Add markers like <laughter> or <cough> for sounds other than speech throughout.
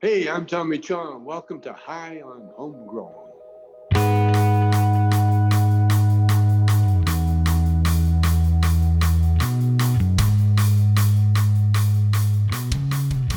Hey, I'm Tommy Chong. Welcome to High on Homegrown.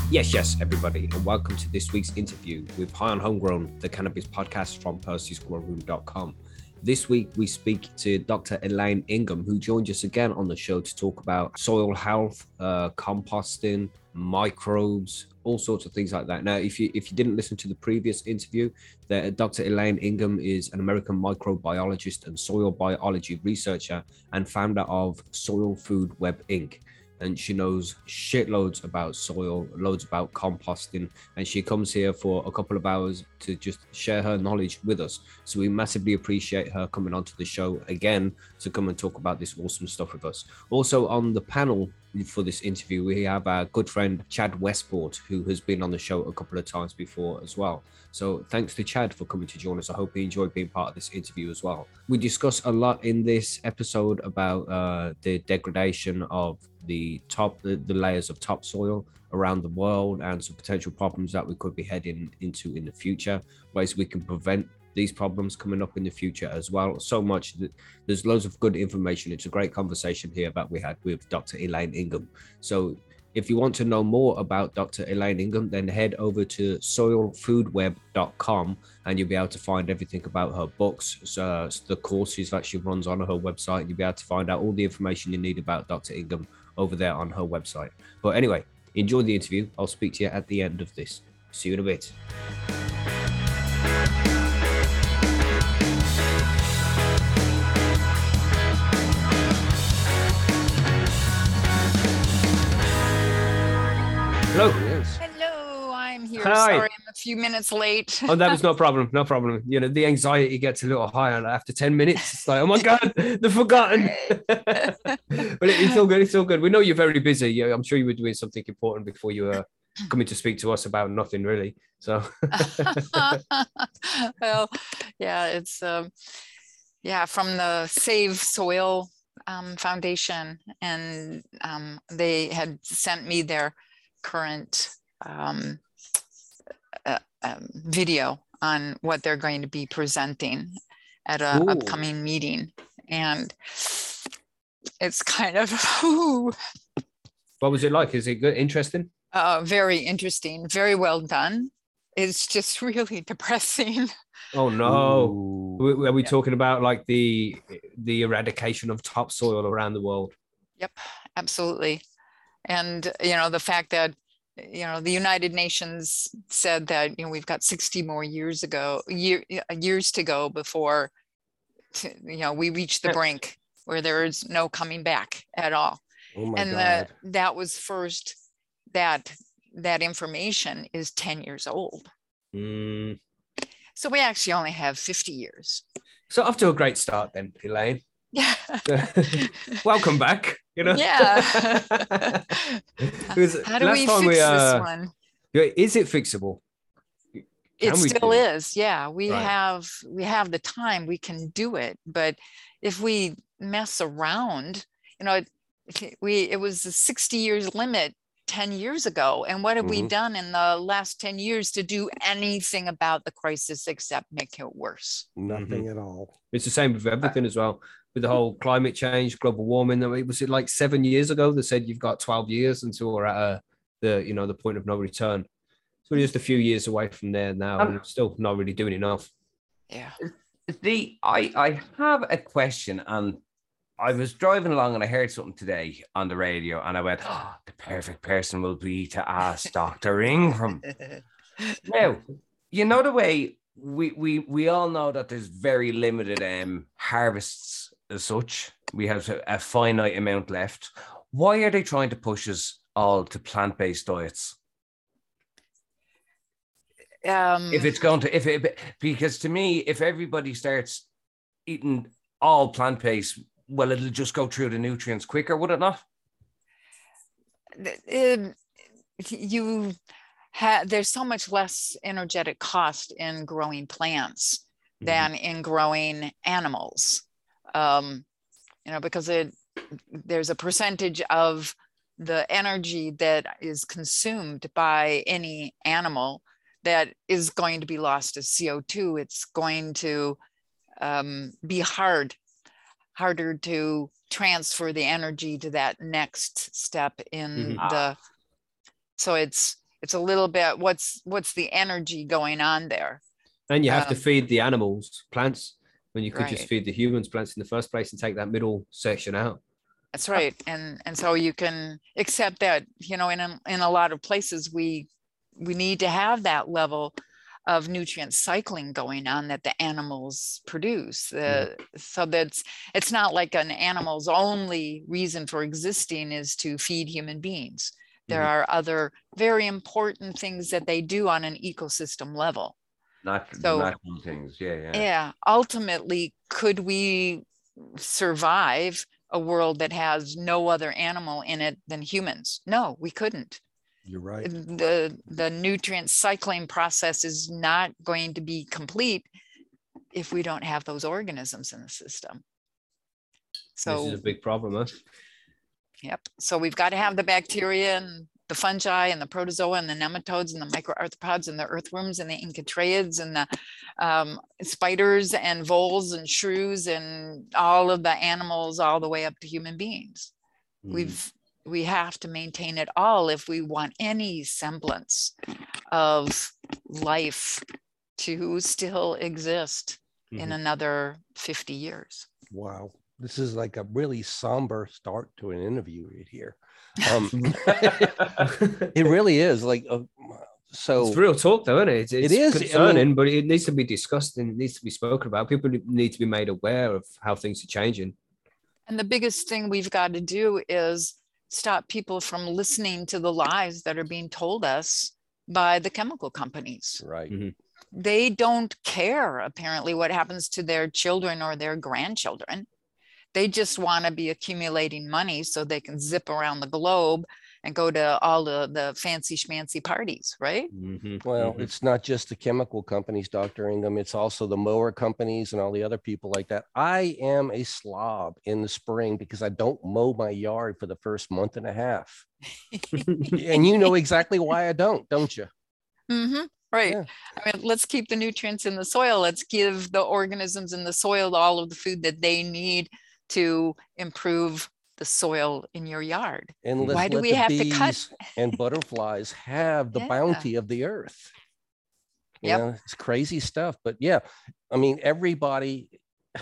Yes, yes, everybody, and welcome to this week's interview with High on Homegrown, the cannabis podcast from Percy'sGrowroom.com. This week, we speak to Dr. Elaine Ingham, who joined us again on the show to talk about soil health, uh, composting, microbes, all sorts of things like that. Now, if you if you didn't listen to the previous interview, that Dr. Elaine Ingham is an American microbiologist and soil biology researcher and founder of Soil Food Web Inc and she knows shitloads about soil, loads about composting, and she comes here for a couple of hours to just share her knowledge with us. So we massively appreciate her coming onto the show again to come and talk about this awesome stuff with us. Also on the panel for this interview, we have our good friend Chad Westport, who has been on the show a couple of times before as well. So thanks to Chad for coming to join us. I hope he enjoyed being part of this interview as well. We discuss a lot in this episode about uh, the degradation of the top the, the layers of topsoil around the world and some potential problems that we could be heading into in the future ways we can prevent these problems coming up in the future as well so much that there's loads of good information it's a great conversation here that we had with dr elaine ingham so if you want to know more about Dr. Elaine Ingham, then head over to soilfoodweb.com and you'll be able to find everything about her books, so the courses that she runs on her website. You'll be able to find out all the information you need about Dr. Ingham over there on her website. But anyway, enjoy the interview. I'll speak to you at the end of this. See you in a bit. Hello. Here. Hi. Sorry, I'm a few minutes late. Oh, that was no <laughs> problem. No problem. You know, the anxiety gets a little higher after 10 minutes. It's like, oh my God, <laughs> they're forgotten. <laughs> but it, it's all good. It's all good. We know you're very busy. Yeah, I'm sure you were doing something important before you were coming to speak to us about nothing really. So, well, yeah, it's um, yeah from the Save Soil um, Foundation, and um, they had sent me their current um, uh, um, video on what they're going to be presenting at an upcoming meeting, and it's kind of <laughs> ooh, what was it like? Is it good? Interesting? uh, very interesting, very well done. It's just <laughs> really depressing. Oh no. W- Are we talking about like the the eradication of topsoil around the world? Yep, absolutely. And you know the fact that you know the United Nations said that you know we've got 60 more years ago year, years to go before t- you know we reach the brink where there is no coming back at all. Oh my and that that was first that that information is 10 years old. Mm. So we actually only have 50 years. So off to a great start then, Elaine. Yeah. <laughs> <laughs> Welcome back. You know. Yeah. <laughs> Because How do last we time fix uh, this one? Is it fixable? it Can we still do is yeah we Right. have we have the time we can do it but if we mess around you know it- we it was a 60 years limit 10 years ago and what have we Mhm. done in the last 10 years to do anything about the crisis except make it worse Nothing at all. It's the same with everything as well. With the whole climate change, global warming. I mean, Was it like seven years ago? They said you've got 12 years until we're at uh the you know the point of no return. So we're just a few years away from there now, Um, and still not really doing enough. yeah The I I have a question, and I was driving along and I heard something today on the radio, and I went, oh, <gasps> "The perfect person will be to ask Doctor Ingham." <laughs> now, you know the way we we we all know that there's very limited um harvests as such. We have a, finite amount left. Why are they trying to push us all to plant based diets? um if it's going to if it because to me if everybody starts eating all plant-based well it'll just go through the nutrients quicker would it not um, you have there's so much less energetic cost in growing plants Mhm. than in growing animals um, you know because it there's a percentage of the energy that is consumed by any animal that is going to be lost as CO2. It's going to um, be hard, harder to transfer the energy to that next step in Mhm. the. So it's it's a little bit what's what's the energy going on there? And you have to Um, feed the animals plants when you could just feed the humans plants in the first place and take that middle section out. That's right. And and so you can accept that, you know, in a, in a lot of places we we need to have that level of nutrient cycling going on that the animals produce. The, So that's it's not like an animal's only reason for existing is to feed human beings. There Mhm. are other very important things that they do on an ecosystem level. Natural, So- natural things. Yeah, yeah. Yeah, ultimately, could we survive a world that has no other animal in it than humans? No, we couldn't. You're right. The the nutrient cycling process is not going to be complete if we don't have those organisms in the system. So this is a big problem, huh? Yep. So we've got to have the bacteria and the fungi and the protozoa and the nematodes and the microarthropods and the earthworms and the enchytraeids and the um, spiders and voles and shrews and all of the animals all the way up to human beings. Mm. We've we have to maintain it all if we want any semblance of life to still exist in Mhm. another 50 years. Wow. This is like a really somber start to an interview right here. Um, <laughs> <laughs> it really is like, uh, so it's real talk, though, isn't it? It's, it's is, I mean- concerning, but it needs to be discussed and it needs to be spoken about. People need to be made aware of how things are changing. And the biggest thing we've got to do is stop people from listening to the lies that are being told us by the chemical companies. right. They don't care, apparently, what happens to their children or their grandchildren. They just want to be accumulating money so they can zip around the globe and go to all the, the fancy schmancy parties, right? Mhm, Well, mhm. it's not just the chemical companies, Dr. Ingham. It's also the mower companies and all the other people like that. I am a slob in the spring because I don't mow my yard for the first month and a half. <laughs> and you know exactly why I don't, don't you? Mm-hmm, right. Yeah. I mean, let's keep the nutrients in the soil. Let's give the organisms in the soil all of the food that they need to improve the soil in your yard. And let's Why do we have to cut- bees and butterflies have the <laughs> Yeah. bounty of the earth. You Yep. know, it's crazy stuff. But yeah, I mean, everybody <laughs>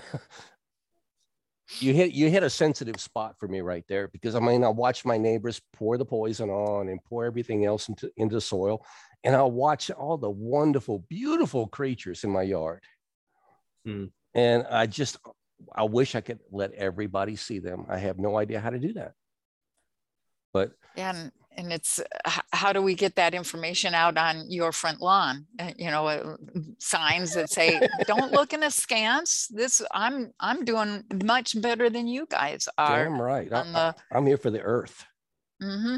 you hit you hit a sensitive spot for me right there because I mean I watch my neighbors pour the poison on and pour everything else into into the soil, and I'll watch all the wonderful, beautiful creatures in my yard. Hmm. And I just I wish I could let everybody see them. I have no idea how to do that. But And, and it's, how do we get that information out on your front lawn? Uh, You know, uh, signs that say, <laughs> don't look in askance. This, I'm, I'm doing much better than you guys are. damn right. I, the- am here for the earth. Mm-hmm.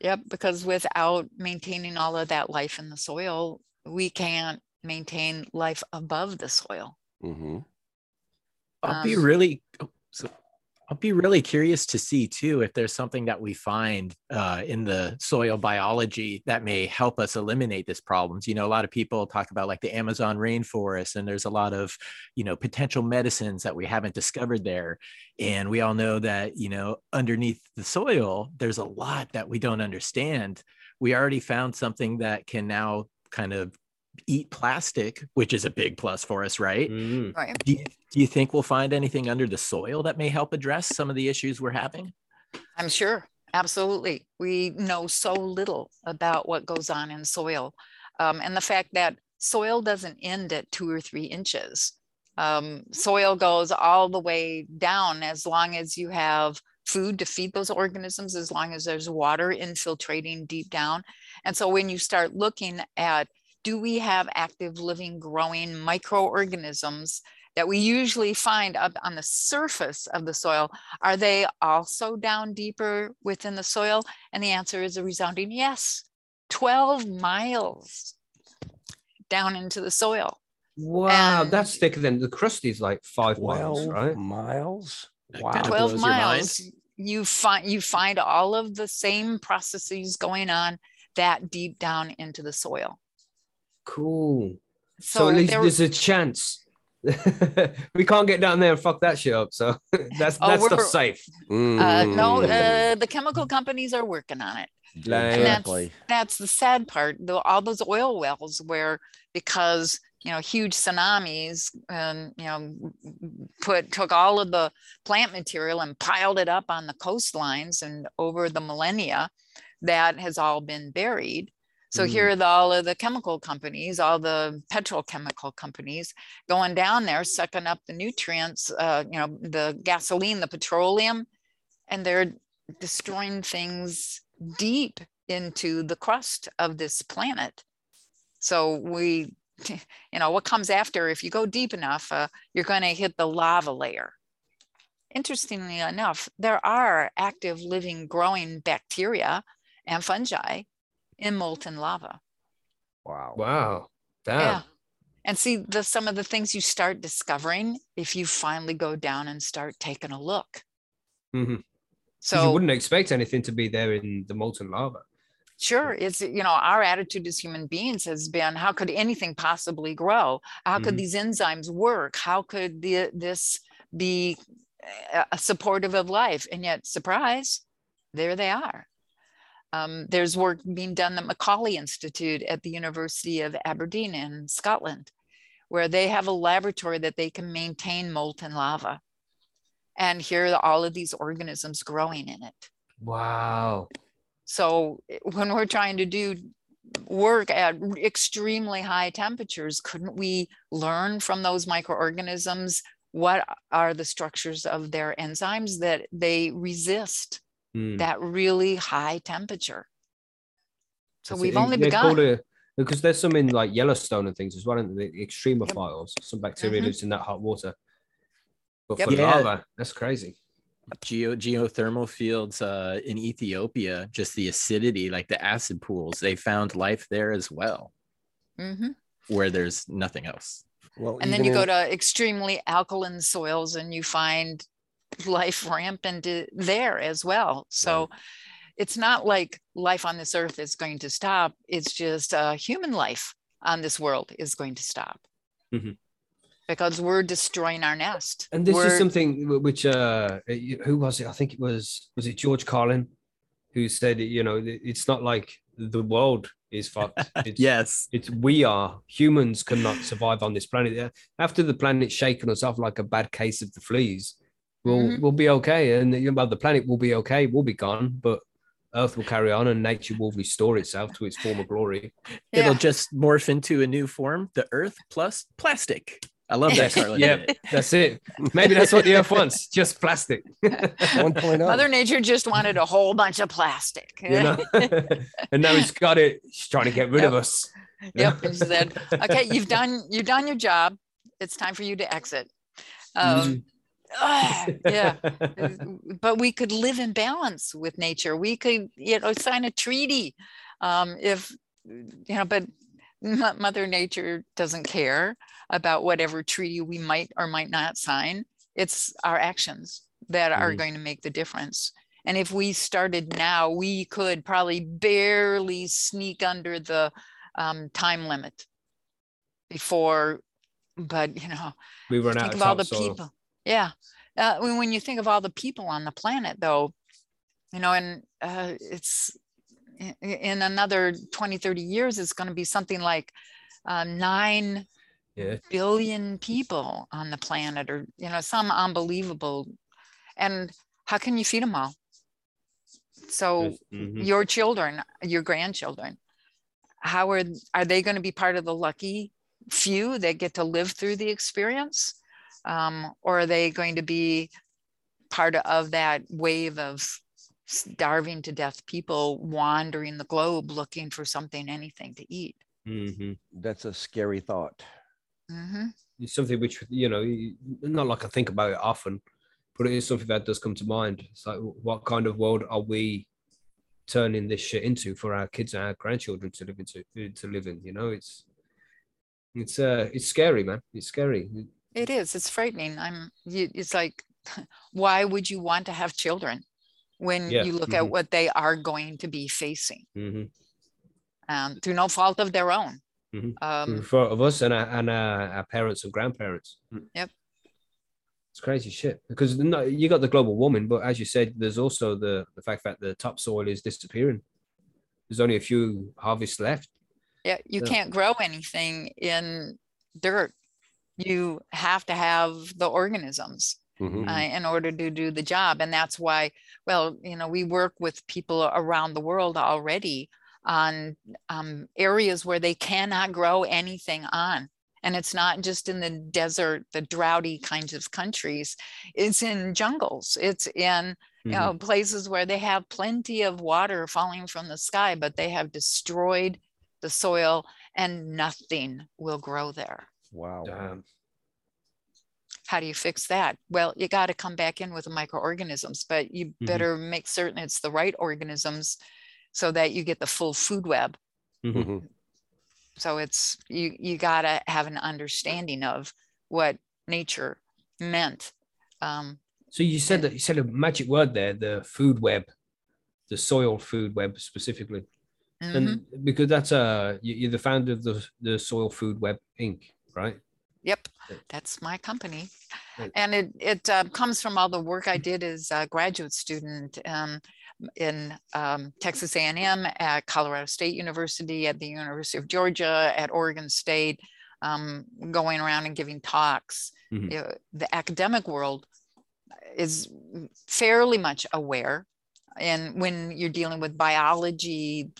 Yep, because without maintaining all of that life in the soil, we can't maintain life above the soil. hmm I'll be Um, really oh, so I'll be really curious to see too if there's something that we find uh, in the soil biology that may help us eliminate this problems. You know, a lot of people talk about like the Amazon rainforest, and there's a lot of you know potential medicines that we haven't discovered there. And we all know that you know underneath the soil, there's a lot that we don't understand. We already found something that can now kind of eat plastic, which is a big plus for us, right? Mhm. Right. Do you, do you think we'll find anything under the soil that may help address some of the issues we're having? I'm sure. Absolutely. We know so little about what goes on in soil. Um, and the fact that soil doesn't end at two or three inches. Um, soil goes all the way down as long as you have food to feed those organisms, as long as there's water infiltrating deep down. And so when you start looking at do we have active living growing microorganisms that we usually find up on the surface of the soil are they also down deeper within the soil? And the answer is a resounding yes. 12 miles down into the soil. Wow, And- that's thicker than the crust is like five miles, 12 right? miles. Wow. 12 blows your mind. miles. You find you find all of the same processes going on that deep down into the soil. Cool. So, So, at least there, there's a chance. <laughs> we can't get down there and fuck that shit up. So <laughs> that's Oh, that stuff's we're- safe. uh, no, Mm. uh, the chemical companies are working on it. Exactly. That's the sad part. Though all those oil wells where because you know huge tsunamis and you know put took all of the plant material and piled it up on the coastlines and over the millennia, that has all been buried. So Mm. here are the, all of the chemical companies, all the petrochemical companies going down there, sucking up the nutrients, uh, you know, the gasoline, the petroleum, and they're destroying things deep into the crust of this planet. So we, <laughs> you know, what comes after, if you go deep enough, uh, you're going to hit the lava layer. Interestingly enough, there are active living growing bacteria and fungi in molten lava. Wow. Wow. Damn. Yeah. And see the some of the things you start discovering if you finally go down and start taking a look. Mhm. 'Cause So you wouldn't expect anything to be there in the molten lava. Sure. It's, you know, our attitude as human beings has been how could anything possibly grow? How could Mhm. these enzymes work? How could the, this be uh, a supportive of life? And yet, surprise, there they are. Um, there's work being done at the Macaulay Institute at the University of Aberdeen in Scotland, where they have a laboratory that they can maintain molten lava. And here are all of these organisms growing in it. Wow. So eh, when we're trying to do work at extremely high temperatures, couldn't we learn from those microorganisms what are the structures of their enzymes that they resist Mm. that really high temperature? So That's we've it. only They're begun. a- because there's some in like Yellowstone and things as well, and the extremophiles, some bacteria Mhm. lives in that hot water. But Yep. for Yeah. lava, that's crazy. Geo geothermal fields uh, in Ethiopia, just the acidity, like the acid pools, they found life there as well, Mhm. where there's nothing else. Well, And then even you go to extremely alkaline soils and you find life rampant there as well. So it's not like life on this earth is going to stop. It's just uh, human life on this world is going to stop Mhm. because we're destroying our nest. And this is We're- something which uh who was it? I think it was was it George Carlin who said you know it's not like the world is fucked. <laughs> It's, Yes. it's we are humans cannot survive on this planet. After the planet's shaken us off like a bad case of the fleas, we'll Mhm. we'll be okay, and you know, the planet will be okay. We'll be gone, but Earth will carry on, and nature will restore itself to its former glory. <laughs> It'll just morph into a new form, the earth plus plastic. I love that, Carla. <laughs> yeah, that's it. Maybe that's what the Earth wants, just plastic. <laughs> 1.0. Mother Nature just wanted a whole bunch of plastic. you know and now he's got it he's trying to get rid of us Yep. She said, okay, you've done you've done your job. It's time for you to exit. Um, ah, yeah. <laughs> but we could live in balance with nature. We could, you know, sign a treaty. Um, if you know, but Mother Nature doesn't care about whatever treaty we might or might not sign. It's our actions that are Mhm. going to make the difference. And if we started now, we could probably barely sneak under the um, time limit before. But you know, we run out think of of all the topsoil. people yeah uh, when, when you think of all the people on the planet though you know and uh, it's in another 20 30 years it's going to be something like uh, 9 Yeah. billion people on the planet or you know some unbelievable and how can you feed them all so Mhm. your children your grandchildren how are are they going to be part of the lucky few that get to live through the experience um, or are they going to be part of that wave of starving to death people wandering the globe looking for something anything to eat? Mhm. That's a scary thought. hmm it's something which you know not like i think about it often but it is something that does come to mind. It's like what kind of world are we turning this shit into for our kids and our grandchildren to live into to live in you know? It's it's uh it's scary man. It's scary it is it's frightening i'm it's like <laughs> why would you want to have children when Yeah, you look mhm. at what they are going to be facing Mhm. um, through no fault of their own Mhm. Um, for of us and our, and our, our parents and grandparents. Yep. It's crazy shit because no, you got the global warming, but as you said, there's also the the fact that the topsoil is disappearing. There's only a few harvests left. yeah, you Yeah. can't grow anything in dirt. You have to have the organisms. Mhm. uh, in order to do the job. And that's why, well, you know, we work with people around the world already on um, areas where they cannot grow anything on. And it's not just in the desert, the droughty kinds of countries. It's in jungles. It's in you know places where they have plenty of water falling from the sky, but they have destroyed the soil and nothing will grow there Wow. Damn. how do you fix that? Well, you got to come back in with the microorganisms, but you Mhm. better make certain it's the right organisms so that you get the full food web. Mhm. Mhm. So it's you you got to have an understanding of what nature meant. Um, So you said that you said a magic word there, the food web, the soil food web specifically, mhm. and because that's uh you- you're the founder of the the Soil Food Web Inc. Right? Yep, that's my company. Right. And it, it uh, comes from all the work I did as a graduate student um, in um, Texas A&M, at Colorado State University, at the University of Georgia, at Oregon State, um, going around and giving talks. Mhm. You know, the academic world is fairly much aware. And when you're dealing with biology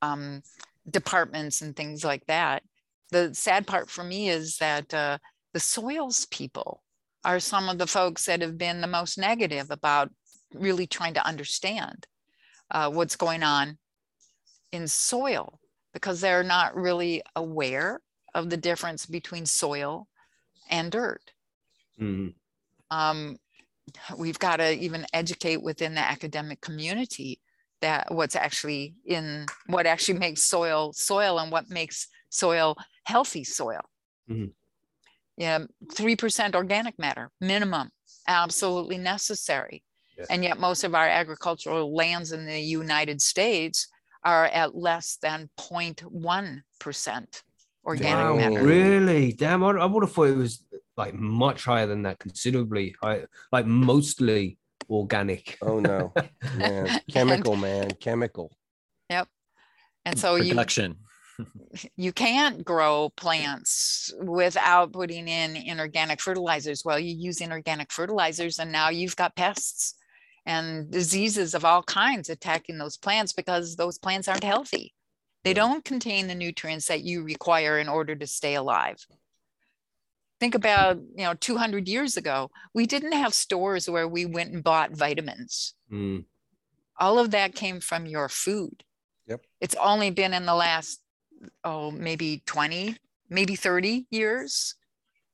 um, departments and things like that, the sad part for me is that uh, the soils people are some of the folks that have been the most negative about really trying to understand uh, what's going on in soil because they're not really aware of the difference between soil and dirt. Mhm. Um, we've got to even educate within the academic community that what's actually in what actually makes soil soil and what makes soil healthy soil. Mhm. Yeah, three percent organic matter minimum, absolutely necessary. Yeah. And yet, most of our agricultural lands in the United States are at less than 0.1 percent organic Wow, matter. really? Damn, I, I would have thought it was like much higher than that, considerably. I like mostly organic. Oh no, <laughs> man. <laughs> Chemical, man. Chemical. Yep. And so you Production. You can't grow plants without putting in inorganic fertilizers. Well, you use inorganic fertilizers and now you've got pests and diseases of all kinds attacking those plants because those plants aren't healthy. They don't contain the nutrients that you require in order to stay alive. Think about, you know, 200 years ago, we didn't have stores where we went and bought vitamins. Mm. All of that came from your food. Yep. It's only been in the last, oh, maybe 20, maybe 30 years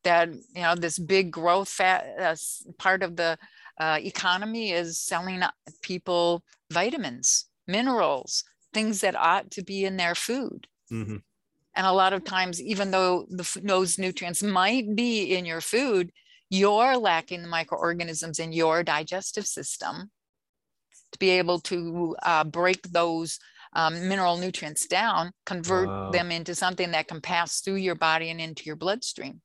that, you know, this big growth fat, uh, part of the uh, economy is selling people vitamins, minerals, things that ought to be in their food. Mhm. And a lot of times, even though the, those nutrients might be in your food, you're lacking the microorganisms in your digestive system to be able to uh, break those um, mineral nutrients down, convert Wow. them into something that can pass through your body and into your bloodstream.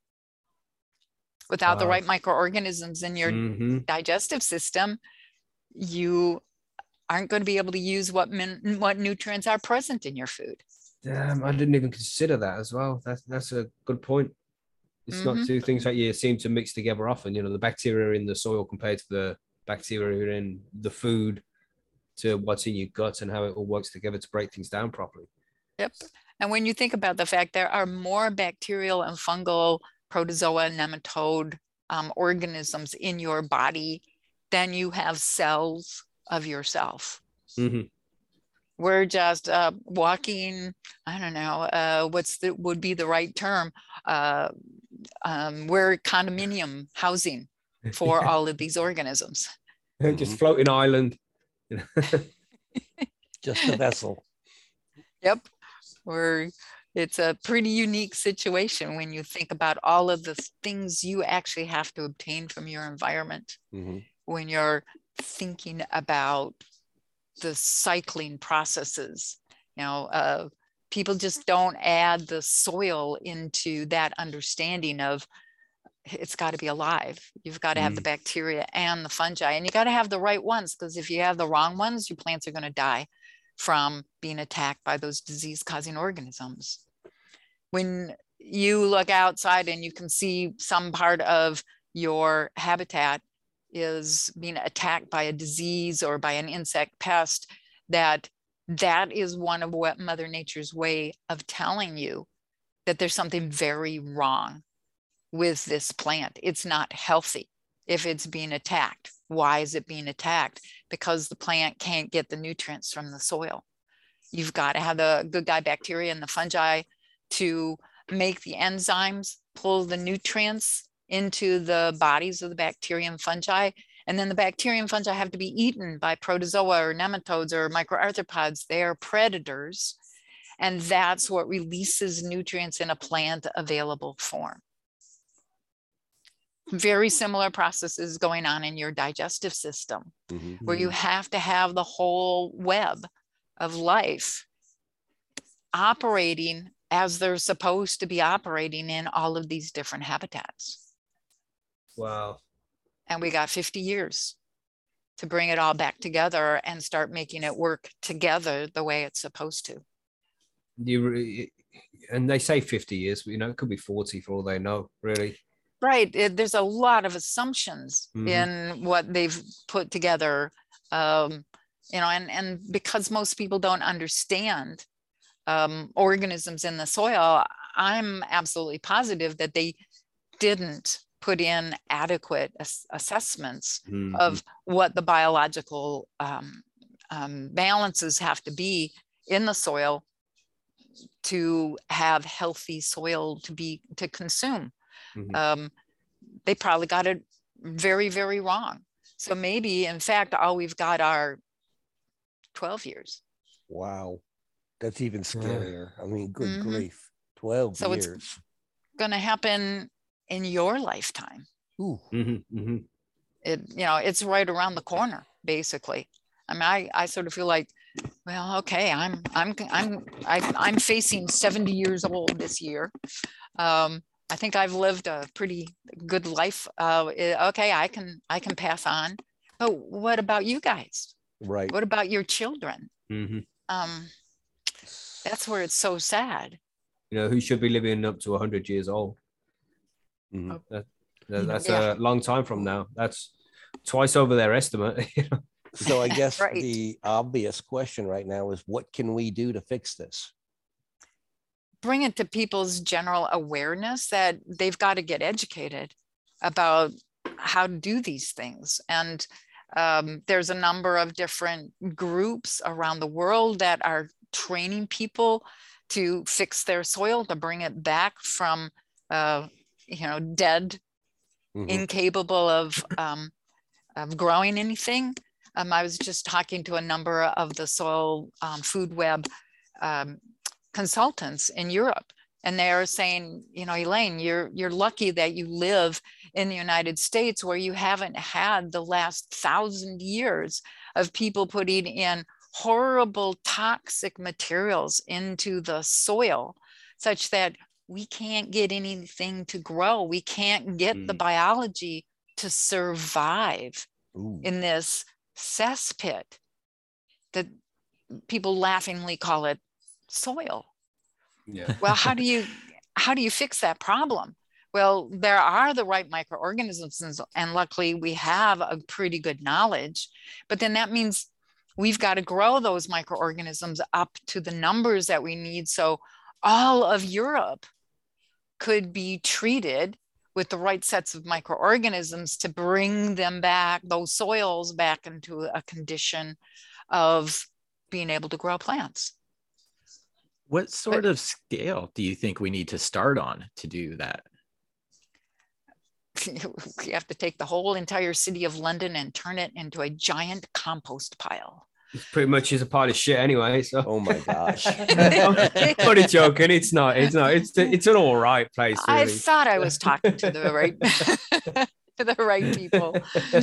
Without the right microorganisms in your Mhm. digestive system, you aren't going to be able to use what min- what nutrients are present in your food. Damn, I didn't even consider that as well. That's that's a good point. It's not Mhm. two things that you seem to mix together often. You know, the bacteria in the soil compared to the bacteria in the food, to what's in your gut and how it all works together to break things down properly. Yep. And when you think about the fact there are more bacterial and fungal protozoa, nematode um, organisms in your body than you have cells of yourself. Mhm. We're just uh, walking, I don't know, uh, what's the would be the right term? Uh, um, we're condominium housing for <laughs> all of these organisms. <laughs> Just floating island. <laughs> Just a vessel. Yep. We're, it's a pretty unique situation when you think about all of the things you actually have to obtain from your environment Mhm. when you're thinking about the cycling processes, you know, uh, people just don't add the soil into that understanding of it's got to be alive. You've got to have the mm. bacteria and the fungi, and you got to have the right ones because if you have the wrong ones, your plants are going to die from being attacked by those disease causing organisms. When you look outside and you can see some part of your habitat is being attacked by a disease or by an insect pest, that that is one of what Mother Nature's way of telling you that there's something very wrong with this plant. It's not healthy if it's being attacked. Why is it being attacked? Because the plant can't get the nutrients from the soil. You've got to have the good guy bacteria and the fungi to make the enzymes pull the nutrients into the bodies of the bacteria and fungi. And then the bacteria and fungi have to be eaten by protozoa or nematodes or microarthropods. They are predators. And that's what releases nutrients in a plant available form. Very similar processes going on in your digestive system, Mhm. where you have to have the whole web of life operating as they're supposed to be operating in all of these different habitats. Wow. And we got 50 years to bring it all back together and start making it work together the way it's supposed to. You re- and they say 50 years, but you know, it could be 40 for all they know, really. Right. it- there's a lot of assumptions Mhm. in what they've put together. Um, you know, and, and because most people don't understand um, organisms in the soil, I'm absolutely positive that they didn't put in adequate ass- assessments Mhm. of what the biological um, um, balances have to be in the soil to have healthy soil to be to consume. Mhm. Um, they probably got it very, very wrong. So maybe, in fact, all we've got are 12 years. Wow. That's even Yeah. scarier. I mean, good Mhm. grief. 12 So it's- Going to happen in your lifetime. Ooh. Mhm, mhm. it you know it's right around the corner basically i mean i i sort of feel like well okay i'm i'm i'm I, i'm facing 70 years old this year um i think i've lived a pretty good life uh okay i can i can pass on but what about you guys Right. what about your children Mhm. um that's where it's so sad You know, who should be living up to 100 years old? Mhm. That- that's Yeah. a long time from now. That's twice over their estimate. <laughs> you know? So I <laughs> guess Right. the obvious question right now is what can we do to fix this? Bring it to people's general awareness that they've got to get educated about how to do these things. And um, there's a number of different groups around the world that are training people to fix their soil, to bring it back from, uh, you know, dead, Mhm. incapable of, um, of growing anything. Um, I was just talking to a number of the soil um, food web um, consultants in Europe. And they're saying, you know, Elaine, you're you're lucky that you live in the United States where you haven't had the last thousand years of people putting in horrible toxic materials into the soil such that we can't get anything to grow. We can't get the Mm. biology to survive Ooh. in this cesspit that people laughingly call it soil. Yeah. <laughs> Well, how do you how do you fix that problem? Well, there are the right microorganisms, and, and luckily we have a pretty good knowledge. But then that means we've got to grow those microorganisms up to the numbers that we need. So all of Europe could be treated with the right sets of microorganisms to bring them back, those soils back into a condition of being able to grow plants. What sort of scale do you think we need to start on to do that? <laughs> we have to take the whole entire city of London and turn it into a giant compost pile. It's pretty much is a pile of shit anyway. So Oh my gosh. <laughs> I'm only joking. It's not. It's not. It's it's an all right place. I thought I was talking to the right <laughs> to the right people.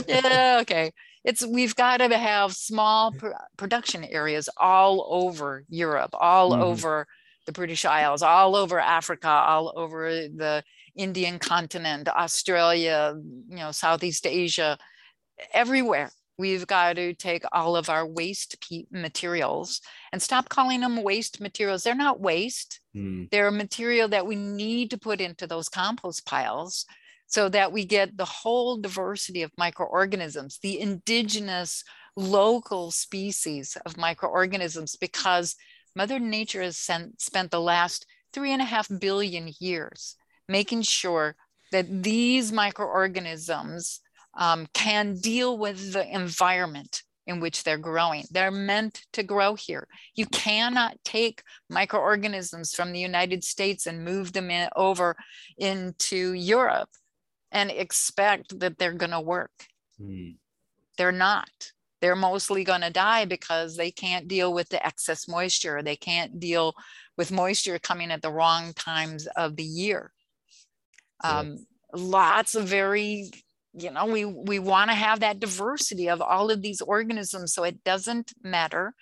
Yeah, <laughs> okay. It's we've got to have small pr- production areas all over Europe, all Mhm. over the British Isles, all over Africa, all over the Indian continent, Australia, you know, Southeast Asia, everywhere. We've got to take all of our waste materials and stop calling them waste materials. They're not waste. Mm. They're a material that we need to put into those compost piles so that we get the whole diversity of microorganisms, the indigenous local species of microorganisms, because Mother Nature has sent, spent the last three and a half billion years making sure that these microorganisms um, can deal with the environment in which they're growing. They're meant to grow here. You cannot take microorganisms from the United States and move them in, over into Europe and expect that they're going to work. Mm. They're not. They're mostly going to die because they can't deal with the excess moisture. They can't deal with moisture coming at the wrong times of the year. Um, Lots of very, you know, we, we want to have that diversity of all of these organisms. So it doesn't matter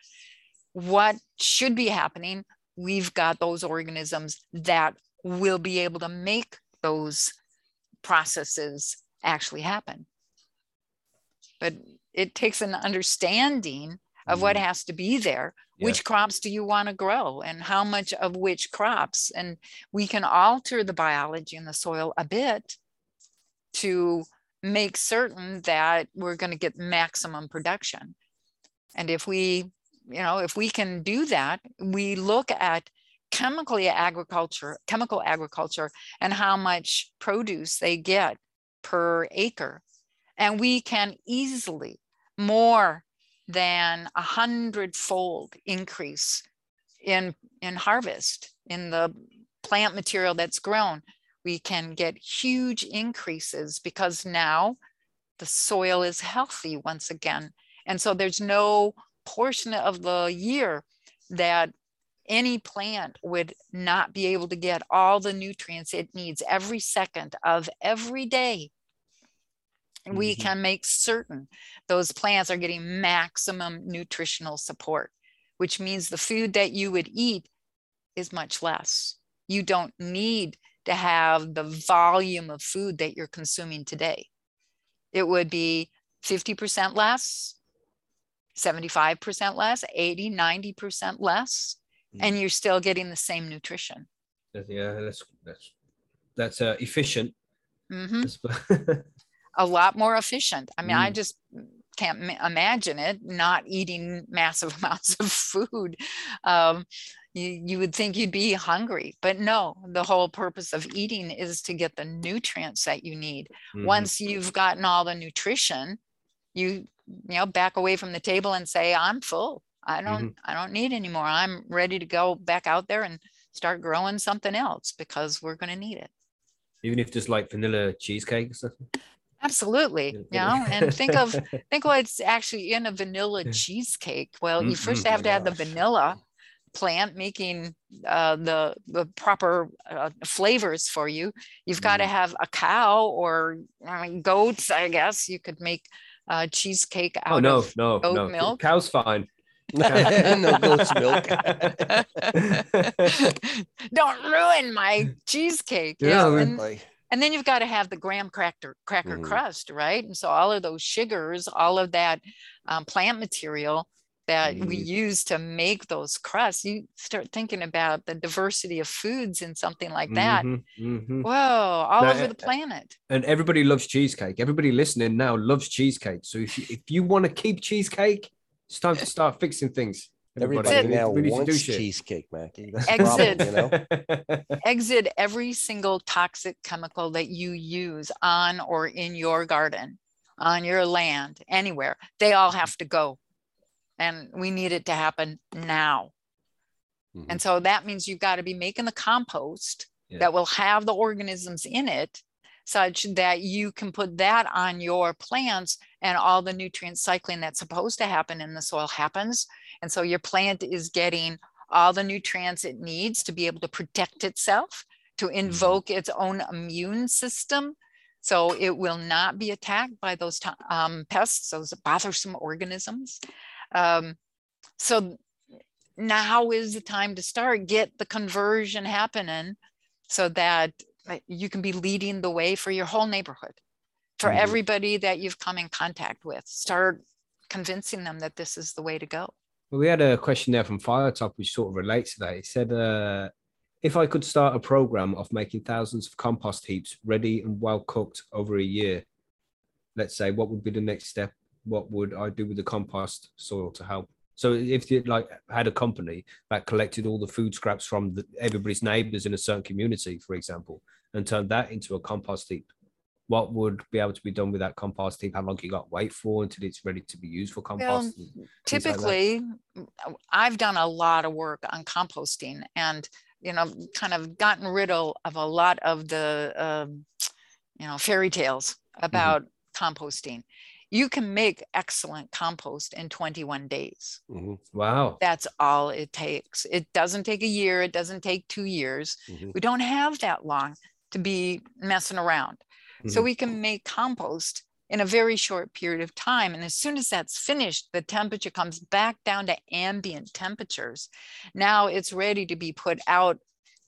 what should be happening. We've got those organisms that will be able to make those processes actually happen. But it takes an understanding of what mm-hmm. has to be there. Yeah. Which crops do you want to grow and how much of which crops? And we can alter the biology in the soil a bit to make certain that we're going to get maximum production. And if we, you know, if we can do that, we look at chemically agriculture, chemical agriculture, and how much produce they get per acre. And we can easily more than a hundredfold increase in, in harvest in the plant material that's grown. We can get huge increases because now the soil is healthy once again. And so there's no portion of the year that any plant would not be able to get all the nutrients it needs every second of every day. Mm-hmm. We can make certain those plants are getting maximum nutritional support, which means the food that you would eat is much less. You don't need to have the volume of food that you're consuming today. It would be 50% less, 75% less, 80, 90% less and you're still getting the same nutrition. Yeah, that's that's that's uh, efficient. Mm-hmm. <laughs> a lot more efficient. I mean, mm. I just can't imagine it not eating massive <laughs> amounts of food. Um, you, you would think you'd be hungry, but no, the whole purpose of eating is to get the nutrients that you need. Mm-hmm. Once you've gotten all the nutrition, you you know back away from the table and say, I'm full. I don't mm-hmm. I don't need anymore. I'm ready to go back out there and start growing something else because we're going to need it. Even if just like vanilla cheesecake or something. Absolutely. You know, and think of <laughs> think what's actually in a vanilla cheesecake. Well, you 1st mm-hmm. have to have the vanilla plant making uh, the the proper uh, flavors for you. You've got to mm. have a cow or I mean, goats. I guess you could make uh, cheesecake oh, out oh, no, of no, goat no. milk. Cow's fine. <laughs> no goat's milk. <laughs> Don't ruin my cheesecake. Yeah, and, and, then you've got to have the graham cracker cracker mm. crust, right? And so all of those sugars, all of that um, plant material that mm. we mm-hmm. use to make those crusts, you start thinking about the diversity of foods in something like that. Mm-hmm, mm-hmm. Whoa, all now, over the planet. And everybody loves cheesecake. Everybody listening now loves cheesecake. So if you, if you want to keep cheesecake, it's time to start fixing things. Everybody, Everybody now we wants cheesecake, Mackie. exit, problem, you know? <laughs> exit every single toxic chemical that you use on or in your garden, on your land, anywhere. They all have to go. And we need it to happen now. Mm-hmm. And so that means you've got to be making the compost yeah. that will have the organisms in it such that you can put that on your plants and all the nutrient cycling that's supposed to happen in the soil happens. And so your plant is getting all the nutrients it needs to be able to protect itself, to mm-hmm. invoke its own immune system. So it will not be attacked by those um, pests, those bothersome organisms. Um, so now is the time to start, get the conversion happening so that you can be leading the way for your whole neighborhood, for Mhm. everybody that you've come in contact with. Start convincing them that this is the way to go. Well, we had a question there from Firetop which sort of relates to that. It said, uh, if I could start a program of making thousands of compost heaps ready and well cooked over a year, let's say, what would be the next step? What would I do with the compost soil to help? So if you like had a company that collected all the food scraps from the, everybody's neighbors in a certain community, for example, and turned that into a compost heap, what would be able to be done with that compost heap? How long you got to wait for until it's ready to be used for compost? like typically uh, i've done a lot of work on composting and you know kind of gotten rid of, of a lot of the um, you know fairy tales about composting you can make excellent compost in 21 days Mhm, Wow. that's all it takes it doesn't take a year it doesn't take two years mhm. we don't have that long to be messing around so Mhm. we can make compost in a very short period of time. And as soon as that's finished, the temperature comes back down to ambient temperatures. Now it's ready to be put out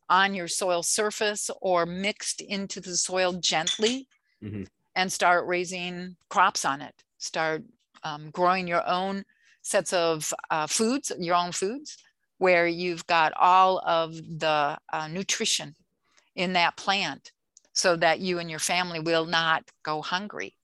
on your soil surface or mixed into the soil gently Mhm. And start raising crops on it. Start um, growing your own sets of uh, foods, your own foods, where you've got all of the uh, nutrition in that plant so that you and your family will not go hungry.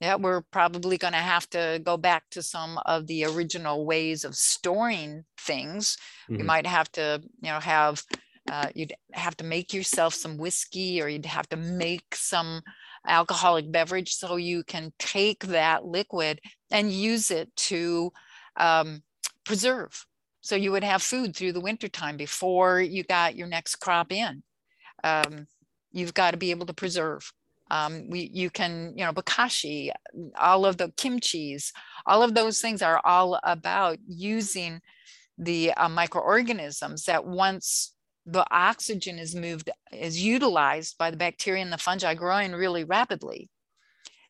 Yeah, we're probably going to have to go back to some of the original ways of storing things. You Mhm. might have to, you know, have uh, you'd have to make yourself some whiskey, or you'd have to make some alcoholic beverage so you can take that liquid and use it to um, preserve. So you would have food through the wintertime before you got your next crop in. Um, you've got to be able to preserve. Um, we, you can, you know, bokashi, all of the kimchis, all of those things are all about using the uh, microorganisms that once the oxygen is moved, is utilized by the bacteria and the fungi growing really rapidly,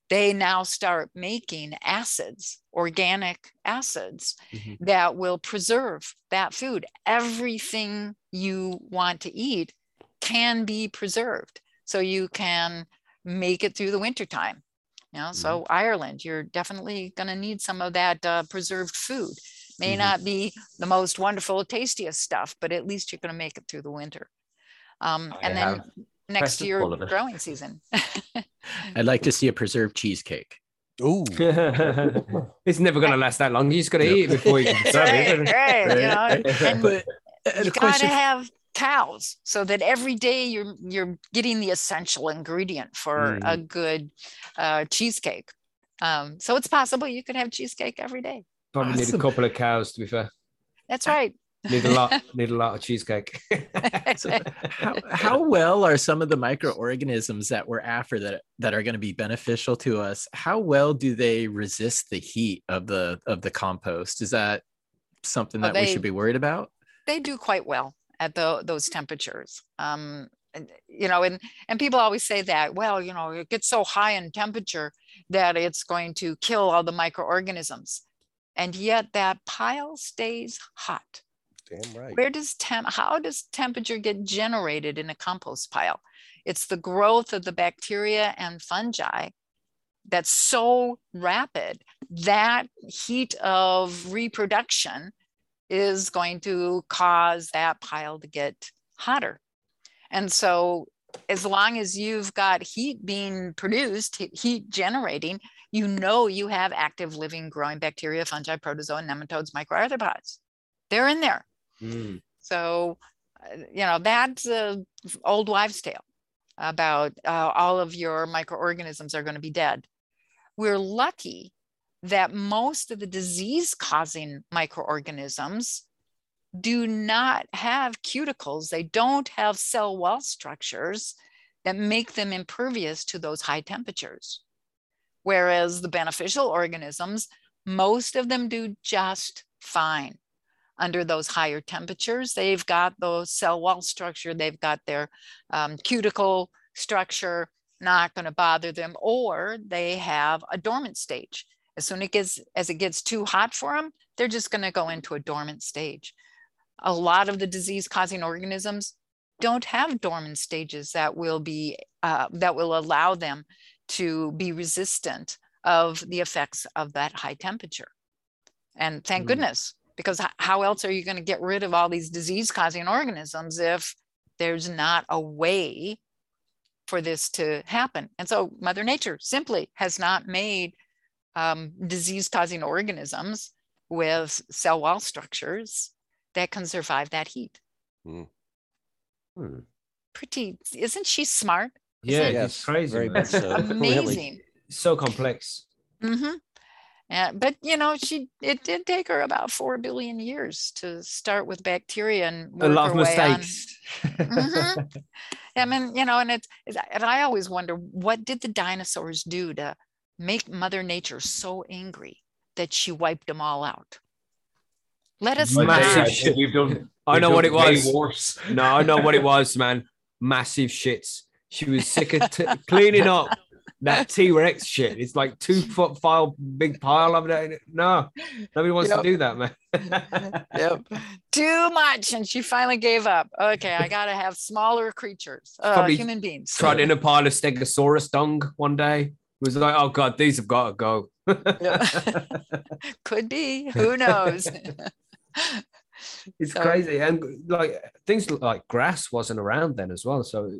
they now start making acids, organic acids Mhm. that will preserve that food. Everything you want to eat can be preserved. So you can make it through the wintertime. You know, so Ireland, you're definitely going to need some of that uh, preserved food. May Mhm. not be the most wonderful, tastiest stuff, but at least you're going to make it through the winter. Um, and then next year, full of it. growing season. <laughs> I'd like to see a preserved cheesecake. Ooh, <laughs> <laughs> it's never going to last that long. You just got to Yep. eat it before you can That's serve right, it. right, you know, But uh, you gotta have cows so that every day you're you're getting the essential ingredient for a good uh, cheesecake. Um, so it's possible you could have cheesecake every day. Probably need a couple of cows, to be fair. That's right. <laughs> Need a lot. <laughs> need a lot of cheesecake. <laughs> so how, how well are some of the microorganisms that we're after that that are going to be beneficial to us? How well do they resist the heat of the of the compost? Is that something Oh, that we should be worried about? they do quite well at tho- those temperatures. Um, and, you know, and and people always say that. Well, you know, it gets so high in temperature that it's going to kill all the microorganisms, and yet that pile stays hot. damn right. Where does temp? How does temperature get generated in a compost pile? It's the growth of the bacteria and fungi that's so rapid that heat of reproduction is going to cause that pile to get hotter. And so, as long as you've got heat being produced, heat generating, you know you have active living growing bacteria, fungi, protozoa, nematodes, microarthropods. They're in there. Mm. So, uh, you know, that's a old wives' tale about uh, all of your microorganisms are going to be dead. We're lucky that most of the disease causing microorganisms do not have cuticles, they don't have cell wall structures that make them impervious to those high temperatures. Whereas the beneficial organisms, most of them do just fine under those higher temperatures. They've got those cell wall structure, they've got their um, cuticle structure, not going to bother them, or they have a dormant stage. As soon as it gets, as it gets too hot for them, they're just going to go into a dormant stage. a lot of the disease causing organisms don't have dormant stages that will be uh, that will allow them to be resistant of the effects of that high temperature. And thank Mm. goodness, because how else are you going to get rid of all these disease causing organisms if there's not a way for this to happen? And so Mother Nature simply has not made um, disease causing organisms with cell wall structures that can survive that heat. Hmm. Pretty, isn't she smart? Yeah, it- it's crazy. very man. much so. <laughs> Really. Amazing. So complex. Mm-hmm. Yeah, but you know, she it did take her about four billion years to start with bacteria and A work lot of her way on- mistakes. Mhm. <laughs> I mean, you know, and it's, it's and I always wonder what did the dinosaurs do to make Mother Nature so angry that she wiped them all out? Let us But not. they- I Massive think shit. We've done. I we've know done what it was. Worse. No, I know what it was, man. Massive shits. She was sick of t- cleaning up that T Rex shit. It's like two foot file, big pile of it. No, nobody wants Yep. to do that, man. <laughs> Yep. Too much. And she finally gave up. Okay, I got to have smaller creatures, uh, human beings. Tried in a pile of Stegosaurus dung one day. Was like, oh god, these have got to go. <laughs> Could be. Who <laughs> knows? It's So- crazy, and like things like grass wasn't around then as well. So,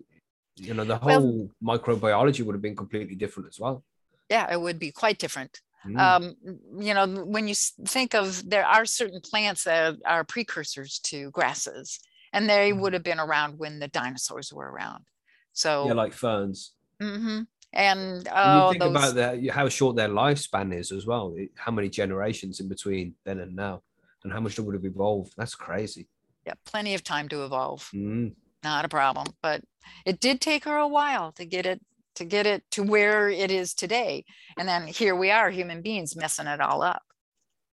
you know, the Well- whole microbiology would have been completely different as well. yeah, it would be quite different. Mm. um, you know, when you think of there are certain plants that are precursors to grasses, and they Mhm. would have been around when the dinosaurs were around. So, yeah, like ferns. mhm. and oh, you think those, about that, how short their lifespan is as well. how many generations in between then and now, and how much they would have evolved. That's crazy. yeah, plenty of time to evolve, Mm. Not a problem. But it did take her a while to get it to get it to where it is today, and then here we are, human beings, messing it all up.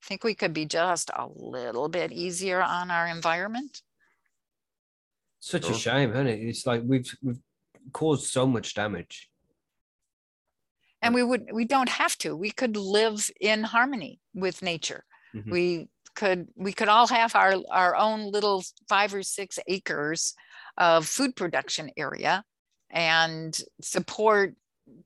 I think we could be just a little bit easier on our environment. Such a shame, isn't it? It's like we've we've caused so much damage. and we would we don't have to we could live in harmony with nature Mhm. we could we could all have our our own little five or six acres of food production area and support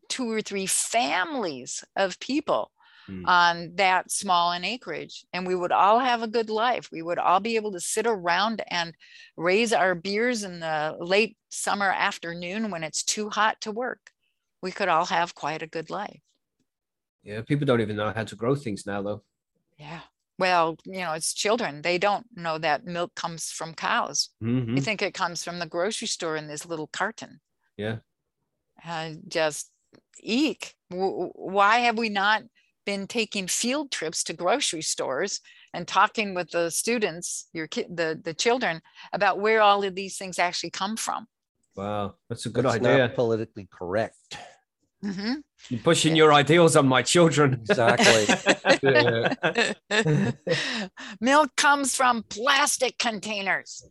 two or three families of people Mm. on that small an acreage. And we would all have a good life. We would all be able to sit around and raise our beers in the late summer afternoon when it's too hot to work. We could all have quite a good life. Yeah, people don't even know how to grow things now, though. yeah well you know it's children they don't know that milk comes from cows Mhm. they think it comes from the grocery store in this little carton Yeah. uh, just eek W- w- why have we not been taking field trips to grocery stores and talking with the students your kid the the children about where all of these things actually come from Wow, that's a good That's idea. not politically correct. Mhm. You're pushing your ideals on my children. Exactly. <laughs> milk comes from plastic containers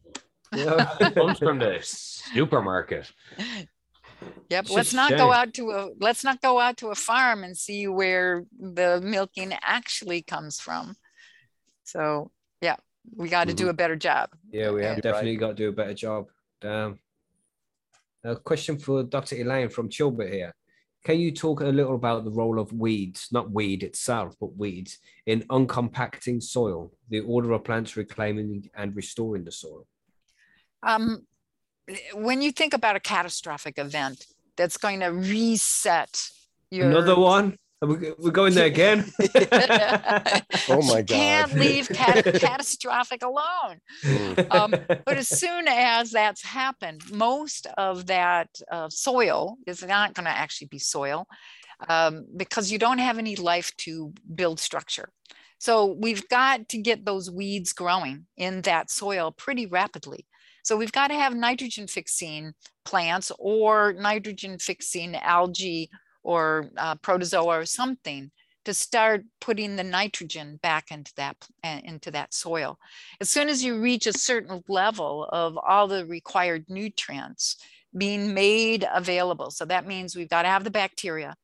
Yeah. It comes from the supermarket. Yep. It's let's not shame. go out to a let's not go out to a farm and see where the milking actually comes from. So yeah, we got to do a better job. Yeah, we have Okay. definitely got to do a better job. Damn. A question for Dr. Elaine from Chilbert here. Can you talk a little about the role of weeds, not weed itself, but weeds, in uncompacting soil, the order of plants reclaiming and restoring the soil? Um, when you think about a catastrophic event that's going to reset your Another one? Are we, we're going there again? <laughs> Oh my God. You Can't leave cat- catastrophic alone. Mm. um, but as soon as that's happened, most of that uh, soil is not going to actually be soil um, because you don't have any life to build structure. So we've got to get those weeds growing in that soil pretty rapidly. So we've got to have nitrogen fixing plants or nitrogen fixing algae or uh, protozoa or something to start putting the nitrogen back into that uh, into that soil. As soon as you reach a certain level of all the required nutrients being made available so that means we've got to have the bacteria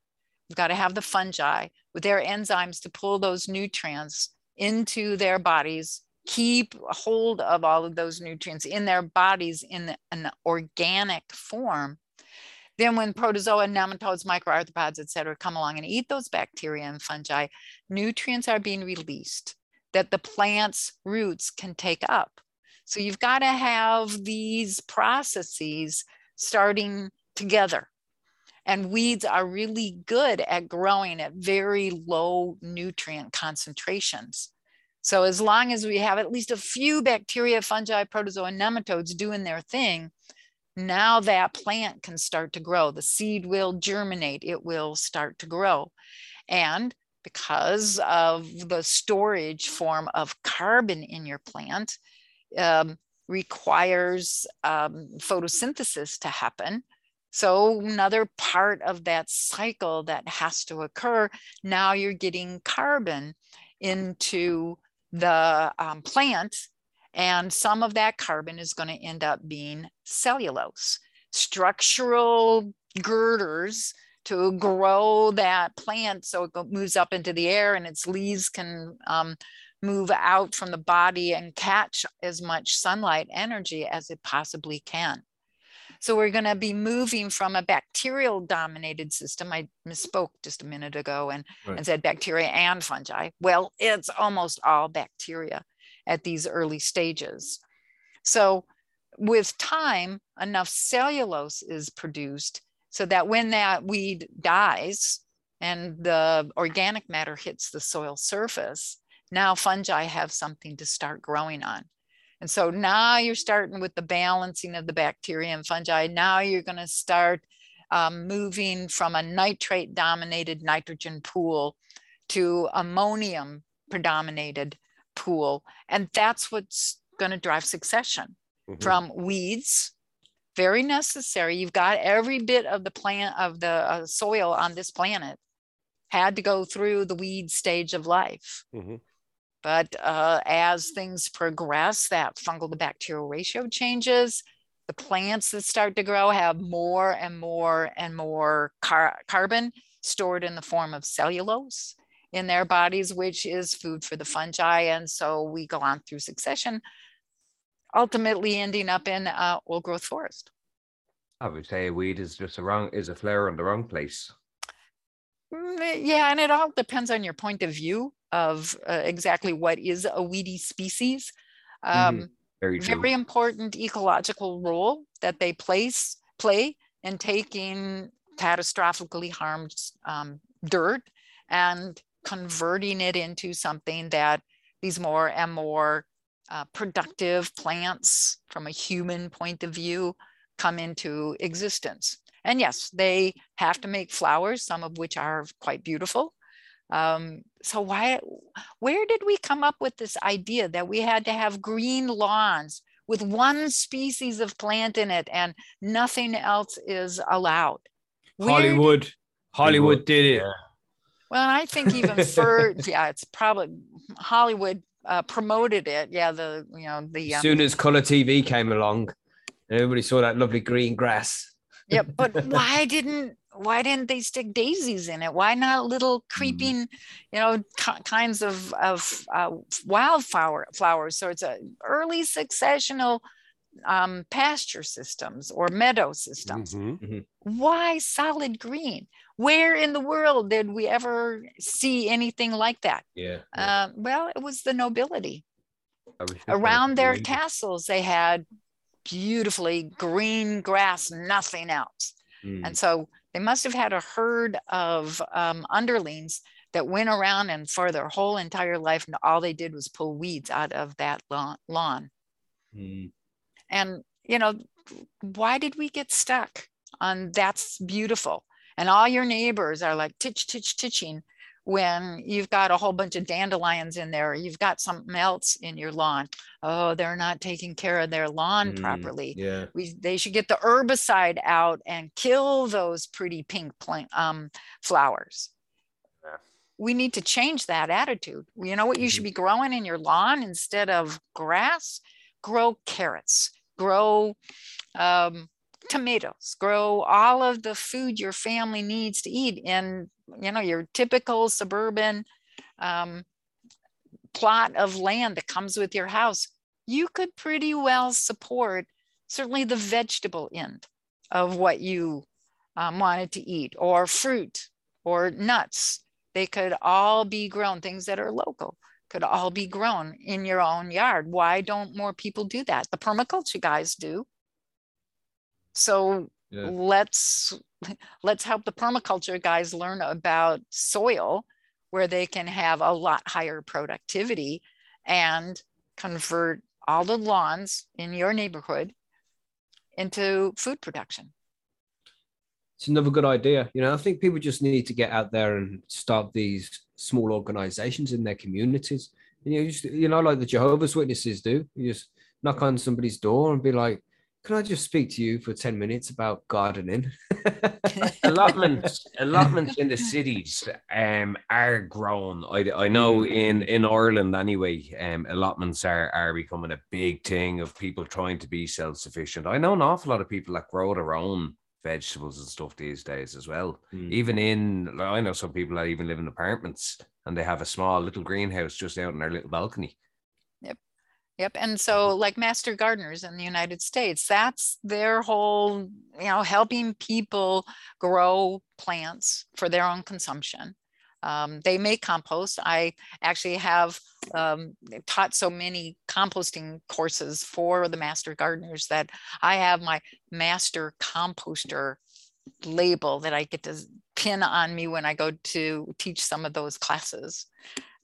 we've got to have the fungi with their enzymes to pull those nutrients into their bodies keep hold of all of those nutrients in their bodies in an organic form, then when protozoa, nematodes, microarthropods, et cetera, come along and eat those bacteria and fungi, nutrients are being released that the plant's roots can take up. So you've got to have these processes starting together. And weeds are really good at growing at very low nutrient concentrations. So as long as we have at least a few bacteria, fungi, protozoa, nematodes doing their thing, now that plant can start to grow. The seed will germinate, it will start to grow. And because of the storage form of carbon in your plant, um, requires um, photosynthesis to happen. So another part of that cycle that has to occur, now you're getting carbon into the um, plant and some of that carbon is going to end up being cellulose. Structural girders to grow that plant so it moves up into the air and its leaves can um, move out from the body and catch as much sunlight energy as it possibly can. So we're going to be moving from a bacterial dominated system. I misspoke just a minute ago and, right. and said bacteria and fungi. Well, it's almost all bacteria at these early stages. So with time, enough cellulose is produced so that when that weed dies and the organic matter hits the soil surface, now fungi have something to start growing on. And so now you're starting with the balancing of the bacteria and fungi. Now you're going to start um, moving from a nitrate dominated nitrogen pool to ammonium predominated pool. And that's what's going to drive succession mm-hmm. from weeds, very necessary. You've got every bit of the plant of the uh, soil on this planet had to go through the weed stage of life. Mm-hmm. But uh, as things progress, that fungal to bacterial ratio changes. The plants that start to grow have more and more and more car- carbon stored in the form of cellulose in their bodies, which is food for the fungi. And so we go on through succession, ultimately ending up in uh, old growth forest. I would say a weed is just a wrong is a flower in the wrong place. Mm, eh, yeah, and it all depends on your point of view of uh, exactly what is a weedy species. Mm-hmm. Um, mm-hmm. Very, very important ecological role that they place play in taking catastrophically harmed um, dirt and converting it into something that these more and more uh, productive plants from a human point of view come into existence. And yes, they have to make flowers, some of which are quite beautiful. Um, so why, where did we come up with this idea that we had to have green lawns with one species of plant in it and nothing else is allowed? Hollywood, Hollywood did it. Well, I think even <laughs> for yeah, it's probably Hollywood uh, promoted it. Yeah, the you know the um, as soon as color TV came along, everybody saw that lovely green grass. yeah, but <laughs> why didn't why didn't they stick daisies in it? Why not little mm. creeping, you know, kinds of of uh, wildflower flowers? So it's a early successional um, pasture systems or meadow systems. Mm-hmm. Mm-hmm. Why solid green? Where in the world did we ever see anything like that? Yeah. yeah. Uh, well, it was the nobility. Around their green. castles, they had beautifully green grass, nothing else. Mm. And so they must have had a herd of um, underlings that went around and for their whole entire life, and all they did was pull weeds out of that lawn. Mm. And, you know, why did we get stuck on that's beautiful? And all your neighbors are like titch, titch, titching when you've got a whole bunch of dandelions in there, you've got something else in your lawn. Oh, they're not taking care of their lawn mm, properly. Yeah. We, they should get the herbicide out and kill those pretty pink plant, um, flowers. Yeah. We need to change that attitude. You know what you mm-hmm. should be growing in your lawn instead of grass? Grow carrots, grow um, tomatoes, grow all of the food your family needs to eat in, you know, your typical suburban um, plot of land that comes with your house, you could pretty well support certainly the vegetable end of what you um, wanted to eat, or fruit, or nuts. They could all be grown, things that are local could all be grown in your own yard. Why don't more people do that? The permaculture guys do. So Yeah. let's let's help the permaculture guys learn about soil where they can have a lot higher productivity and convert all the lawns in your neighborhood into food production. It's another good idea. You know, I think people just need to get out there and start these small organizations in their communities. And you just, you know, like the Jehovah's Witnesses do. You just knock on somebody's door and be like, "Can I just speak to you for ten minutes about gardening?" <laughs> allotments allotments in the <laughs> cities um are grown i, I know in in ireland anyway um allotments are are becoming a big thing of people trying to be self-sufficient. I know an awful lot of people that grow their own vegetables and stuff these days as well. Mm. even in i know some people that even live in apartments and they have a small little greenhouse just out in their little balcony Yep. And so, like master gardeners in the United States, that's their whole, you know, helping people grow plants for their own consumption. Um, they make compost. I actually have um, taught so many composting courses for the master gardeners that I have my master composter label that I get to pin on me when I go to teach some of those classes.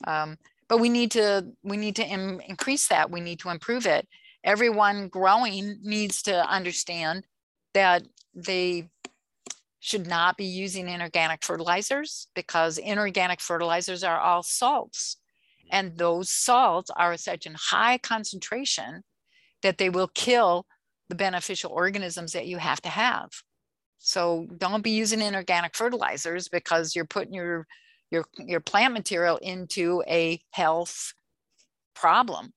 Um, but we need to we need to Im- increase that. We need to improve it. Everyone growing needs to understand that they should not be using inorganic fertilizers because inorganic fertilizers are all salts. And those salts are such in high concentration that they will kill the beneficial organisms that you have to have. So don't be using inorganic fertilizers because you're putting your your your plant material into a health problem.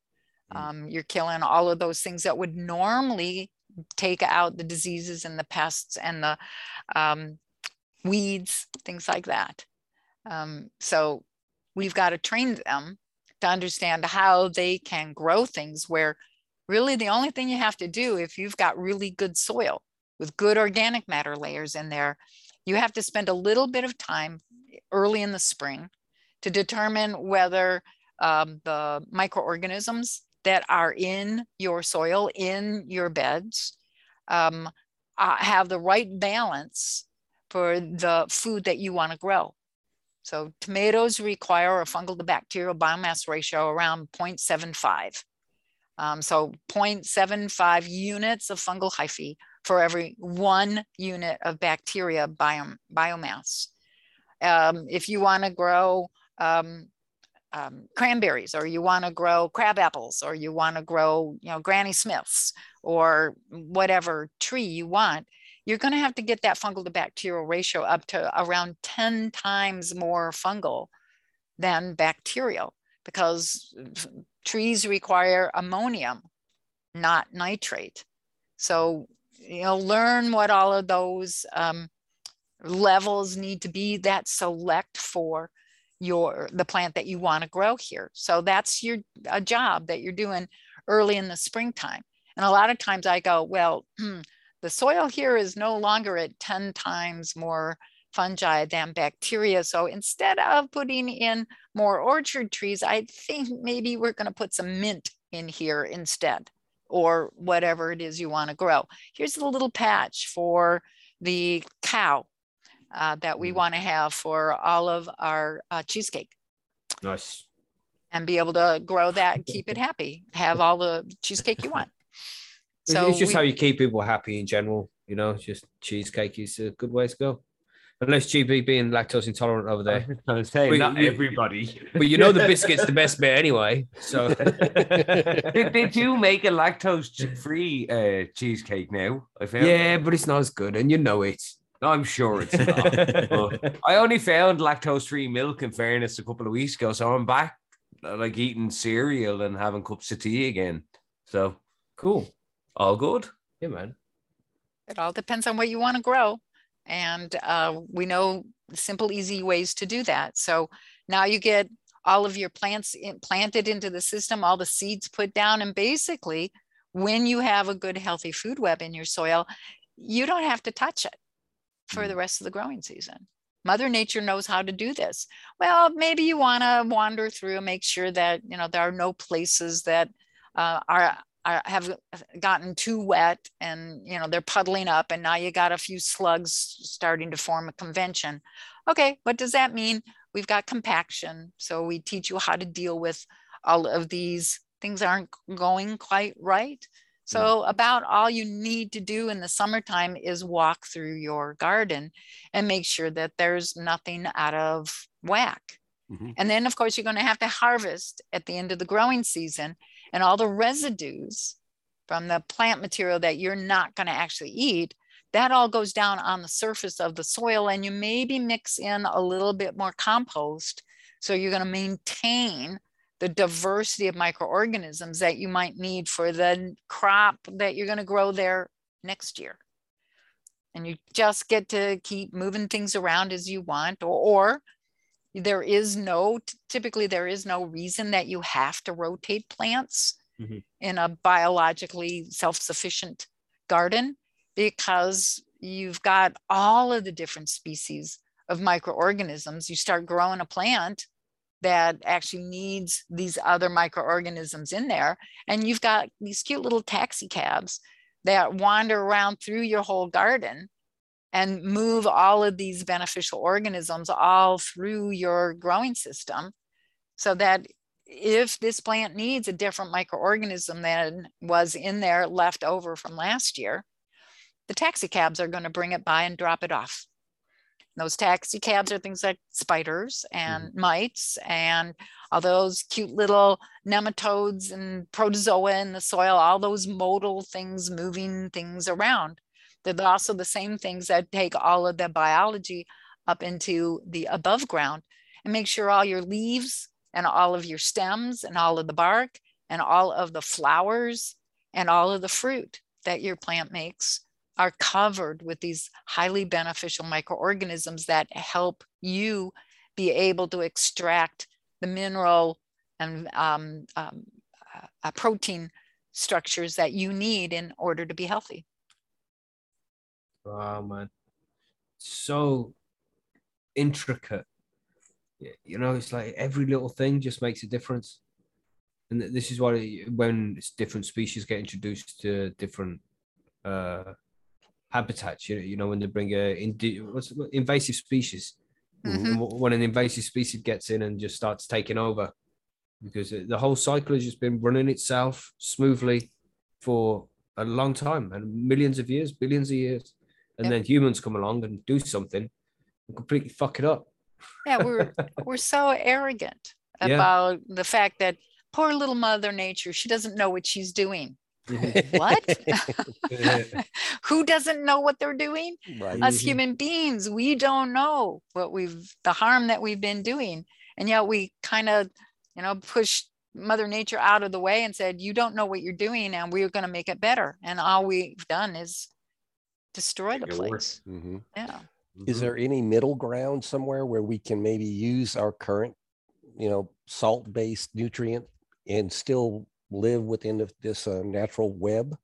Um, you're killing all of those things that would normally take out the diseases and the pests and the um, weeds, things like that. Um, so we've got to train them to understand how they can grow things where really the only thing you have to do if you've got really good soil with good organic matter layers in there, you have to spend a little bit of time early in the spring to determine whether um, the microorganisms that are in your soil, in your beds, um, uh, have the right balance for the food that you want to grow. So tomatoes require a fungal to bacterial biomass ratio around 0.75. Um, so 0.75 units of fungal hyphae for every one unit of bacteria biom, biomass. Um, if you want to grow um, um, cranberries or you want to grow crab apples or you want to grow you know granny smiths or whatever tree you want you're going to have to get that fungal to bacterial ratio up to around 10 times more fungal than bacterial because trees require ammonium not nitrate. So you know learn what all of those um, levels need to be that select for your the plant that you want to grow here. So that's your a job that you're doing early in the springtime. And a lot of times i go well hmm, the soil here is no longer at 10 times more fungi than bacteria. So instead of putting in more orchard trees i think maybe we're going to put some mint in here instead or whatever it is you want to grow. Here's a little patch for the cow uh, that we Mm. want to have for all of our uh, cheesecake Nice. and be able to grow that and keep it happy. Have all the cheesecake you want. <laughs> It's- So it's just we- how you keep people happy in general. You know, just cheesecake is a good way to go. Unless GB being lactose intolerant over there. I there. was going to not you- everybody. But you know the biscuit's the best <laughs> bit anyway. So <laughs> they, they do make a lactose-free uh, cheesecake now. I found. yeah, but it's not as good, and you know it. I'm sure it's not. but <laughs> I only found lactose-free milk, in fairness, a couple of weeks ago. So I'm back, uh, like eating cereal and having cups of tea again. So Cool. all good. Yeah, man. It all depends on what you want to grow. And uh, we know simple, easy ways to do that. So now you get all of your plants in, planted into the system, all the seeds put down. And basically, when you have a good, healthy food web in your soil, you don't have to touch it for the rest of the growing season. Mother Nature knows how to do this. Well, maybe you want to wander through and make sure that you know there are no places that uh, are, are have gotten too wet and you know they're puddling up, and now you got a few slugs starting to form a convention. Okay, what does that mean? We've got compaction, so we teach you how to deal with all of these things aren't going quite right. So about all you need to do in the summertime is walk through your garden and make sure that there's nothing out of whack. Mhm. And then of course you're going to have to harvest at the end of the growing season and all the residues from the plant material that you're not going to actually eat that all goes down on the surface of the soil and you maybe mix in a little bit more compost so you're going to maintain the diversity of microorganisms that you might need for the crop that you're going to grow there next year. And you just get to keep moving things around as you want, or, or there is no, typically, there is no reason that you have to rotate plants Mhm. in a biologically self sufficient garden because you've got all of the different species of microorganisms. You start growing a plant that actually needs these other microorganisms in there. And you've got these cute little taxi cabs that wander around through your whole garden and move all of these beneficial organisms all through your growing system so that if this plant needs a different microorganism than was in there left over from last year, the taxi cabs are going to bring it by and drop it off. Those taxi cabs are things like spiders and mm-hmm. mites and all those cute little nematodes and protozoa in the soil, all those modal things moving things around. They're also the same things that take all of the biology up into the above ground and make sure all your leaves and all of your stems and all of the bark and all of the flowers and all of the fruit that your plant makes are covered with these highly beneficial microorganisms that help you be able to extract the mineral and um, um, uh, uh, protein structures that you need in order to be healthy. Wow, man. So intricate. You know, it's like every little thing just makes a difference. And this is why when different species get introduced to different uh habitats, you know, you know when they bring a invasive species. Mhm. When an invasive species gets in and just starts taking over, because the whole cycle has just been running itself smoothly for a long time and millions of years, billions of years, and Yep. then humans come along and do something and completely fuck it up. Yeah, we're <laughs> we're so arrogant Yeah. about the fact that poor little Mother Nature, she doesn't know what she's doing. <laughs> What? <laughs> <laughs> Who doesn't know what they're doing? Right. Us Mhm. human beings, we don't know what we've the harm that we've been doing. And yet we kind of, you know, push Mother Nature out of the way and said, you don't know what you're doing and we're going to make it better. And all we've done is destroy the Make it worse. place. Mhm. Yeah. Is there any middle ground somewhere where we can maybe use our current, you know, salt-based nutrient and still live within this uh, natural web?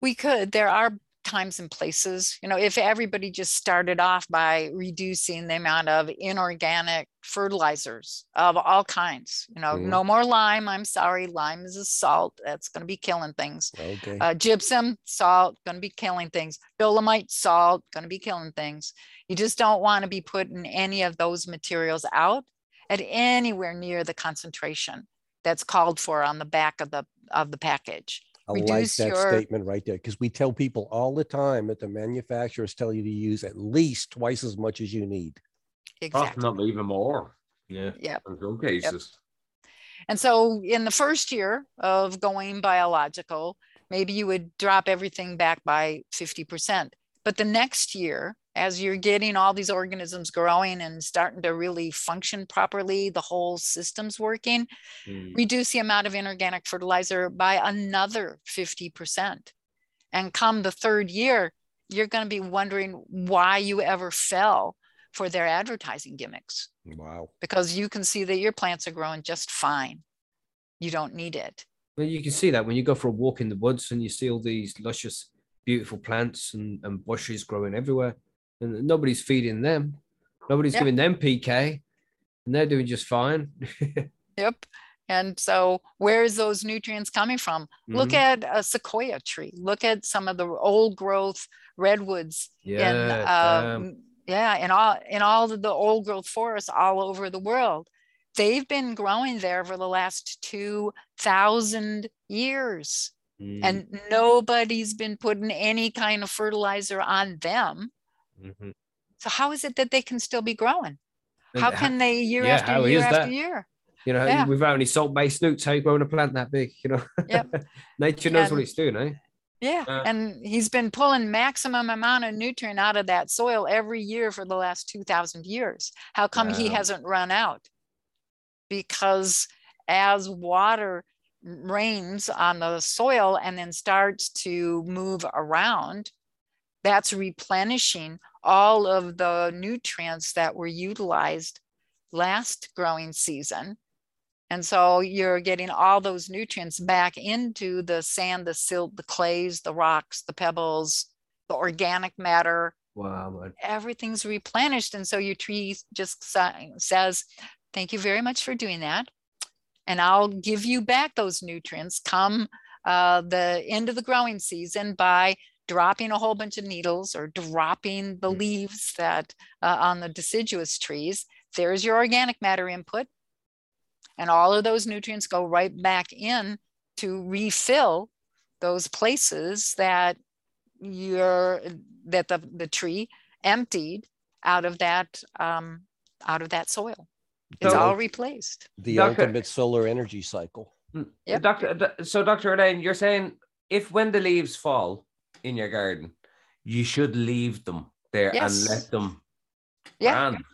We could. There are times and places, you know, if everybody just started off by reducing the amount of inorganic fertilizers of all kinds, you know, Mhm. no more lime. I'm sorry, lime is a salt that's going to be killing things. Okay. Uh, gypsum, salt, going to be killing things. Dolomite, salt, going to be killing things. You just don't want to be putting any of those materials out at anywhere near the concentration that's called for on the back of the of the package. I like reduce that your- statement right there because we tell people all the time that the manufacturers tell you to use at least twice as much as you need. Exactly. Often not even more Yeah. Yeah. in some cases. And so in the first year of going biological, maybe you would drop everything back by 50%. But the next year, as you're getting all these organisms growing and starting to really function properly, the whole system's working, Mm. reduce the amount of inorganic fertilizer by another 50%. And come the third year, you're going to be wondering why you ever fell for their advertising gimmicks Wow. because you can see that your plants are growing just fine. You don't need it. Well, you can see that when you go for a walk in the woods and you see all these luscious, beautiful plants and, and bushes growing everywhere, and nobody's feeding them. Nobody's Yeah. giving them PK, and they're doing just fine. <laughs> Yep. And so where is those nutrients coming from? Look Mhm. at a sequoia tree. Look at some of the old growth redwoods yeah, in damn. um, yeah, in all in all of the old growth forests all over the world. They've been growing there for the last two thousand years, Mm, and nobody's been putting any kind of fertilizer on them. Mhm. So how is it that they can still be growing? How can they year yeah, after year after that? year? you know yeah. without any salt-based nukes, how you growing a plant that big? You know, Yep. <laughs> nature knows what it's doing, eh? Yeah, Uh, and he's been pulling maximum amount of nutrient out of that soil every year for the last 2000 years. How come he hasn't run out? Because as water rains on the soil and then starts to move around, that's replenishing all of the nutrients that were utilized last growing season. And so you're getting all those nutrients back into the sand, the silt, the clays, the rocks, the pebbles, the organic matter. Wow. Everything's replenished. And so your tree just sa- says, Thank you very much for doing that. And I'll give you back those nutrients come uh, the end of the growing season by dropping a whole bunch of needles or dropping the Mm. leaves that uh, on the deciduous trees. There's your organic matter input. And all of those nutrients go right back in to refill those places that you're that the, the tree emptied out of that um, out of that soil. It's So- all replaced. The Doctor- ultimate solar energy cycle. Yep. Doctor, so Dr. Elaine, you're saying if when the leaves fall in your garden, you should leave them there Yes. and let them Yeah. run.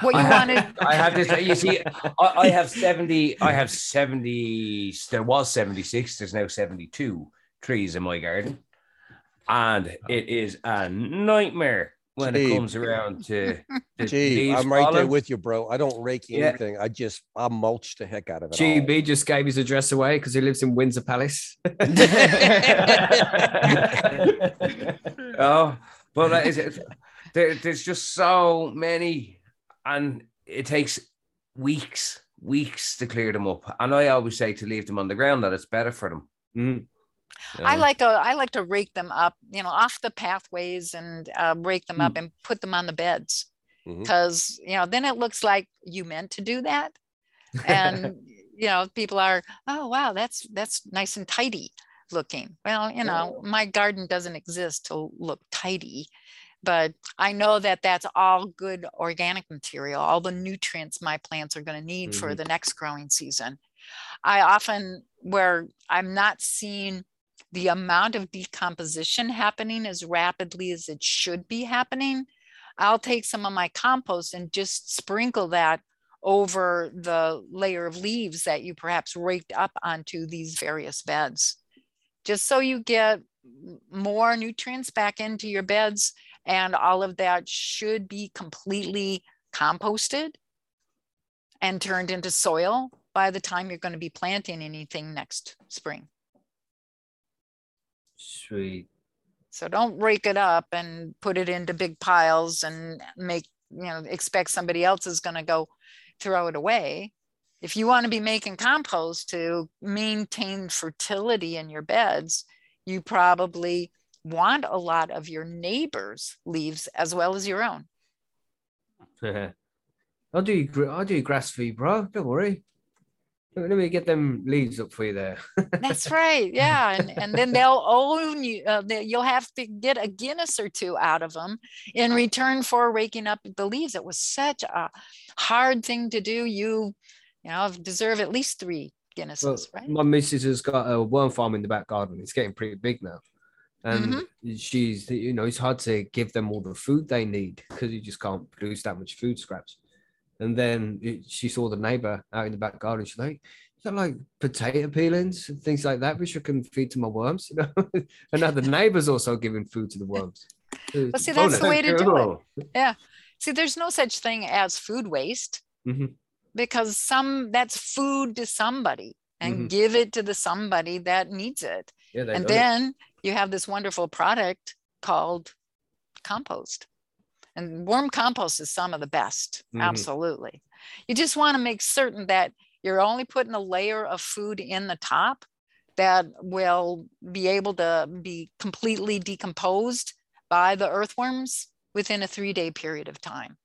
What you I have- wanted, <laughs> I have this. You see, I, I have seventy. I have seventy. There was seventy six. There's now seventy two trees in my garden, and it is a nightmare when it comes around to. the Gee, leaves I'm right there with you, bro. I don't rake Yeah. anything. I just I mulch the heck out of it. all. GB just gave his address away because he lives in Windsor Palace. <laughs> oh, but that is it. There, there's just so many, and it takes weeks, weeks to clear them up. And I always say to leave them on the ground that it's better for them. Mm. You I like to I like to rake them up, you know, off the pathways and uh, rake them up and put them on the beds because you know then it looks like you meant to do that, <laughs> and you know people are oh wow that's that's nice and tidy looking. Well, you know my garden doesn't exist to look tidy, but I know that that's all good organic material, all the nutrients my plants are going to need for Mhm. the next growing season. I often, where I'm not seeing the amount of decomposition happening as rapidly as it should be happening, I'll take some of my compost and just sprinkle that over the layer of leaves that you perhaps raked up onto these various beds. Just so you get more nutrients back into your beds, and all of that should be completely composted and turned into soil by the time you're going to be planting anything next spring. Sweet. So don't rake it up and put it into big piles and make, you know, expect somebody else is going to go throw it away. If you want to be making compost to maintain fertility in your beds, you probably want a lot of your neighbors' leaves as well as your own. <laughs> I'll do. I'll do grass feed, bro. Don't worry. Let me- get them leaves up for you there. <laughs> That's right. Yeah. And, and then they'll <laughs> own you. Uh, they, you'll have to get a Guinness or two out of them in return for raking up the leaves. It was such a hard thing to do. You, you know, deserve at least three Guinnesses, Well, right? my missus has got a worm farm in the back garden. It's getting pretty big now. And Mm-hmm. she's, you know, it's hard to give them all the food they need because you just can't produce that much food scraps. And then it, she saw the neighbor out in the back garden. She's like, "Is that like potato peelings and things like that, which I can feed to my worms?" You <laughs> know, and now the neighbor's also giving food to the worms. Well, see, that's the way to do it. Yeah. See, there's no such thing as food waste Mhm. because some that's food to somebody and Mhm. give it to the somebody that needs it. Yeah, they and done it. then you have this wonderful product called compost. And worm compost is some of the best. Mhm. Absolutely. You just want to make certain that you're only putting a layer of food in the top that will be able to be completely decomposed by the earthworms within a three day period of time.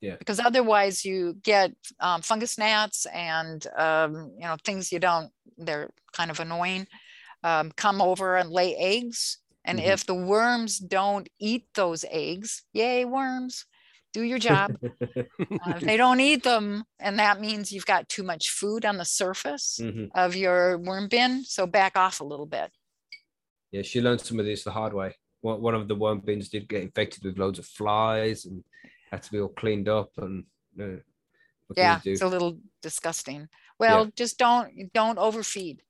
Yeah. Because otherwise you get um, fungus gnats and um, you know things you don't. They're kind of annoying. Um, come over and lay eggs, and Mhm. if the worms don't eat those eggs, yay worms, do your job. <laughs> Uh, if they don't eat them, and that means you've got too much food on the surface Mhm. of your worm bin, so back off a little bit. Yeah, she learned some of this the hard way. One, one of the worm bins did get infected with loads of flies and had to be all cleaned up. And uh, what can you Yeah, it's a little disgusting. Well, just don't don't overfeed.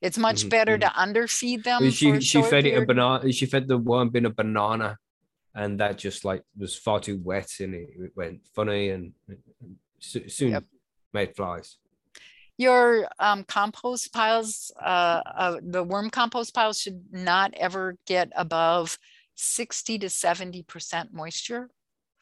It's much Mhm, better to underfeed them. She she fed it a banana. She fed the worm bin a banana, and that just like was far too wet, and it, it went funny, and soon Yep. made flies. Your um, compost piles, uh, uh, the worm compost piles should not ever get above 60 to 70% moisture.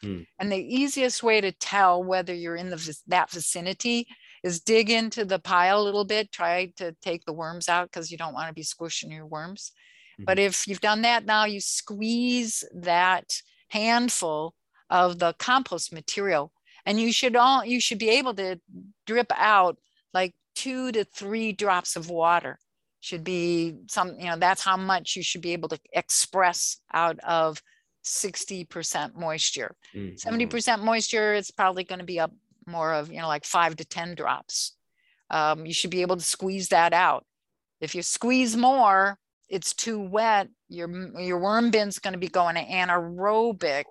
Hmm. And the easiest way to tell whether you're in the that vicinity is dig into the pile a little bit, try to take the worms out because you don't want to be squishing your worms. But if you've done that now, you squeeze that handful of the compost material and you should all you should be able to drip out like two to three drops of water should be some you know that's how much you should be able to express out of 60% moisture Mm. 70% moisture it's probably going to be up more of you know like five to ten drops um, you should be able to squeeze that out if you squeeze more it's too wet your your worm bin's going to be going anaerobic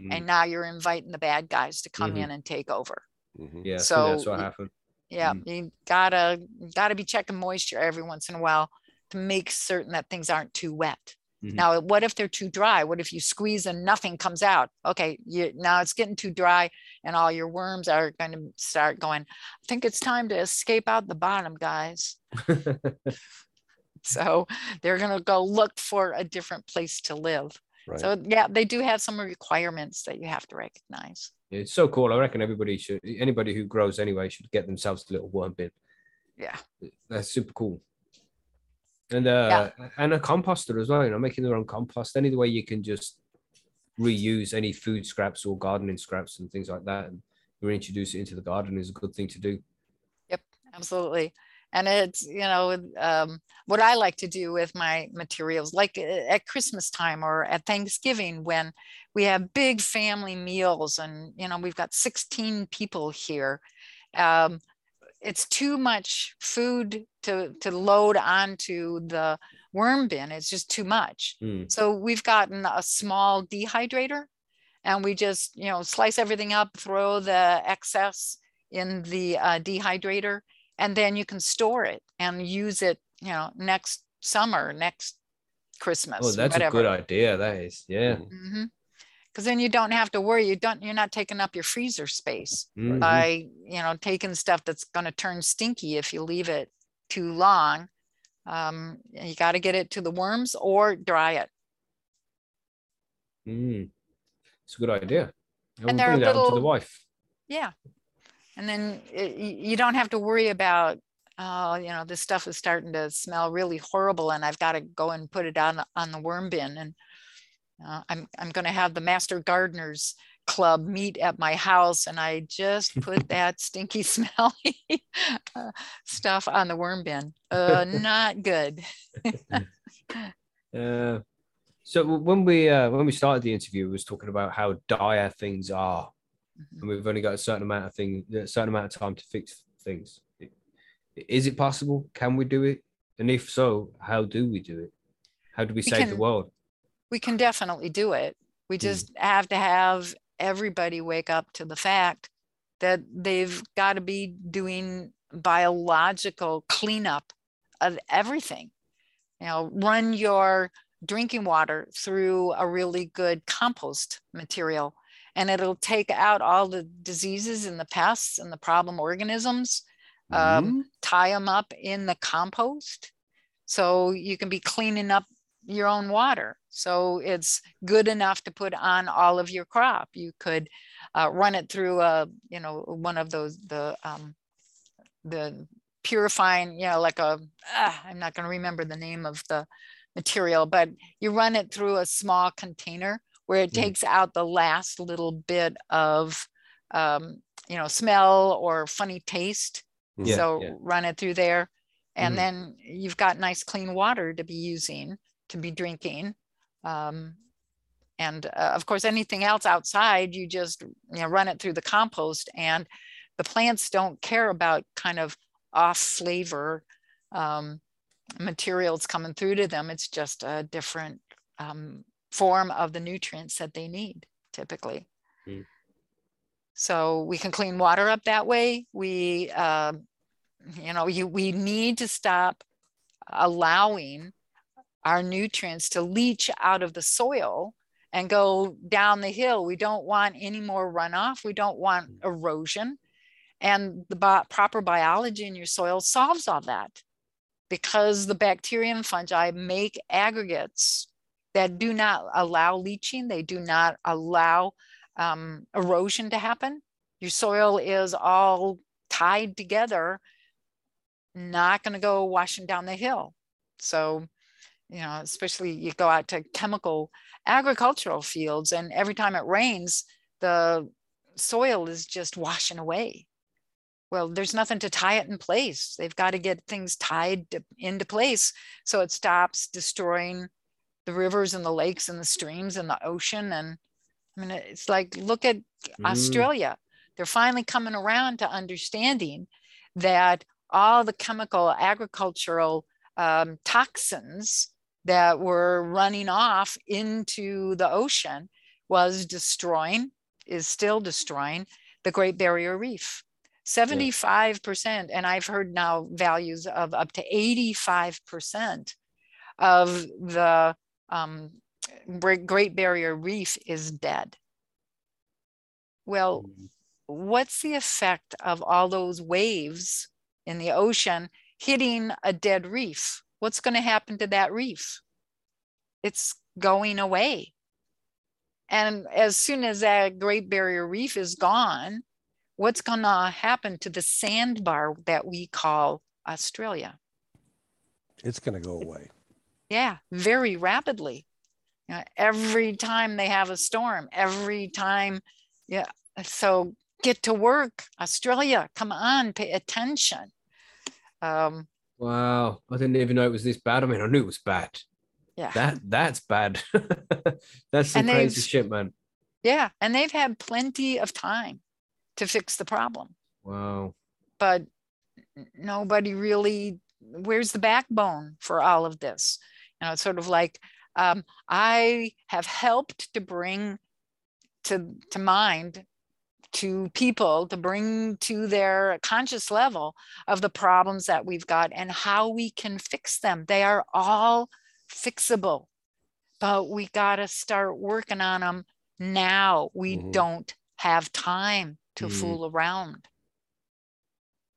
Mm. and now you're inviting the bad guys to come Mhm. in and take over Mhm. Yeah, so that's what happened. yeah Mm. you gotta gotta be checking moisture every once in a while to make certain that things aren't too wet Mhm. now what if they're too dry what if you squeeze and nothing comes out okay you now it's getting too dry and all your worms are going to start going i think it's time to escape out the bottom guys <laughs> so they're going to go look for a different place to live Right. so yeah they do have some requirements that you have to recognize it's so cool. I reckon everybody should, anybody who grows anyway, should get themselves a little worm bin. yeah That's super cool. And uh, and a composter as well. You know, making their own compost. Any way you can just reuse any food scraps or gardening scraps and things like that, and reintroduce it into the garden is a good thing to do. Yep, absolutely and it's you know um, what i like to do with my materials like uh, at christmas time or at thanksgiving when we have big family meals and you know we've got 16 people here um, it's too much food to to load onto the worm bin it's just too much Mm. so we've gotten a small dehydrator and we just, you know, slice everything up, throw the excess in the uh, dehydrator, and then you can store it and use it, you know, next summer, next Christmas. Oh, that's whatever. a good idea. That is, yeah. Mhm. Because then you don't have to worry. You don't. You're not taking up your freezer space Mhm. by, you know, taking stuff that's going to turn stinky if you leave it too long. Um, you got to get it to the worms or dry it. Mm. It's a good idea. And there are that to the wife. Yeah. And then it, you don't have to worry about, oh, you know, this stuff is starting to smell really horrible and I've got to go and put it on, on the worm bin. And uh, I'm, I'm going to have the Master Gardeners Club meet at my house and I just put <laughs> that stinky, <laughs> smelly uh, stuff on the worm bin. Uh, not good. Uh, so when we uh, when we started the interview, we was talking about how dire things are, Mhm. and we've only got a certain amount of thing, a certain amount of time to fix things. Is it possible? Can we do it? And if so, how do we do it? How do we, save the world? We can definitely do it. We Hmm. just have to have everybody wake up to the fact that they've got to be doing biological cleanup of everything. You know, run your drinking water through a really good compost material and it'll take out all the diseases and the pests and the problem organisms, um, Mhm. tie them up in the compost. So you can be cleaning up your own water. So it's good enough to put on all of your crop. You could uh, run it through a, you know, one of those, the, um, the purifying, you know, like a, ah, I'm not going to remember the name of the material, but you run it through a small container where it Mm. takes out the last little bit of, um, you know, smell or funny taste. Yeah, so yeah. run it through there. And Mhm. then you've got nice clean water to be using, to be drinking. Um, and uh, of course, anything else outside, you just you know run it through the compost, and the plants don't care about kind of off flavor um, materials coming through to them. It's just a different um, form of the nutrients that they need typically. Mm. So we can clean water up that way. We, um, you know, you we need to stop allowing our nutrients to leach out of the soil and go down the hill. We don't want any more runoff. We don't want erosion. And the bi- proper biology in your soil solves all that because the bacteria and fungi make aggregates that do not allow leaching, they do not allow um, erosion to happen. Your soil is all tied together, not going to go washing down the hill. So, you know, especially you go out to chemical agricultural fields, and every time it rains, the soil is just washing away. Well, there's nothing to tie it in place. They've got to get things tied to, into place so it stops destroying the rivers and the lakes and the streams and the ocean. And I mean, it's like, look at Mm. Australia. They're finally coming around to understanding that all the chemical agricultural um, toxins that were running off into the ocean was destroying, is still destroying the Great Barrier Reef. 75%, and I've heard now values of up to 85% of the um, Great Great Barrier Reef is dead. Well, what's the effect of all those waves in the ocean hitting a dead reef? What's going to happen to that reef? It's going away. And as soon as that Great Barrier Reef is gone, what's going to happen to the sandbar that we call Australia? It's going to go away. Yeah, very rapidly. You know, every time they have a storm, every time, yeah. So get to work, Australia. Come on, pay attention. Um, Wow, I didn't even know it was this bad. I mean, I knew it was bad. yeah, That that's bad. <laughs> that's some And crazy shit, man. yeah, and they've had plenty of time to fix the problem, Wow. but nobody really. Where's the backbone for all of this? You know, it's sort of like um, I have helped to bring to to mind to people to bring to their conscious level of the problems that we've got and how we can fix them. They are all fixable, but we got to start working on them now. We Mhm. don't have time to Mm. fool around.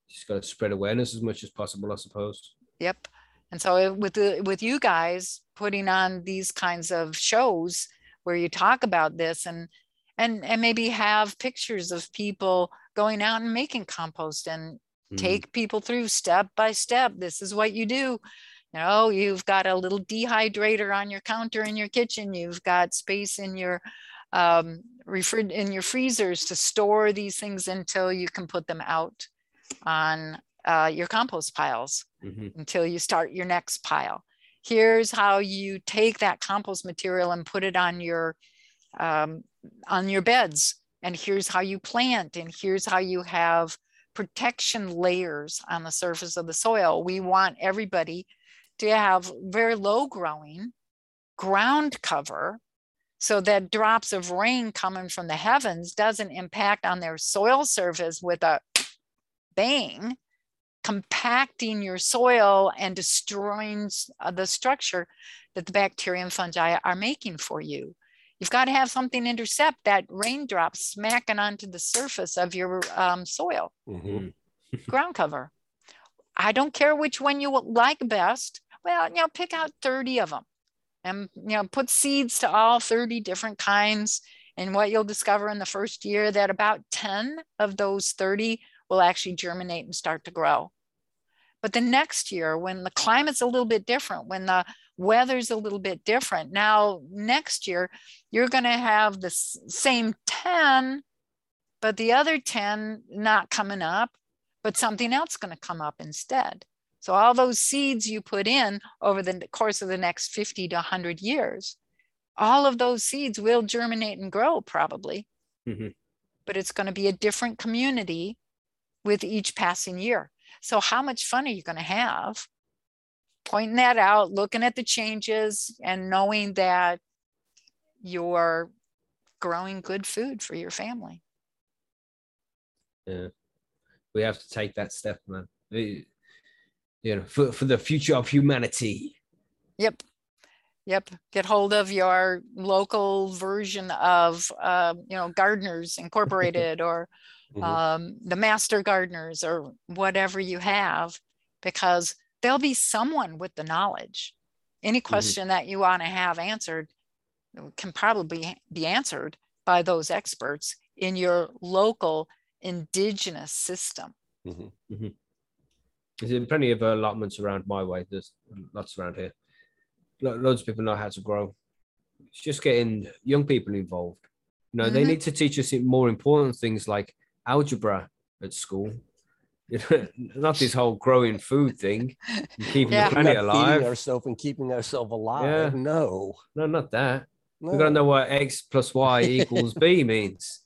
Just got to spread awareness as much as possible, I suppose. Yep. And so with the with you guys putting on these kinds of shows where you talk about this and and and maybe have pictures of people going out and making compost and Mm. take people through step by step. This is what you do. You know, you've got a little dehydrator on your counter in your kitchen. You've got space in your um, refri- in your freezers to store these things until you can put them out on uh, your compost piles Mhm. until you start your next pile. Here's how you take that compost material and put it on your um, on your beds. And here's how you plant. And here's how you have protection layers on the surface of the soil. We want everybody to have very low growing ground cover so that drops of rain coming from the heavens doesn't impact on their soil surface with a bang compacting your soil and destroying uh, the structure that the bacteria and fungi are making for you. You've got to have something intercept that raindrop smacking onto the surface of your um, soil, Mhm. <laughs> ground cover. I don't care which one you like best. Well, you know, pick out 30 of them and, you know, put seeds to all 30 different kinds. And what you'll discover in the first year that about 10 of those 30 will actually germinate and start to grow. But the next year, when the climate's a little bit different, when the weather's a little bit different, now next year, you're going to have the same 10, but the other 10 not coming up, but something else going to come up instead. So all those seeds you put in over the course of the next 50 to 100 years, all of those seeds will germinate and grow probably, Mhm. but it's going to be a different community with each passing year. So how much fun are you going to have pointing that out, looking at the changes and knowing that you're growing good food for your family? Yeah. We have to take that step, man. You know, for, for the future of humanity. Yep. Yep. Get hold of your local version of, uh, you know, Gardeners Incorporated or <laughs> Mhm. um, the Master Gardeners or whatever you have, because there'll be someone with the knowledge. Any question that you want to have answered can probably be answered by those experts in your local indigenous system. Mhm. There's plenty of allotments around my way. There's lots around here. Lo- Loads of people know how to grow. It's just getting young people involved. You know, they Mhm. need to teach us more important things like algebra at school. You know, not this whole growing food thing, and keeping Yeah. the planet alive. feeding ourselves and keeping ourselves alive. Yeah. No. No, not that. no. We gotta know what x plus y equals b means.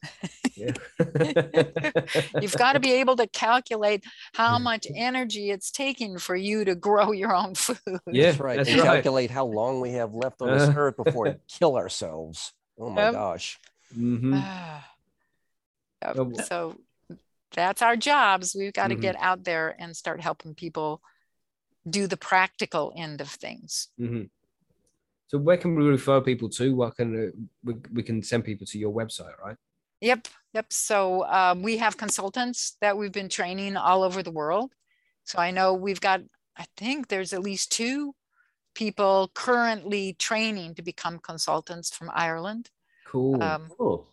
Yeah. <laughs> You've got to be able to calculate how much energy it's taking for you to grow your own food. Yeah, That's right. that's and right. calculate how long we have left on this Uh. earth before we kill ourselves. Oh my Yep. gosh. <sighs> Yep, Oh, So that's our jobs. We've got to Mhm. get out there and start helping people do the practical end of things. Mhm. So where can we refer people to? What can uh, we, we can send people to your website, right? Yep, yep. So um, we have consultants that we've been training all over the world. So I know we've got, I think there's at least two people currently training to become consultants from Ireland. Cool. Um, Cool.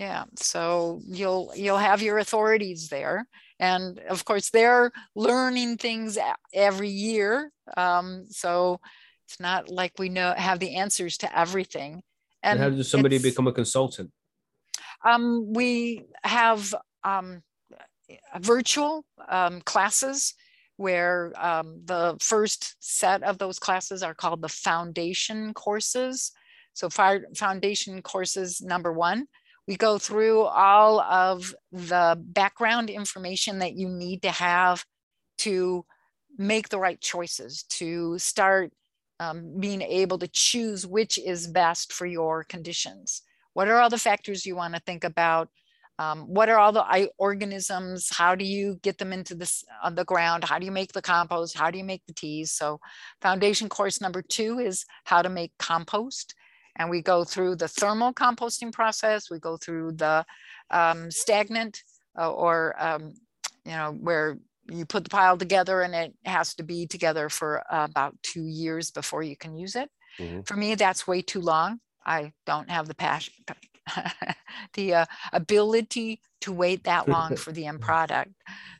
Yeah, so you'll you'll have your authorities there, and of course they're learning things every year. Um, so it's not like we know have the answers to everything. and how does somebody become a consultant? Um, we have um, virtual um, classes where um, the first set of those classes are called the foundation courses. So fire foundation courses number one, we go through all of the background information that you need to have to make the right choices, to start um, being able to choose which is best for your conditions. What are all the factors you want to think about? Um, what are all the organisms? How do you get them into this on the ground? How do you make the compost? How do you make the teas? So, foundation course number two is how to make compost, and we go through the thermal composting process. We go through the um, stagnant uh, or um, you know where you put the pile together and it has to be together for uh, about two years before you can use it. Mhm. For me, that's way too long. I don't have the passion, <laughs> the uh, ability to wait that <laughs> long for the end product.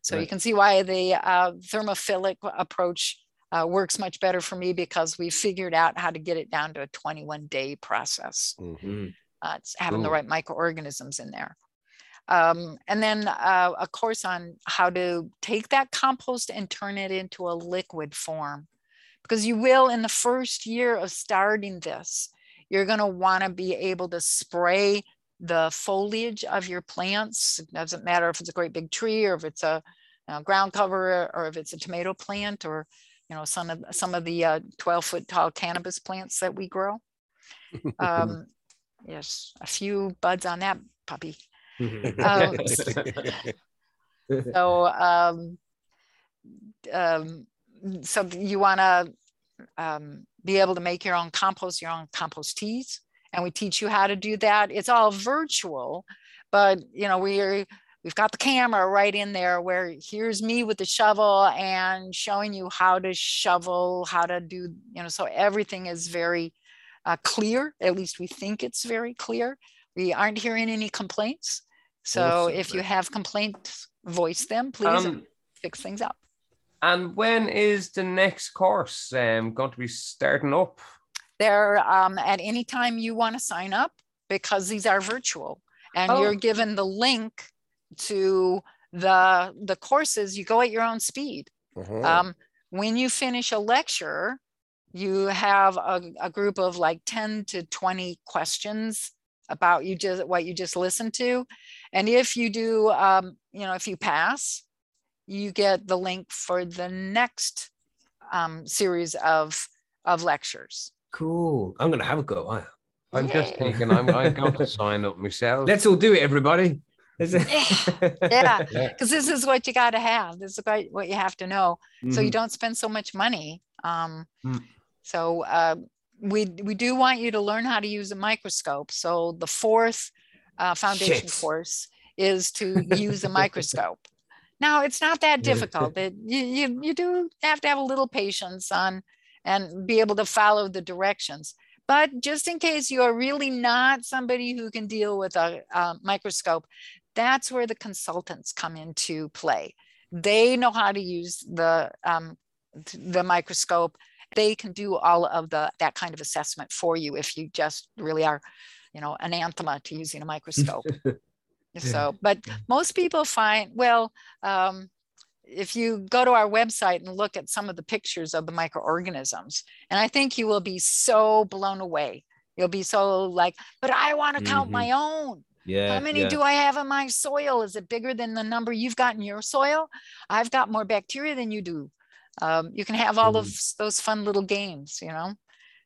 So you can see why the uh, thermophilic approach uh, works much better for me because we figured out how to get it down to a 21 day process. Mhm. Mhm. Uh, it's having the right microorganisms in there. Um, and then uh, a course on how to take that compost and turn it into a liquid form. Because you will, in the first year of starting this, you're going to want to be able to spray the foliage of your plants. It doesn't matter if it's a great big tree or if it's a, uh ground cover or if it's a tomato plant or you know some of some of the uh, 12 foot tall cannabis plants that we grow. <laughs> Um, yes, a few buds on that puppy. Um, <laughs> So, um, um, so you want to um, be able to make your own compost, your own compost teas, and we teach you how to do that. It's all virtual, but you know, we're we've got the camera right in there where here's me with the shovel and showing you how to shovel, how to do, you know, so everything is very uh, clear. At least we think it's very clear. We aren't hearing any complaints. So Awesome. if you have complaints, voice them, please, Um, fix things up. and when is the next course um, going to be starting up? There, um, at any time you want to sign up, because these are virtual, and Oh. you're given the link to the the courses. You go at your own speed. Mhm. Um, when you finish a lecture, you have a, a group of like 10 to 20 questions about you just what you just listened to. And if you do, um, you know, if you pass, you get the link for the next um, series of of lectures. Cool. I'm gonna have a go. I? I'm just thinking I'm, I'm going to <laughs> sign up myself. Let's all do it, everybody. Is <laughs> it? Yeah, Yeah. because this is what you got to have. This is what what you have to know. so you Mhm. don't spend so much money. Um, Mm. So uh, we we do want you to learn how to use a microscope. So the fourth uh, foundation Shit. course is to <laughs> use a microscope. Now it's not that difficult. It, you, you you do have to have a little patience on and be able to follow the directions. But just in case you are really not somebody who can deal with a, a microscope, that's where the consultants come into play. They know how to use the um, the microscope. They can do all of the that kind of assessment for you if you just really are, you know, an anathema to using a microscope. <laughs> so, but most people find well. Um, if you go to our website and look at some of the pictures of the microorganisms, and I think you will be so blown away. You'll be so like, but I want to count Mhm. my own. Yeah. How many yeah. do I have in my soil? Is it bigger than the number you've got in your soil? I've got more bacteria than you do. Um, you can have all of Mm. s- those fun little games, you know?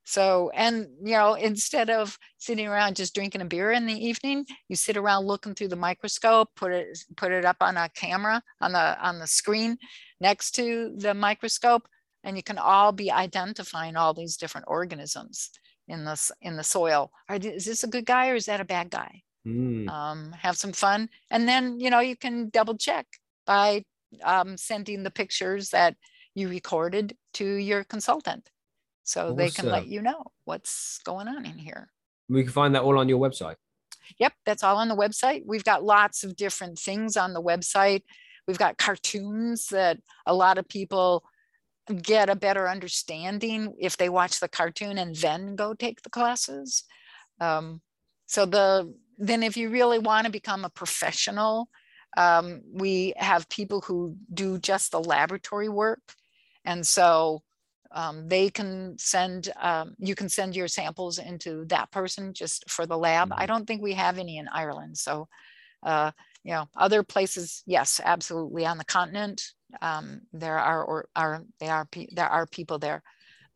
So, and, you know, instead of sitting around just drinking a beer in the evening, you sit around looking through the microscope, put it, put it up on a camera on the, on the screen next to the microscope, and you can all be identifying all these different organisms in this, in the soil. Are, is this a good guy or is that a bad guy? Mm. um, have some fun. And then, you know, you can double check by um, sending the pictures that you recorded to your consultant. So they can let you know what's going on in here. We can find that all on your website. Yep, that's all on the website. We've got lots of different things on the website. We've got cartoons that a lot of people get a better understanding if they watch the cartoon and then go take the classes. Um, so the then if you really want to become a professional, um, we have people who do just the laboratory work. And so um, they can send, um, you can send your samples into that person just for the lab. I don't think we have any in Ireland. So, uh, you know, other places, yes, absolutely. On the continent, um, there are, or are, they are, there are people there.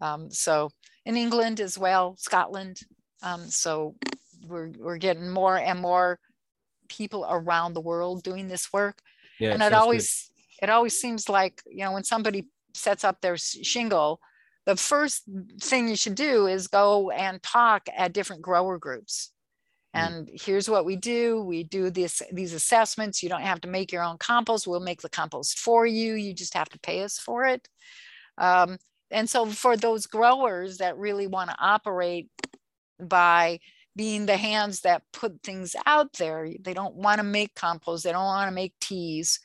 Um, so in England as well, Scotland. Um, so we're, we're getting more and more people around the world doing this work Yeah. and it good. always it always seems like you know when somebody sets up their shingle the first thing you should do is go and talk at different grower groups Mm. and here's what we do we do this these assessments you don't have to make your own compost we'll make the compost for you you just have to pay us for it um, and so for those growers that really want to operate by being the hands that put things out there, they don't want to make compost, they don't want to make teas,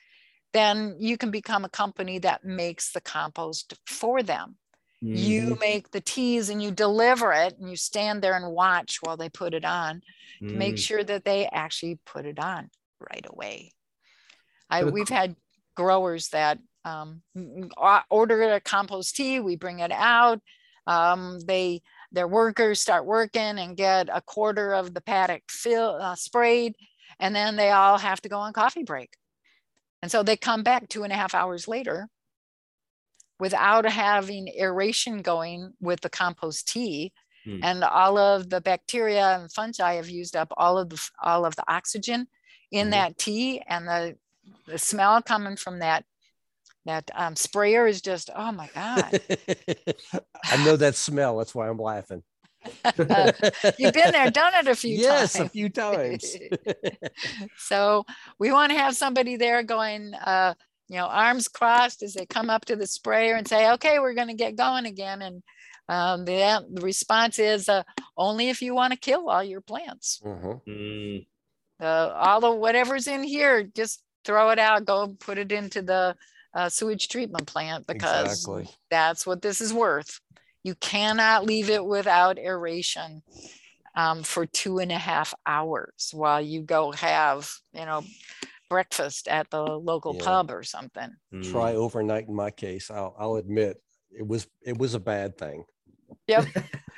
then you can become a company that makes the compost for them. You make the teas and you deliver it and you stand there and watch while they put it on to make Mm. sure that they actually put it on right away. I, we've had growers that um, m- m- o- order a compost tea, we bring it out. Um, they their workers start working and get a quarter of the paddock fill, uh, sprayed, and then they all have to go on coffee break. And so they come back two and a half hours later without having aeration going with the compost tea Hmm. and all of the bacteria and fungi have used up all of the all of the oxygen in Mhm. that tea and the the smell coming from that that um, sprayer is just oh my god <laughs> I know that smell. That's why I'm laughing. You've been there, <laughs> done it a few yes, times. a few times. <laughs> so we want to have somebody there going, uh, you know, arms crossed as they come up to the sprayer and say, okay, we're going to get going again. And um, the, the response is uh, only if you want to kill all your plants. Mm, Uh, all the whatever's in here, just throw it out, go put it into the uh, sewage treatment plant because Exactly. that's what this is worth. You cannot leave it without aeration um, for two and a half hours while you go have, you know, breakfast at the local Yeah. pub or something. mm. Try overnight in my case. I'll, I'll admit it was it was a bad thing. Yep.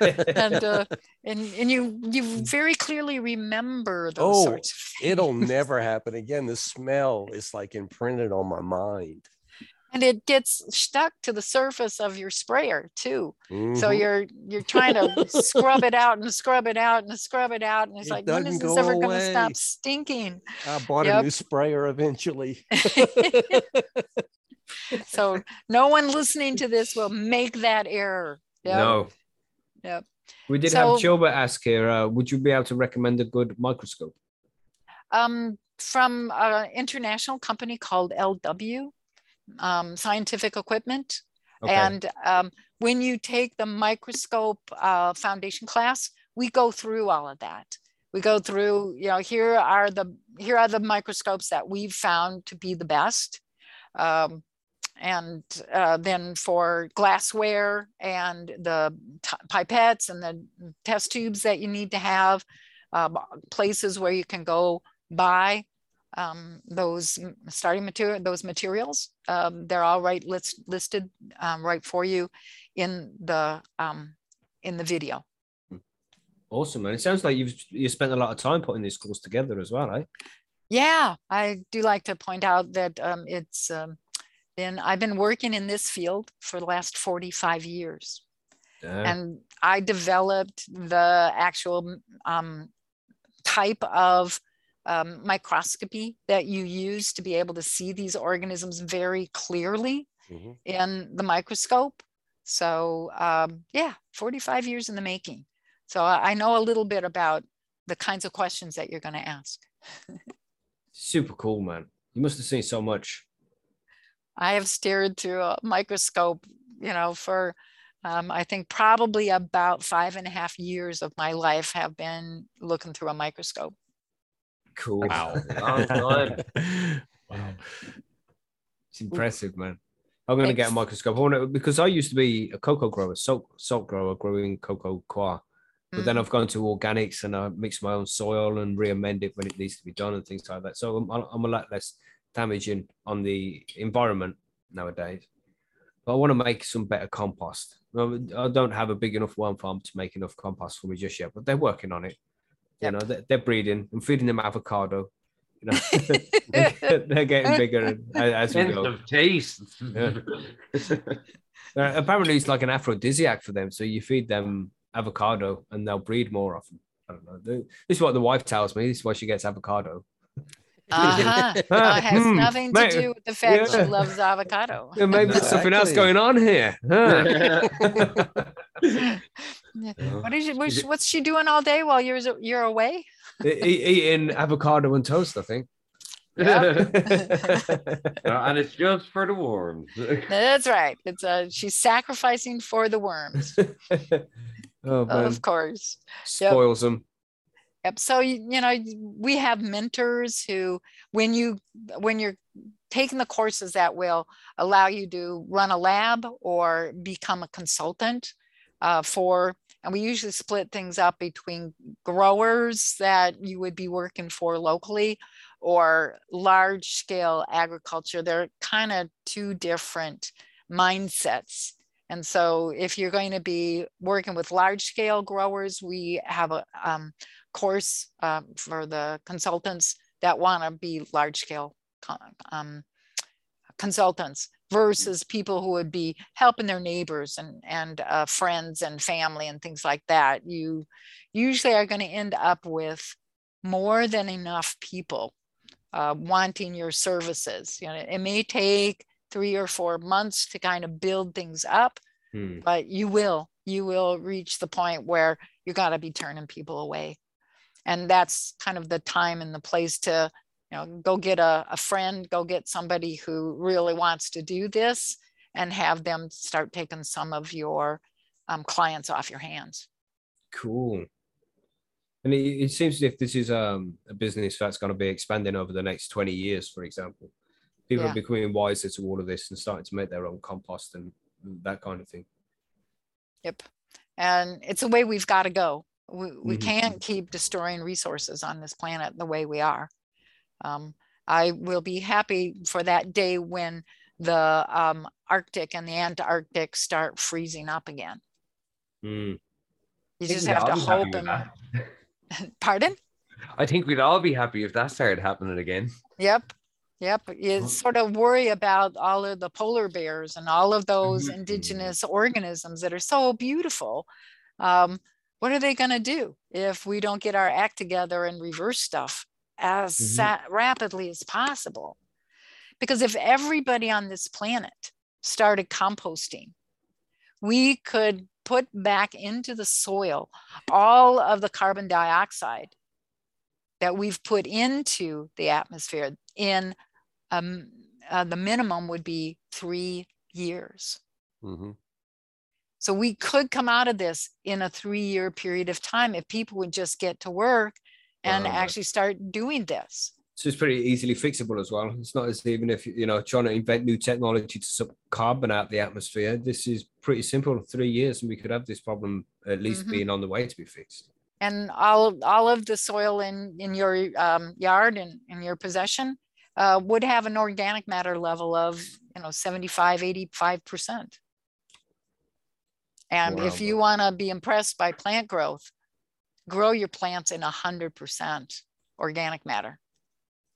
<laughs> and uh, and and you you very clearly remember those Oh, sorts of It'll never happen again. The smell is like imprinted on my mind. And it gets stuck to the surface of your sprayer too. So Mhm. you're you're <laughs> trying to scrub it out and scrub it out and scrub it out, and it's It like, when is this ever going to stop stinking? I bought Yep. a new sprayer eventually. <laughs> <laughs> so no one listening to this will make that error. Yep. No. Yep. We did So- have Gilbert ask here, uh, would you be able to recommend a good microscope? Um, from an international company called LW um, Scientific Equipment. Okay. And um, when you take the microscope uh, foundation class, we go through all of that. We go through, you know, here are the here are the microscopes that we've found to be the best. Um, and uh, then for glassware and the pipettes and the test tubes that you need to have, um, places where you can go buy um, those starting material, those materials. Um, they're all right list, listed um, right for you in the um, in the video. Awesome, man. It sounds like you've you spent a lot of time putting these course together as well, eh? Yeah, I do like to point out that um, it's um, been I've been working in this field for the last 45 years. Yeah. and I developed the actual um, type of um, microscopy that you use to be able to see these organisms very clearly Mhm. in the microscope. So um, yeah, 45 years in the making. So I I know a little bit about the kinds of questions that you're going to ask. <laughs> Super cool, man. You must have seen so much. I have stared through a microscope, you know, for um, I think probably about five and a half years of my life have been looking through a microscope. Cool. Wow. Long <laughs> time. wow. It's impressive, man. I'm gonna get a Thanks. microscope. I want to because I used to be a coco grower, salt salt grower, growing coco coir. But then Mm. I've gone to organics and I mix my own soil and re-amend it when it needs to be done and things like that. So I'm, I'm a lot less damaging on the environment nowadays. But I want to make some better compost. I don't have a big enough worm farm to make enough compost for me just yet, but they're working on it. You know, they're, they're breeding. I'm feeding them avocado. You know, <laughs> <laughs> they're getting bigger as we Sense go. of taste. Yeah. <laughs> Uh, apparently, it's like an aphrodisiac for them. So you feed them avocado, and they'll breed more often. I don't know. This is what the wife tells me. This is why she gets avocado. Uh-huh. Uh, it has Hmm, nothing to mate, do with the fact yeah. she loves avocado. Yeah, maybe there's something else going on here. Huh? Yeah. What is she, what's, what's she doing all day while you're you're away? Eating avocado and toast, I think. <laughs> <laughs> and it's just for the worms. <laughs> That's right. It's uh, she's sacrificing for the worms, oh man, of course. Yep. spoils them. Yep. So you, you know, we have mentors who, when you when you're taking the courses that will allow you to run a lab or become a consultant uh, for, and we usually split things up between growers that you would be working for locally or large scale agriculture. They're kind of two different mindsets. And so if you're going to be working with large scale growers, we have a um, course um, for the consultants that want to be large scale um, consultants versus people who would be helping their neighbors and and uh, friends and family and things like that. You usually are going to end up with more than enough people uh, wanting your services. You know, it may take three or four months to kind of build things up, Hmm. but you will you will reach the point where you got to be turning people away. And that's kind of the time and the place to, you know, go get a, a friend, go get somebody who really wants to do this and have them start taking some of your um, clients off your hands. Cool. And it, it seems as if this is um, a business that's going to be expanding over the next 20 years, for example. People Yeah. are becoming wiser to all of this and starting to make their own compost and that kind of thing. Yep. And it's a way we've got to go. We, we Mhm. can't keep destroying resources on this planet the way we are. Um, I will be happy for that day when the um, Arctic and the Antarctic start freezing up again. Mm. You just have to all be happy hope and, <laughs> pardon? I think we'd all be happy if that started happening again. Yep. Yep. You sort of worry about all of the polar bears and all of those Mhm. indigenous organisms that are so beautiful. Um, what are they going to do if we don't get our act together and reverse stuff as Mhm. sa- rapidly as possible? Because if everybody on this planet started composting, we could put back into the soil all of the carbon dioxide that we've put into the atmosphere in um, uh, the minimum would be three years. Mhm. So we could come out of this in a three year period of time if people would just get to work and Wow. actually start doing this. So it's pretty easily fixable as well. It's not as even if you know trying to invent new technology to suck carbon out the atmosphere. This is pretty simple. Three years, and we could have this problem at least Mhm. being on the way to be fixed. And all, all of the soil in, in your um, yard and in your possession uh, would have an organic matter level of, you know, 75, 85%. And if you want to be impressed by plant growth, grow your plants in 100% organic matter.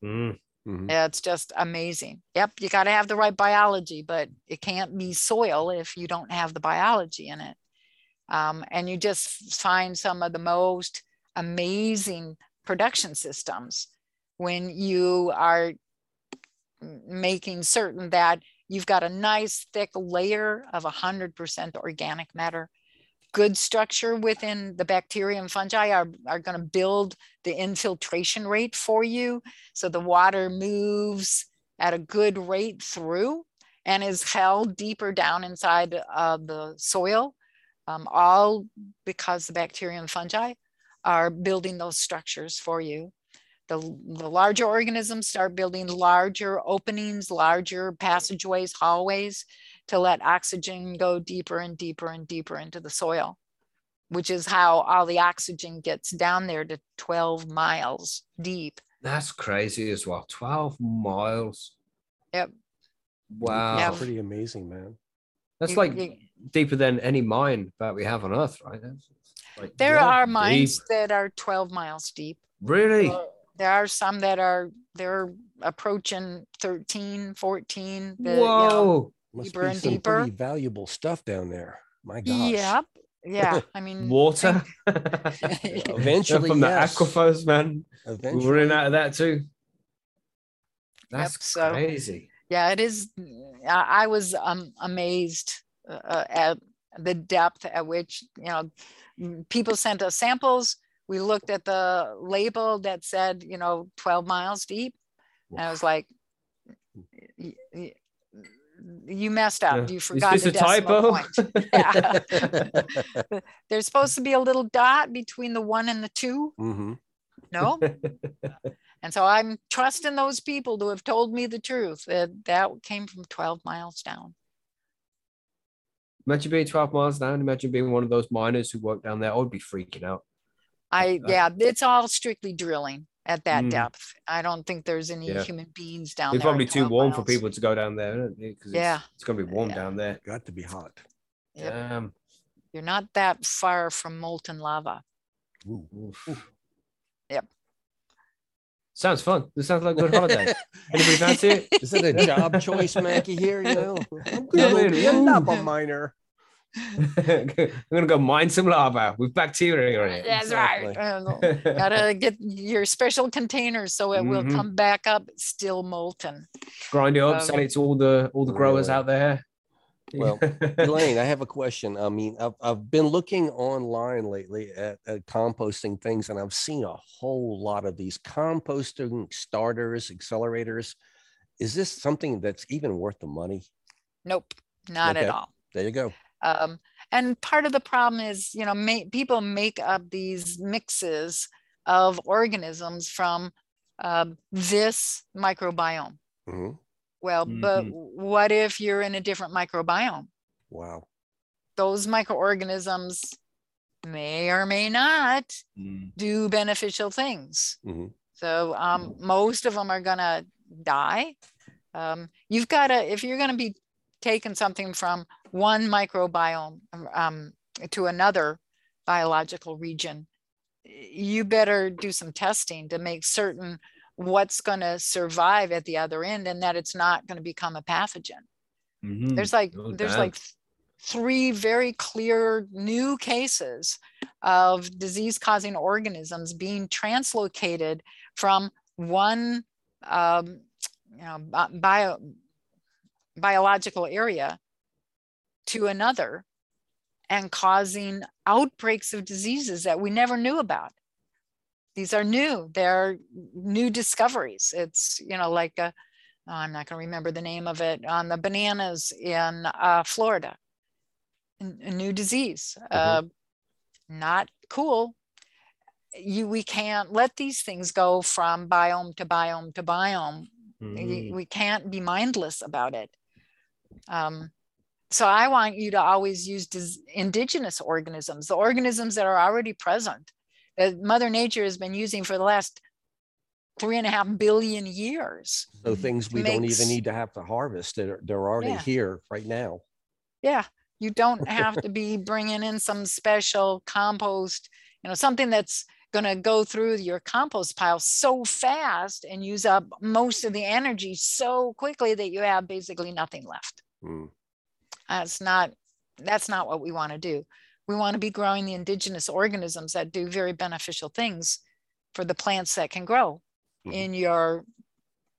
Mm. Mhm. Yeah, It's just amazing. Yep, you got to have the right biology, but it can't be soil if you don't have the biology in it. Um, and you just find some of the most amazing production systems when you are making certain that you've got a nice thick layer of 100% organic matter. Good structure within the bacteria and fungi are, are going to build the infiltration rate for you so the water moves at a good rate through and is held deeper down inside of the soil, um, all because the bacteria and fungi are building those structures for you. The, the larger organisms start building larger openings, larger passageways, hallways to let oxygen go deeper and deeper and deeper into the soil, which is how all the oxygen gets down there to 12 miles deep. That's crazy as well. Twelve miles. Yep. Wow. Yeah. That's pretty amazing, man. That's You- like you- deeper than any mine that we have on Earth, right? Like There are deep. mines that are 12 miles deep. Really? There are some that are they're approaching 13, 14. the, you know, Whoa. Must Deeper be and some deeper. pretty valuable stuff down there. My gosh. Yep. Yeah. <laughs> I mean, Water. <laughs> Eventually, from the aquifers, man. Eventually. We're running out of that too. That's so- crazy. yeah, it is. I, I was um, amazed uh, at the depth at which, you know, people sent us samples. We looked at the label that said, you know, 12 miles deep. And I was like, "Y- y- you messed up. Yeah. You forgot this the decimal typo? point. <laughs> Yeah. <laughs> There's supposed to be a little dot between the one and the two. hmm No. <laughs> and so I'm trusting those people to have told me the truth that that came from 12 miles down. Imagine being 12 miles down. Imagine being one of those miners who work down there. I would be freaking out. I, yeah, it's all strictly drilling at that Mm. depth. I don't think there's any Yeah. human beings down It's there. at probably too 12 warm for miles. people to go down there, isn't it? 'Cause Yeah. It's, it's going to be warm Yeah. down there. Got to be hot. Yep. Damn. You're not that far from molten lava. Ooh. Oof. Yep. Sounds fun. This sounds like a good holiday. <laughs> Anybody fancy it? <laughs> Is it This is a job choice, Mackie? Here, you know, <laughs> I'm Yeah, going to be a man. lava miner. <laughs> I'm gonna go mine some lava with bacteria in it. That's Exactly. right. <laughs> Gotta get your special containers so it will Mhm. come back up still molten. Grind it up, sell Um, it to all the all the growers Really? out there. Well, <laughs> Elaine, I have a question. I mean, I've, I've been looking online lately at, at composting things, and I've seen a whole lot of these composting starters, accelerators. Is this something that's even worth the money? Nope, not at all. There you go. Um, and part of the problem is, you know, ma- people make up these mixes of organisms from um, this microbiome. Mhm. Well, but what if you're in a different microbiome? Wow. Those microorganisms may or may not Mm. do beneficial things. Mhm. So um, most of them are gonna die. Um, you've got to, if you're gonna be taking something from one microbiome um, um, to another biological region, you better do some testing to make certain what's gonna survive at the other end and that it's not gonna become a pathogen. Mhm. There's like, No there's like three very clear new cases of disease causing organisms being translocated from one um, you know, bio, biological area to another and causing outbreaks of diseases that we never knew about. These are new, they're new discoveries. It's, you know, like, a, oh, I'm not going to remember the name of it, on the bananas in uh, Florida. a new disease, uh, not cool. You, we can't let these things go from biome to biome to biome Mm. we can't be mindless about it. Um, so I want you to always use dis- indigenous organisms, the organisms that are already present, that Mother Nature has been using for the last three and a half billion years. So things we don't even need to have to harvest. They're, they're already Yeah. here right now. Yeah, you don't <laughs> have to be bringing in some special compost, you know, something that's going to go through your compost pile so fast and use up most of the energy so quickly that you have basically nothing left. Mm. That's not that's not what we want to do. We want to be growing the indigenous organisms that do very beneficial things for the plants that can grow Mhm. in your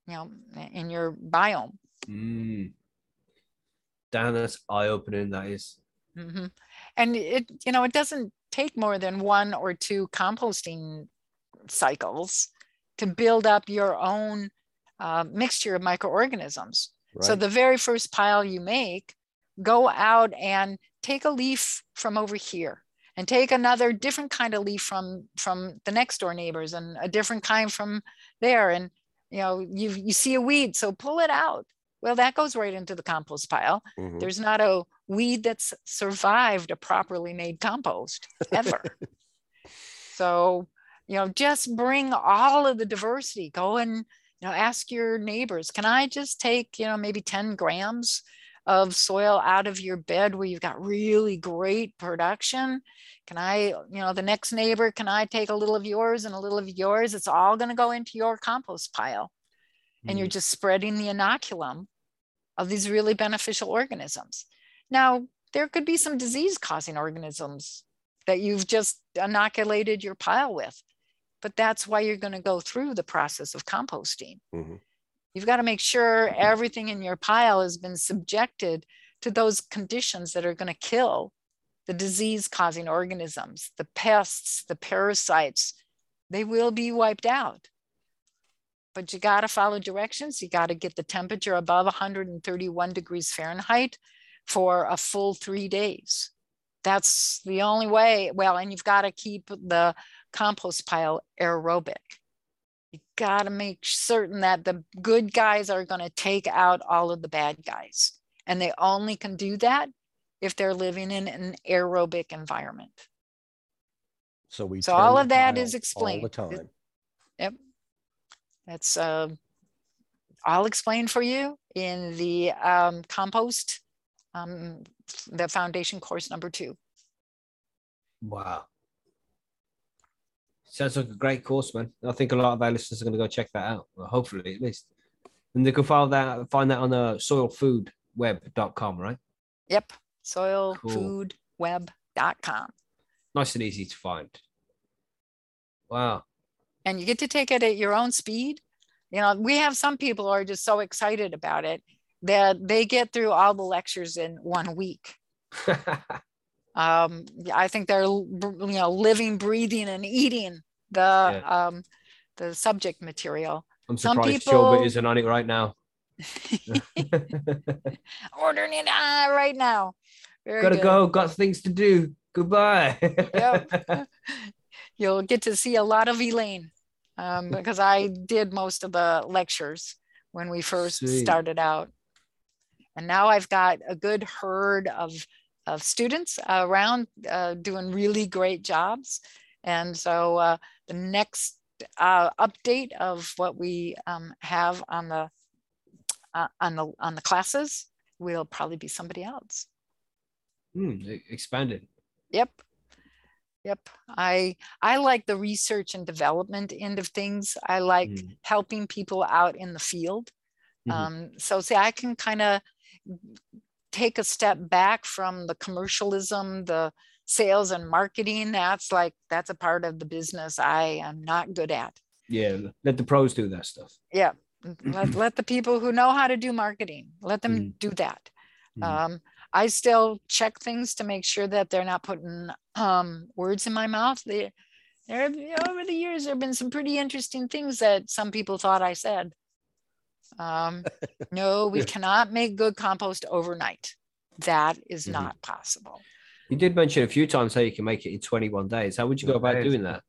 you know in your biome. Mm. Damn, that's eye opening. That is. hmm And it, you know, it doesn't take more than one or two composting cycles to build up your own uh, mixture of microorganisms. So the very first pile you make, go out and take a leaf from over here and take another different kind of leaf from from the next door neighbors and a different kind from there. And you know, you you see a weed, so pull it out. Well, that goes right into the compost pile. Mhm. There's not a weed that's survived a properly made compost ever. <laughs> so, you know, just bring all of the diversity. Go and, you know, ask your neighbors, can I just take, you know, maybe 10 grams of soil out of your bed where you've got really great production? Can I, you know, the next neighbor, can I take a little of yours and a little of yours? It's all going to go into your compost pile. And you're just spreading the inoculum of these really beneficial organisms. Now, there could be some disease causing organisms that you've just inoculated your pile with, but that's why you're going to go through the process of composting. Mhm. You've got to make sure everything in your pile has been subjected to those conditions that are going to kill the disease causing organisms, the pests, the parasites. They will be wiped out but you got to follow directions. You got to get the temperature above 131 degrees Fahrenheit for a full three days. That's the only way. Well, and you've got to keep the compost pile aerobic. You got to make certain that the good guys are going to take out all of the bad guys. And they only can do that if they're living in an aerobic environment. So we. So all of that is is All explained. the It- time. Yep. That's uh, I'll explain for you in the um, compost, um, the foundation course number two. Wow. Sounds like a great course, man. I think a lot of our listeners are going to go check that out. Well, hopefully, at least. And they can find that find that on uh, the soilfoodweb.com, right? Yep. Soilfoodweb.com. Nice and easy to find. Wow. And you get to take it at your own speed. You know, we have some people who are just so excited about it. that they get through all the lectures in one week. <laughs> Um, I think they're you know living, breathing, and eating the um, the subject material. I'm Some surprised people- Gilbert isn't on it right now. <laughs> <laughs> Ordering it uh, right now. Very Gotta good. go. Got things to do. Goodbye. Yep. <laughs> You'll get to see a lot of Elaine um, because I did most of the lectures when we first Sweet. started out. And now I've got a good herd of, of students around uh, doing really great jobs. And so uh, the next uh, update of what we um, have on the uh, on the on the classes will probably be somebody else. Hmm, e- expanded. Yep. Yep. I I like the research and development end of things. I like Mm. helping people out in the field. Mhm. Um, so see, I can kind of take a step back from the commercialism, the sales and marketing. That's like that's a part of the business I am not good at. Yeah, let the pros do that stuff. Yeah. Let, <clears throat> let the people who know how to do marketing, let them Mm. do that. Mhm. Um, I still check things to make sure that they're not putting um, words in my mouth. They, there, have- over the years, there have been some pretty interesting things that some people thought I said. Um, <laughs> no, we cannot make good compost overnight. That is Mhm. not possible. You did mention a few times how you can make it in 21 days. How would you go about doing that?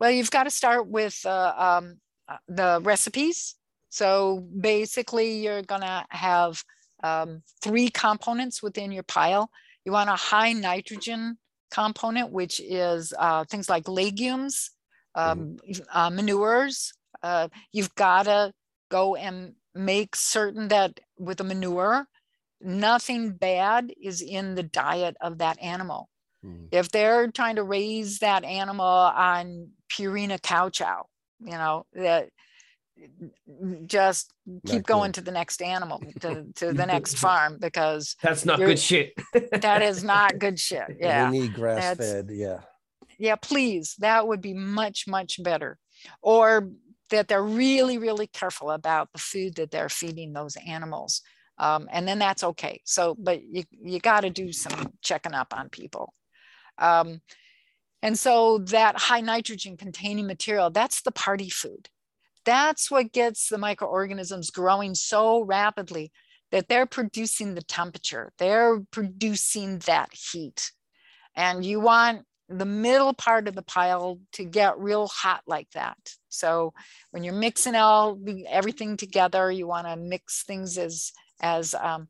Well, you've got to start with uh, um, uh, the recipes. So basically, you're going to have um, three components within your pile. You want a high nitrogen component, which is uh, things like legumes, um, uh, manures. Uh, you've got to go and make certain that with a manure, nothing bad is in the diet of that animal Mm. if they're trying to raise that animal on Purina cow chow, you know, that just keep going good. to the next animal, to, to the <laughs> next farm, because That's not good shit. <laughs> that is not <laughs> good shit. Yeah. We need grass that's- fed. Yeah. Yeah, please. That would be much, much better. Or that they're really, really careful about the food that they're feeding those animals. Um, and then that's okay. So, but you, you got to do some checking up on people. Um, and so that high nitrogen containing material, that's the party food. That's what gets the microorganisms growing so rapidly that they're producing the temperature, they're producing that heat. And you want the middle part of the pile to get real hot like that. So when you're mixing all everything together, you want to mix things as as um,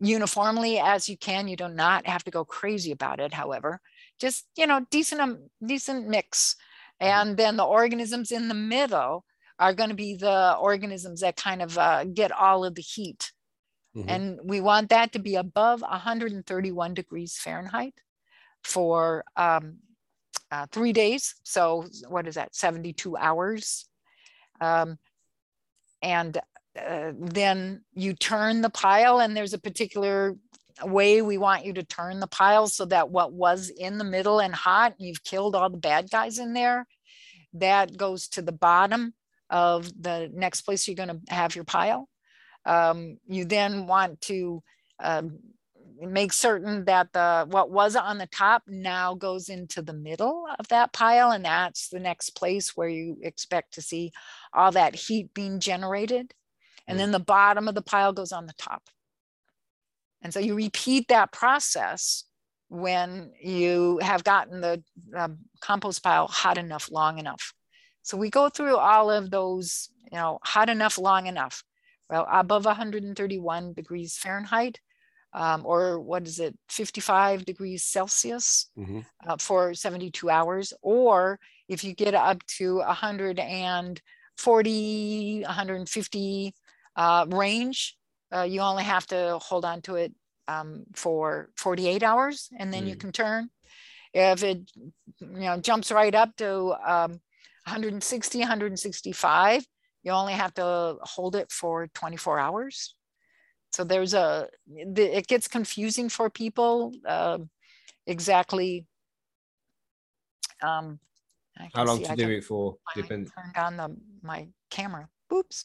uniformly as you can. You do not have to go crazy about it. However, just you know, decent um, decent mix, and then the organisms in the middle are going to be the organisms that kind of uh, get all of the heat. Mhm. And we want that to be above 131 degrees Fahrenheit for um, uh, three days. So what is that, 72 hours? Um, and uh, then you turn the pile and there's a particular way we want you to turn the pile so that what was in the middle and hot, you've killed all the bad guys in there, that goes to the bottom of the next place you're going to have your pile. Um, you then want to um, make certain that the what was on the top now goes into the middle of that pile and that's the next place where you expect to see all that heat being generated. And then the bottom of the pile goes on the top. And so you repeat that process when you have gotten the um, compost pile hot enough long enough. So we go through all of those you know hot enough long enough. Well above 131 degrees fahrenheit um, or what is it, 55 degrees Celsius Mhm. uh, for 72 hours. Or if you get up to 140, 150 uh, range, uh, you only have to hold on to it um, for 48 hours and then you Mm. can turn. If it you know jumps right up to um, 160, 165, you only have to hold it for 24 hours. So there's a, the- it gets confusing for people um, exactly. um, How long see to I do it for? Depend. Turned on the, my camera. Oops.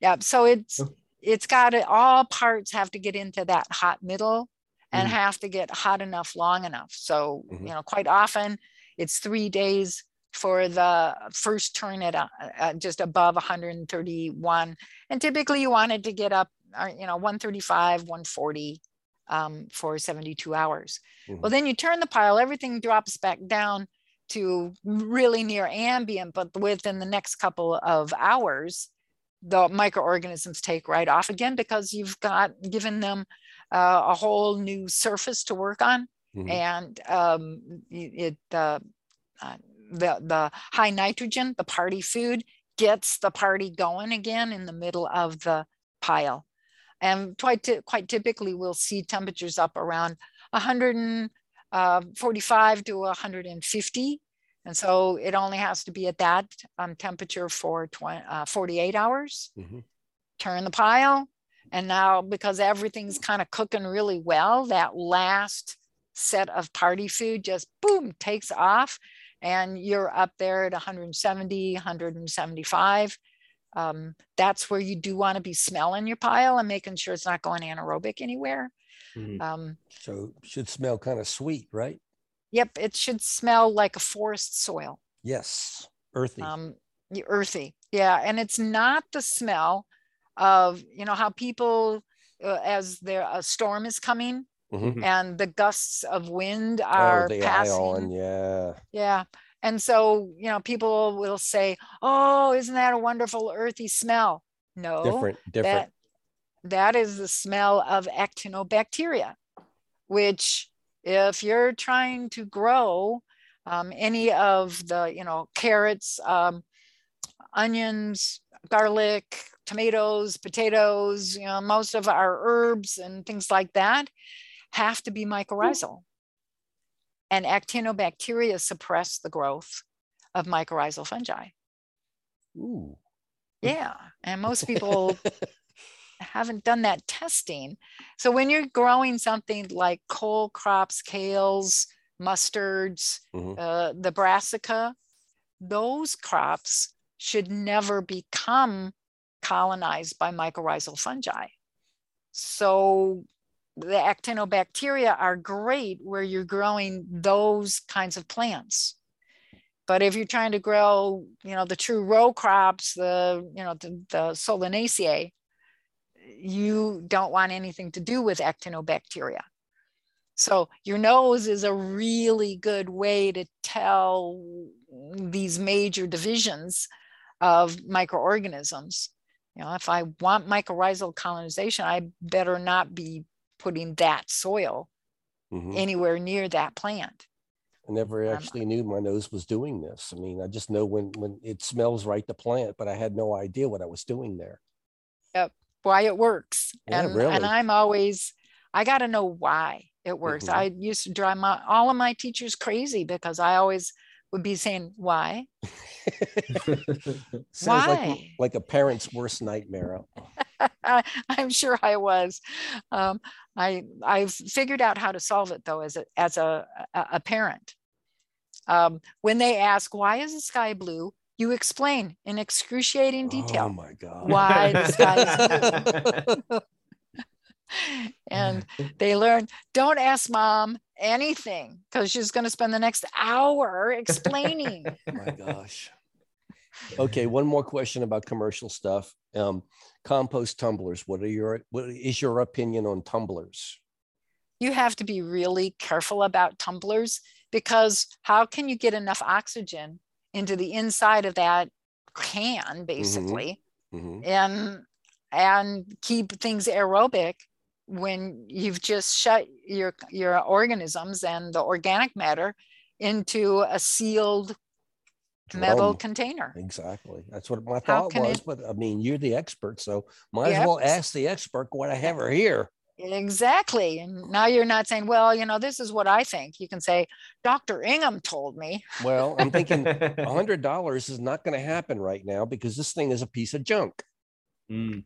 Yeah, so it's, Oh. it's got to, all parts have to get into that hot middle and Mhm. have to get hot enough long enough. So, Mhm. you know, quite often it's three days for the first turn at uh, uh, just above 131. And typically you want it to get up, uh, you know, 135, 140 um, for 72 hours. Well, Mhm. then you turn the pile, everything drops back down to really near ambient, but within the next couple of hours, the microorganisms take right off again because you've got given them uh, a whole new surface to work on Mhm. and um, it uh, uh, the the high nitrogen, the party food, gets the party going again in the middle of the pile. And quite quite typically, we'll see temperatures up around 145 to 150. And so it only has to be at that um, temperature for 20, uh, 48 hours. Mhm. Turn the pile. And now, because everything's kind of cooking really well, that last set of party food just boom takes off and you're up there at 170 175 um, that's where you do want to be smelling your pile and making sure it's not going anaerobic anywhere Mhm. um, So should smell kind of sweet, right? yep it should smell like a forest soil Yes, earthy. um, y- earthy yeah and it's not the smell of you know how people uh, as there a storm is coming Mhm. and the gusts of wind Oh, are the passing ion, yeah. Yeah. And so, you know, people will say, oh, isn't that a wonderful earthy smell? No, Different, different. that, that is the smell of actinobacteria, which if you're trying to grow um, any of the, you know, carrots, um, onions, garlic, tomatoes, potatoes, you know, most of our herbs and things like that have to be mycorrhizal. And actinobacteria suppress the growth of mycorrhizal fungi. Ooh. Yeah. And most people <laughs> haven't done that testing. So when you're growing something like cole crops, kales, mustards, Mhm. uh, the brassica, those crops should never become colonized by mycorrhizal fungi. So the actinobacteria are great where you're growing those kinds of plants. But if you're trying to grow, you know, the true row crops, the, you know, the, the solanaceae, you don't want anything to do with actinobacteria. So your nose is a really good way to tell these major divisions of microorganisms. You know, if I want mycorrhizal colonization, I better not be putting that soil Mhm. anywhere near that plant. I never Um, actually knew my nose was doing this. I mean, I just know when when it smells right to plant, but I had no idea what I was doing there. Yep, why it works. Yeah, and really. and I'm always I got to know why it works. Mhm. I used to drive my all of my teachers crazy because I always would be saying why <laughs> <laughs> Sounds like Why? like a parent's worst nightmare. <laughs> I'm sure I was. Um, I I've figured out how to solve it though as a as a a, parent. Um, when they ask why is the sky blue, you explain in excruciating detail. Oh my god. why the sky is <laughs> blue. and they learn don't ask mom anything because she's going to spend the next hour explaining oh <laughs> my gosh. Okay, one more question about commercial stuff. Um, compost tumblers. What are your what is your opinion on tumblers? you have to be really careful about tumblers because how can you get enough oxygen into the inside of that can basically Mhm. and and keep things aerobic when you've just shut your your organisms and the organic matter into a sealed metal container Exactly. That's what my thought was. it- But I mean, you're the expert, so might as well ask the expert what I have her here. exactly and now you're not saying well you know this is what i think you can say dr ingham told me Well, I'm thinking <laughs> hundred dollars is not going to happen right now because this thing is a piece of junk. Mm.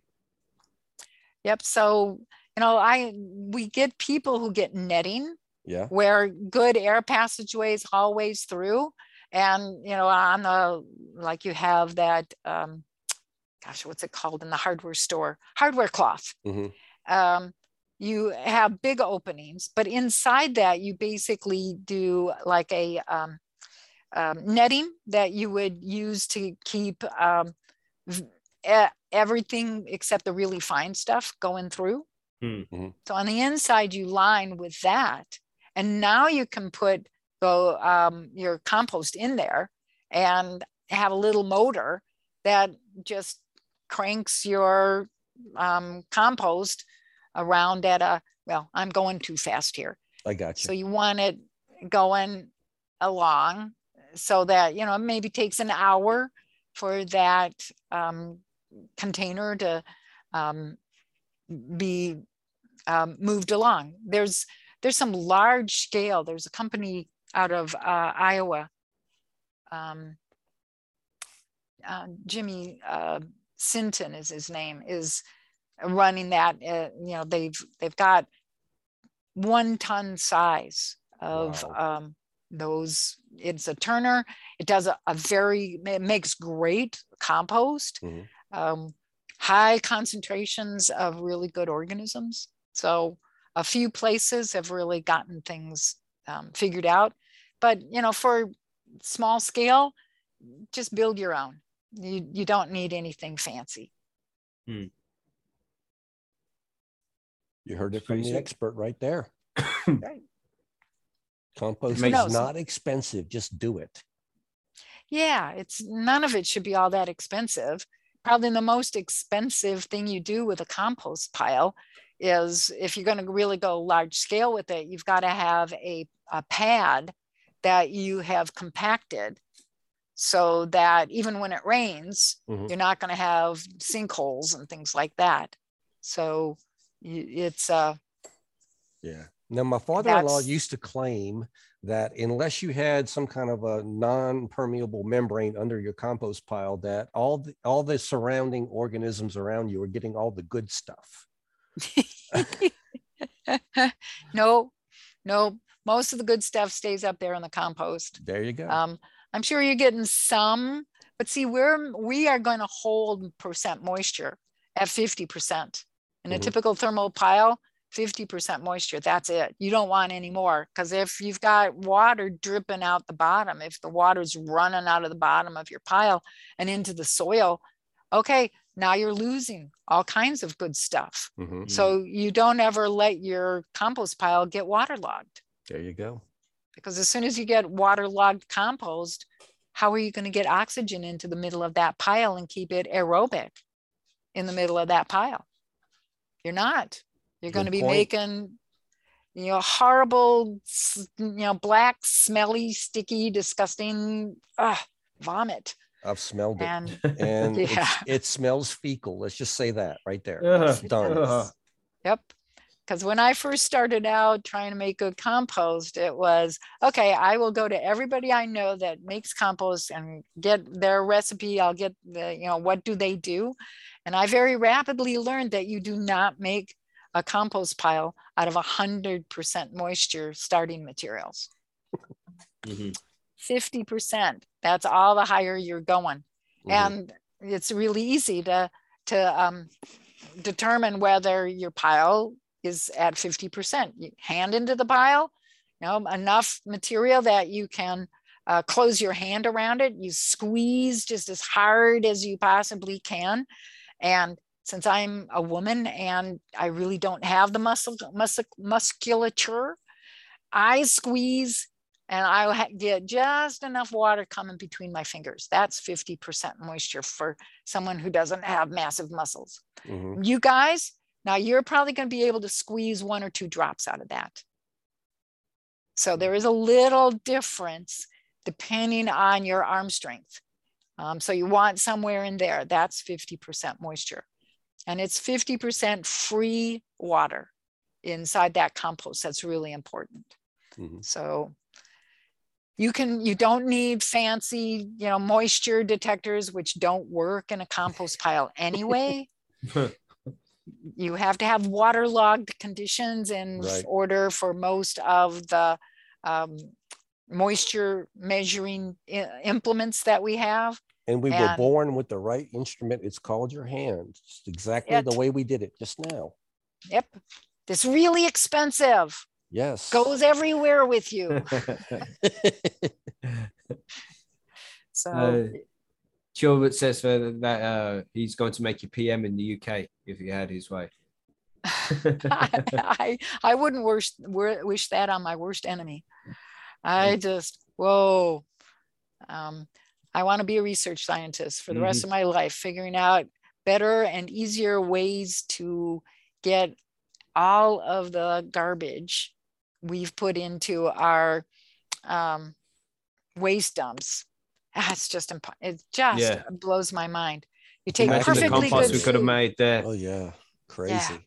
Yep. So, you know, I we get people who get netting Yeah. where good air passageways hallways through. And you know, on the like you have that um gosh, what's it called in the hardware store? Hardware cloth. Mhm. Um, you have big openings, but inside that you basically do like a um, um, netting that you would use to keep um, v- everything except the really fine stuff going through. Hmm. Mhm. So on the inside, you line with that, and now you can put go um, your compost in there and have a little motor that just cranks your um, compost around at a well. I'm going too fast here. I got you. So you. you want it going along so that, you know, it maybe takes an hour for that um, container to um, be um, moved along. There's there's some large scale. There's a company out of uh, Iowa. Um, uh, Jimmy uh, Sinton is his name. Is running that. Uh, you know, they've they've got one ton size of um, those. It's a turner. It does a, a very, it makes great compost, Mhm. um, high concentrations of really good organisms. So a few places have really gotten things um, figured out. But, you know, for small scale, just build your own. You, you don't need anything fancy. You heard it from the expert right there. <coughs> Right. Compost Makes- is not expensive. Just do it. Yeah, it's none of it should be all that expensive. Probably the most expensive thing you do with a compost pile is if you're going to really go large scale with it, you've got to have a, a pad that you have compacted so that even when it rains, Mhm. you're not going to have sinkholes and things like that. So it's uh Yeah. Now, my father-in-law used to claim that unless you had some kind of a non-permeable membrane under your compost pile, that all the, all the surrounding organisms around you are getting all the good stuff. <laughs> no, no, most of the good stuff stays up there in the compost. There you go. Um, I'm sure you're getting some, but see, we're we are going to hold percent moisture at 50%. In a Mhm. typical thermal pile, 50% moisture. That's it. You don't want any more because if you've got water dripping out the bottom, if the water's running out of the bottom of your pile and into the soil, okay, now you're losing all kinds of good stuff. Mhm. So you don't ever let your compost pile get waterlogged There you go. because as soon as you get waterlogged compost, how are you going to get oxygen into the middle of that pile and keep it aerobic in the middle of that pile? You're not. You're going to be point. making, you know, horrible, you know, black, smelly, sticky, disgusting ah, vomit. I've smelled it. And <laughs> And <laughs> Yeah. it smells fecal. Let's just say that right there. Ugh. It's done. Ugh. Yep. Because when I first started out trying to make good compost, it was okay, I will go to everybody I know that makes compost and get their recipe. I'll get the, you know, what do they do? And I very rapidly learned that you do not make a compost pile out of 100% moisture starting materials. Mhm. 50%. That's all the higher you're going Mhm. and it's really easy to to um, determine whether your pile is at 50% You hand into the pile you know enough material that you can uh, close your hand around it you squeeze just as hard as you possibly can and since i'm a woman and i really don't have the muscle, muscle musculature i squeeze and I get just enough water coming between my fingers. That's 50% moisture for someone who doesn't have massive muscles. Mhm. You guys, now you're probably going to be able to squeeze one or two drops out of that. So there is a little difference depending on your arm strength. Um, so you want somewhere in there, that's 50% moisture. And it's 50% free water inside that compost. That's really important. Mhm. So you can you don't need fancy you know moisture detectors which don't work in a compost pile anyway <laughs> you have to have waterlogged conditions in Right. order for most of the um, moisture measuring implements that we have And we were born with the right instrument. It's called your hand. It's exactly the way we did it just now. Yep. It's really expensive. Yes. Goes everywhere with you. <laughs> So Uh, Gilbert says uh, that uh, he's going to make you PM in the UK if he had his way. <laughs> I, I wouldn't wish, wish that on my worst enemy. I just, whoa. Um, I want to be a research scientist for the rest of my life, figuring out better and easier ways to get all of the garbage we've put into our um, waste dumps. It's just, impo- it just Yeah. blows my mind. You take Imagine the perfectly compost good we could have made there. oh yeah. Crazy.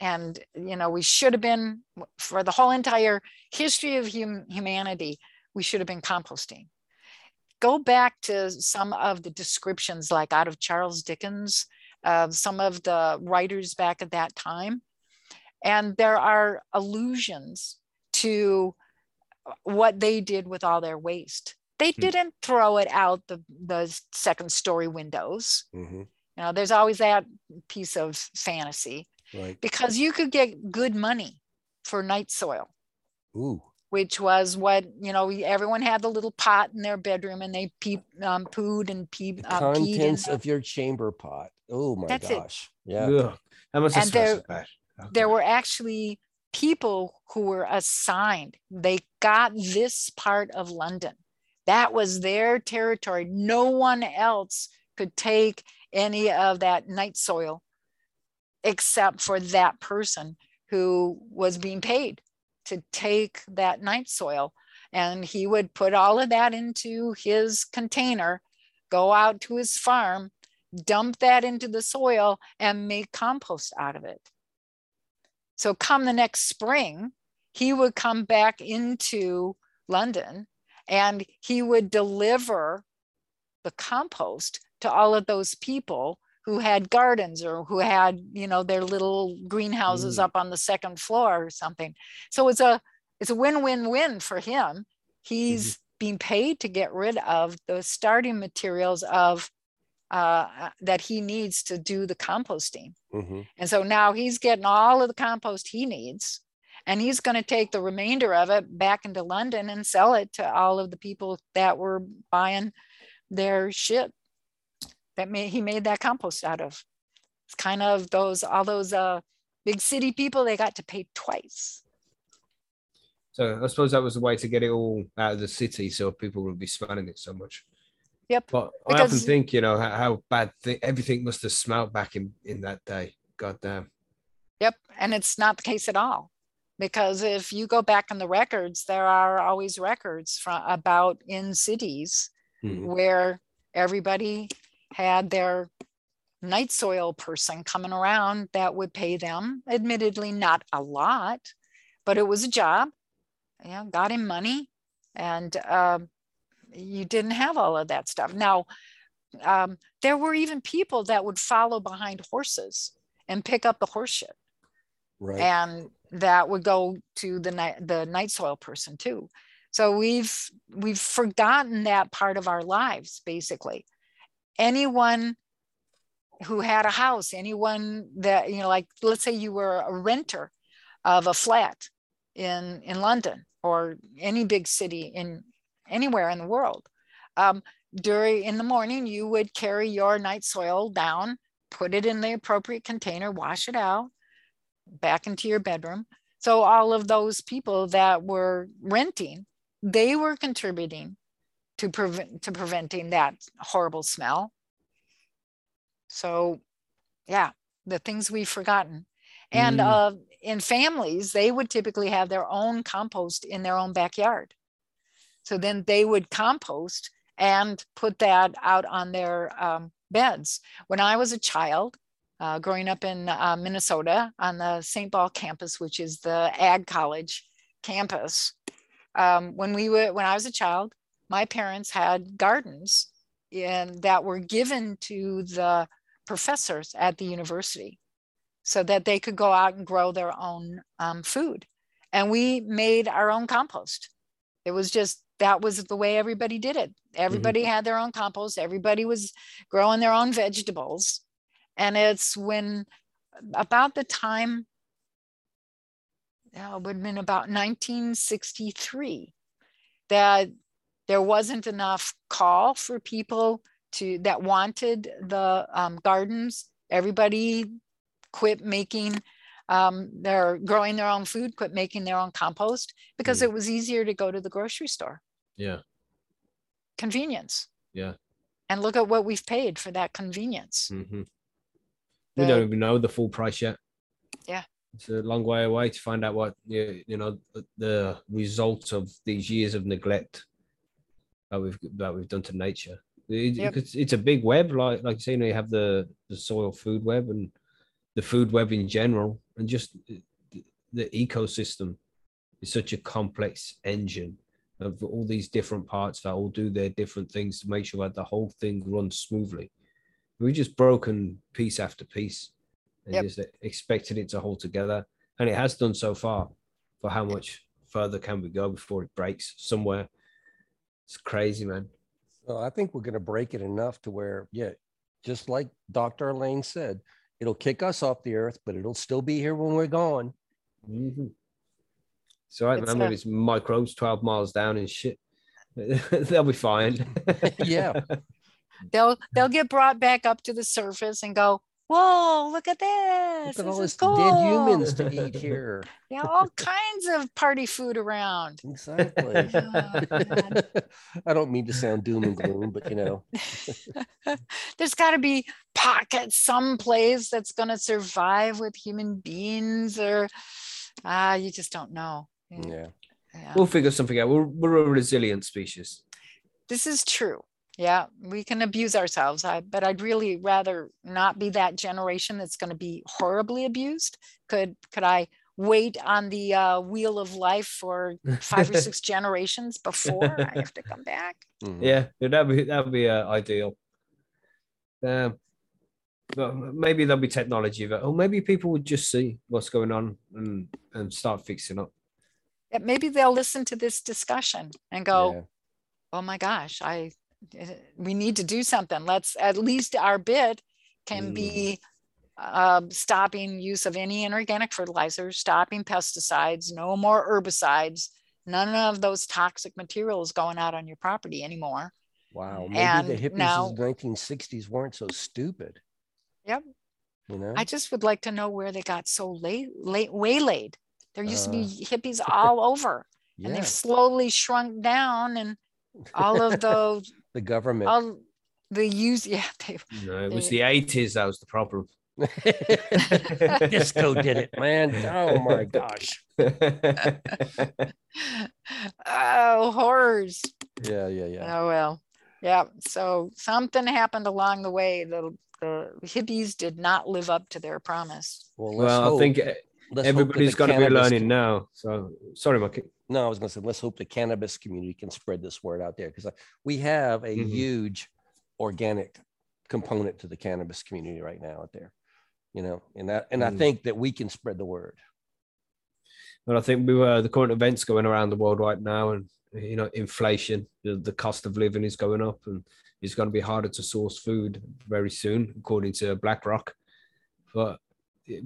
and you know we should have been for the whole entire history of hum- humanity we should have been composting go back to some of the descriptions like out of charles dickens uh, some of the writers back at that time and there are allusions to what they did with all their waste they didn't throw it out the, the second story windows Mhm, you know there's always that piece of fantasy Right. because you could get good money for night soil Ooh. which was what you know everyone had the little pot in their bedroom and they peep um, pooed and peed, The uh, peed in contents the- of your chamber pot. Oh my That's it. gosh. Yeah. Ugh, that must have And there- bad. there were actually people who were assigned. They got this part of london. That was their territory. No one else could take any of that night soil except for that person who was being paid to take that night soil. And he would put all of that into his container go out to his farm dump that into the soil and make compost out of it so come the next spring, he would come back into London and he would deliver the compost to all of those people who had gardens or who had, you know, their little greenhouses Mm. up on the second floor or something. So it's a it's a win-win-win for him. He's being paid to get rid of the starting materials of uh, that he needs to do the composting. Mhm. And so now he's getting all of the compost he needs. And he's going to take the remainder of it back into London and sell it to all of the people that were buying their shit that made, he made that compost out of. It's kind of those, all those uh, big city people, they got to pay twice. So I suppose that was the way to get it all out of the city, so people would be smelling it so much. Yep. But I often think, you know, how, how bad th- everything must have smelled back in in that day. God damn. Yep. And it's not the case at all. Because if you go back in the records, there are always records from about in cities Mhm. where everybody had their night soil person coming around that would pay them, admittedly not a lot, but it was a job. You know, got him money, and um, you didn't have all of that stuff. Now, um, there were even people that would follow behind horses and pick up the horse shit Right. and that would go to the night the night soil person too so we've we've forgotten that part of our lives basically anyone who had a house anyone that you know like let's say you were a renter of a flat in in london or any big city in anywhere in the world um, during in the morning you would carry your night soil down put it in the appropriate container wash it out back into your bedroom. So all of those people that were renting, they were contributing to prevent to preventing that horrible smell. So yeah, the things we've forgotten. And Mm. uh, in families, they would typically have their own compost in their own backyard. So then they would compost and put that out on their um, beds. When I was a child, uh, growing up in uh, Minnesota on the St. Paul campus, which is the ag college campus. Um, when we were, when I was a child, my parents had gardens and that were given to the professors at the university so that they could go out and grow their own um, food. And we made our own compost. It was just that was the way everybody did it. Everybody had their own compost. Everybody was growing their own vegetables. And it's when about the time, yeah, it would have been about 1963, that there wasn't enough call for people to that wanted the um, gardens. Everybody quit making um, their growing their own food, quit making their own compost because Mm. it was easier to go to the grocery store. Yeah. Convenience. Yeah. And look at what we've paid for that convenience. hmm We don't even know the full price yet. Yeah. It's a long way away to find out what you, you know the, the result of these years of neglect that we've that we've done to nature. It- Yep. it's, it's a big web, like like you say, you, know, you have the the soil food web and the food web in general, and just the, the ecosystem is such a complex engine of all these different parts that all do their different things to make sure that the whole thing runs smoothly. We've just broken piece after piece and Yep. just expected it to hold together. And it has done so far. For how much further can we go before it breaks somewhere? It's crazy, man. Well, I think we're going to break it enough to where, yeah, just like Dr. Elaine said, it'll kick us off the earth, but it'll still be here when we're gone. Mm-hmm. Mhm. So I It's remember a- it's microbes 12 miles down and shit. <laughs> They'll be fine. <laughs> Yeah. They'll they'll get brought back up to the surface and go, whoa, look at this. Look at all this this is dead humans to <laughs> eat here. Yeah, all kinds of party food around. Exactly. Oh, I don't mean to sound doom and gloom, but you know, There's got to be pockets someplace that's going to survive with human beings, or ah, you just don't know. Yeah, yeah. yeah. we'll figure something out. We're, we're a resilient species. This is true. Yeah, we can abuse ourselves, I, but I'd really rather not be that generation that's going to be horribly abused. Could could I wait on the uh, wheel of life for five or six <laughs> generations before I have to come back? Mhm. Yeah, that'd be that'd be uh, ideal. Um, but maybe there'll be technology that, or maybe people would just see what's going on and and start fixing up. Yeah, maybe they'll listen to this discussion and go, Yeah. oh my gosh, I eh, we need to do something. Let's at least our bit can Mm. be um, stopping use of any inorganic fertilizers, stopping pesticides, no more herbicides, none of those toxic materials going out on your property anymore. Wow. Maybe And the hippies now- of the 1960s weren't so stupid. Yep. You know? I just would like to know where they got so late, late waylaid. There used to be Uh. hippies <laughs> all over, and they've slowly shrunk down, and all of <laughs> those the government. all the use yeah <laughs> they No, it was They- the eighties that was the problem. Disco did it, man. Oh my gosh. oh horrors Yeah, yeah, yeah. oh well yeah so something happened along the way the the hippies did not live up to their promise Well, well, I think let's everybody's going to be learning now. So sorry, Mike. No, I was going to say, let's hope the cannabis community can spread this word out there because we have a Mhm. huge organic component to the cannabis community right now out there. You know, and that, and I Mm. think that we can spread the word. But I think we were the current events going around the world right now, and you know, inflation, the, the cost of living is going up, and it's going to be harder to source food very soon, according to BlackRock. But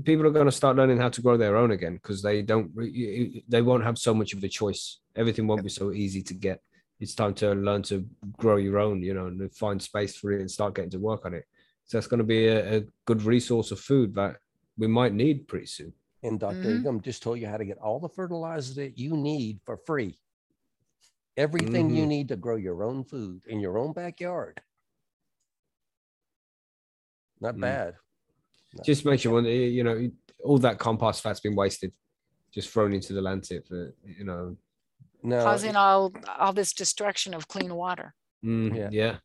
people are going to start learning how to grow their own again because they don't, re- they won't have so much of a choice. Everything won't be so easy to get. It's time to learn to grow your own, you know, and find space for it and start getting to work on it. So that's going to be a, a good resource of food that we might need pretty soon. And doctor Mhm. Ingham just told you how to get all the fertilizer that you need for free. Everything you Mhm. need to grow your own food in your own backyard. Not Mm. bad. Not- just makes you wonder, you know, all that compost fat's been wasted, just thrown into the landfill for, you know, No, causing all all this destruction of clean water mm, Yeah. yeah.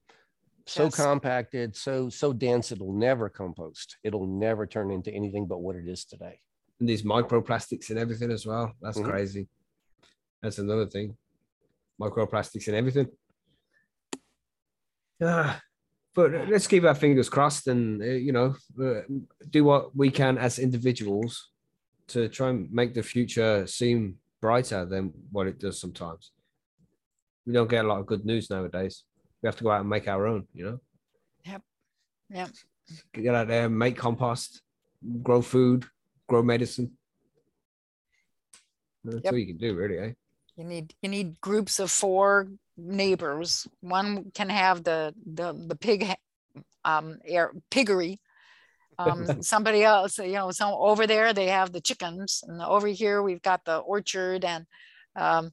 so Yes. compacted, so so dense, it'll never compost. It'll never turn into anything but what it is today. And these microplastics and everything as well. That's Mhm. crazy. That's another thing. Microplastics and everything. Ah, but let's keep our fingers crossed and, uh, you know, uh, do what we can as individuals to try and make the future seem brighter than what it does sometimes. We don't get a lot of good news nowadays. We have to go out and make our own, you know? Yep. Yep. Get out there, make compost, grow food, grow medicine. That's Yep. all you can do, really, eh? You need you need groups of four neighbors. One can have the the the pig ha- um air piggery. Um, <laughs> somebody else, you know, some over there they have the chickens, and over here we've got the orchard, and um,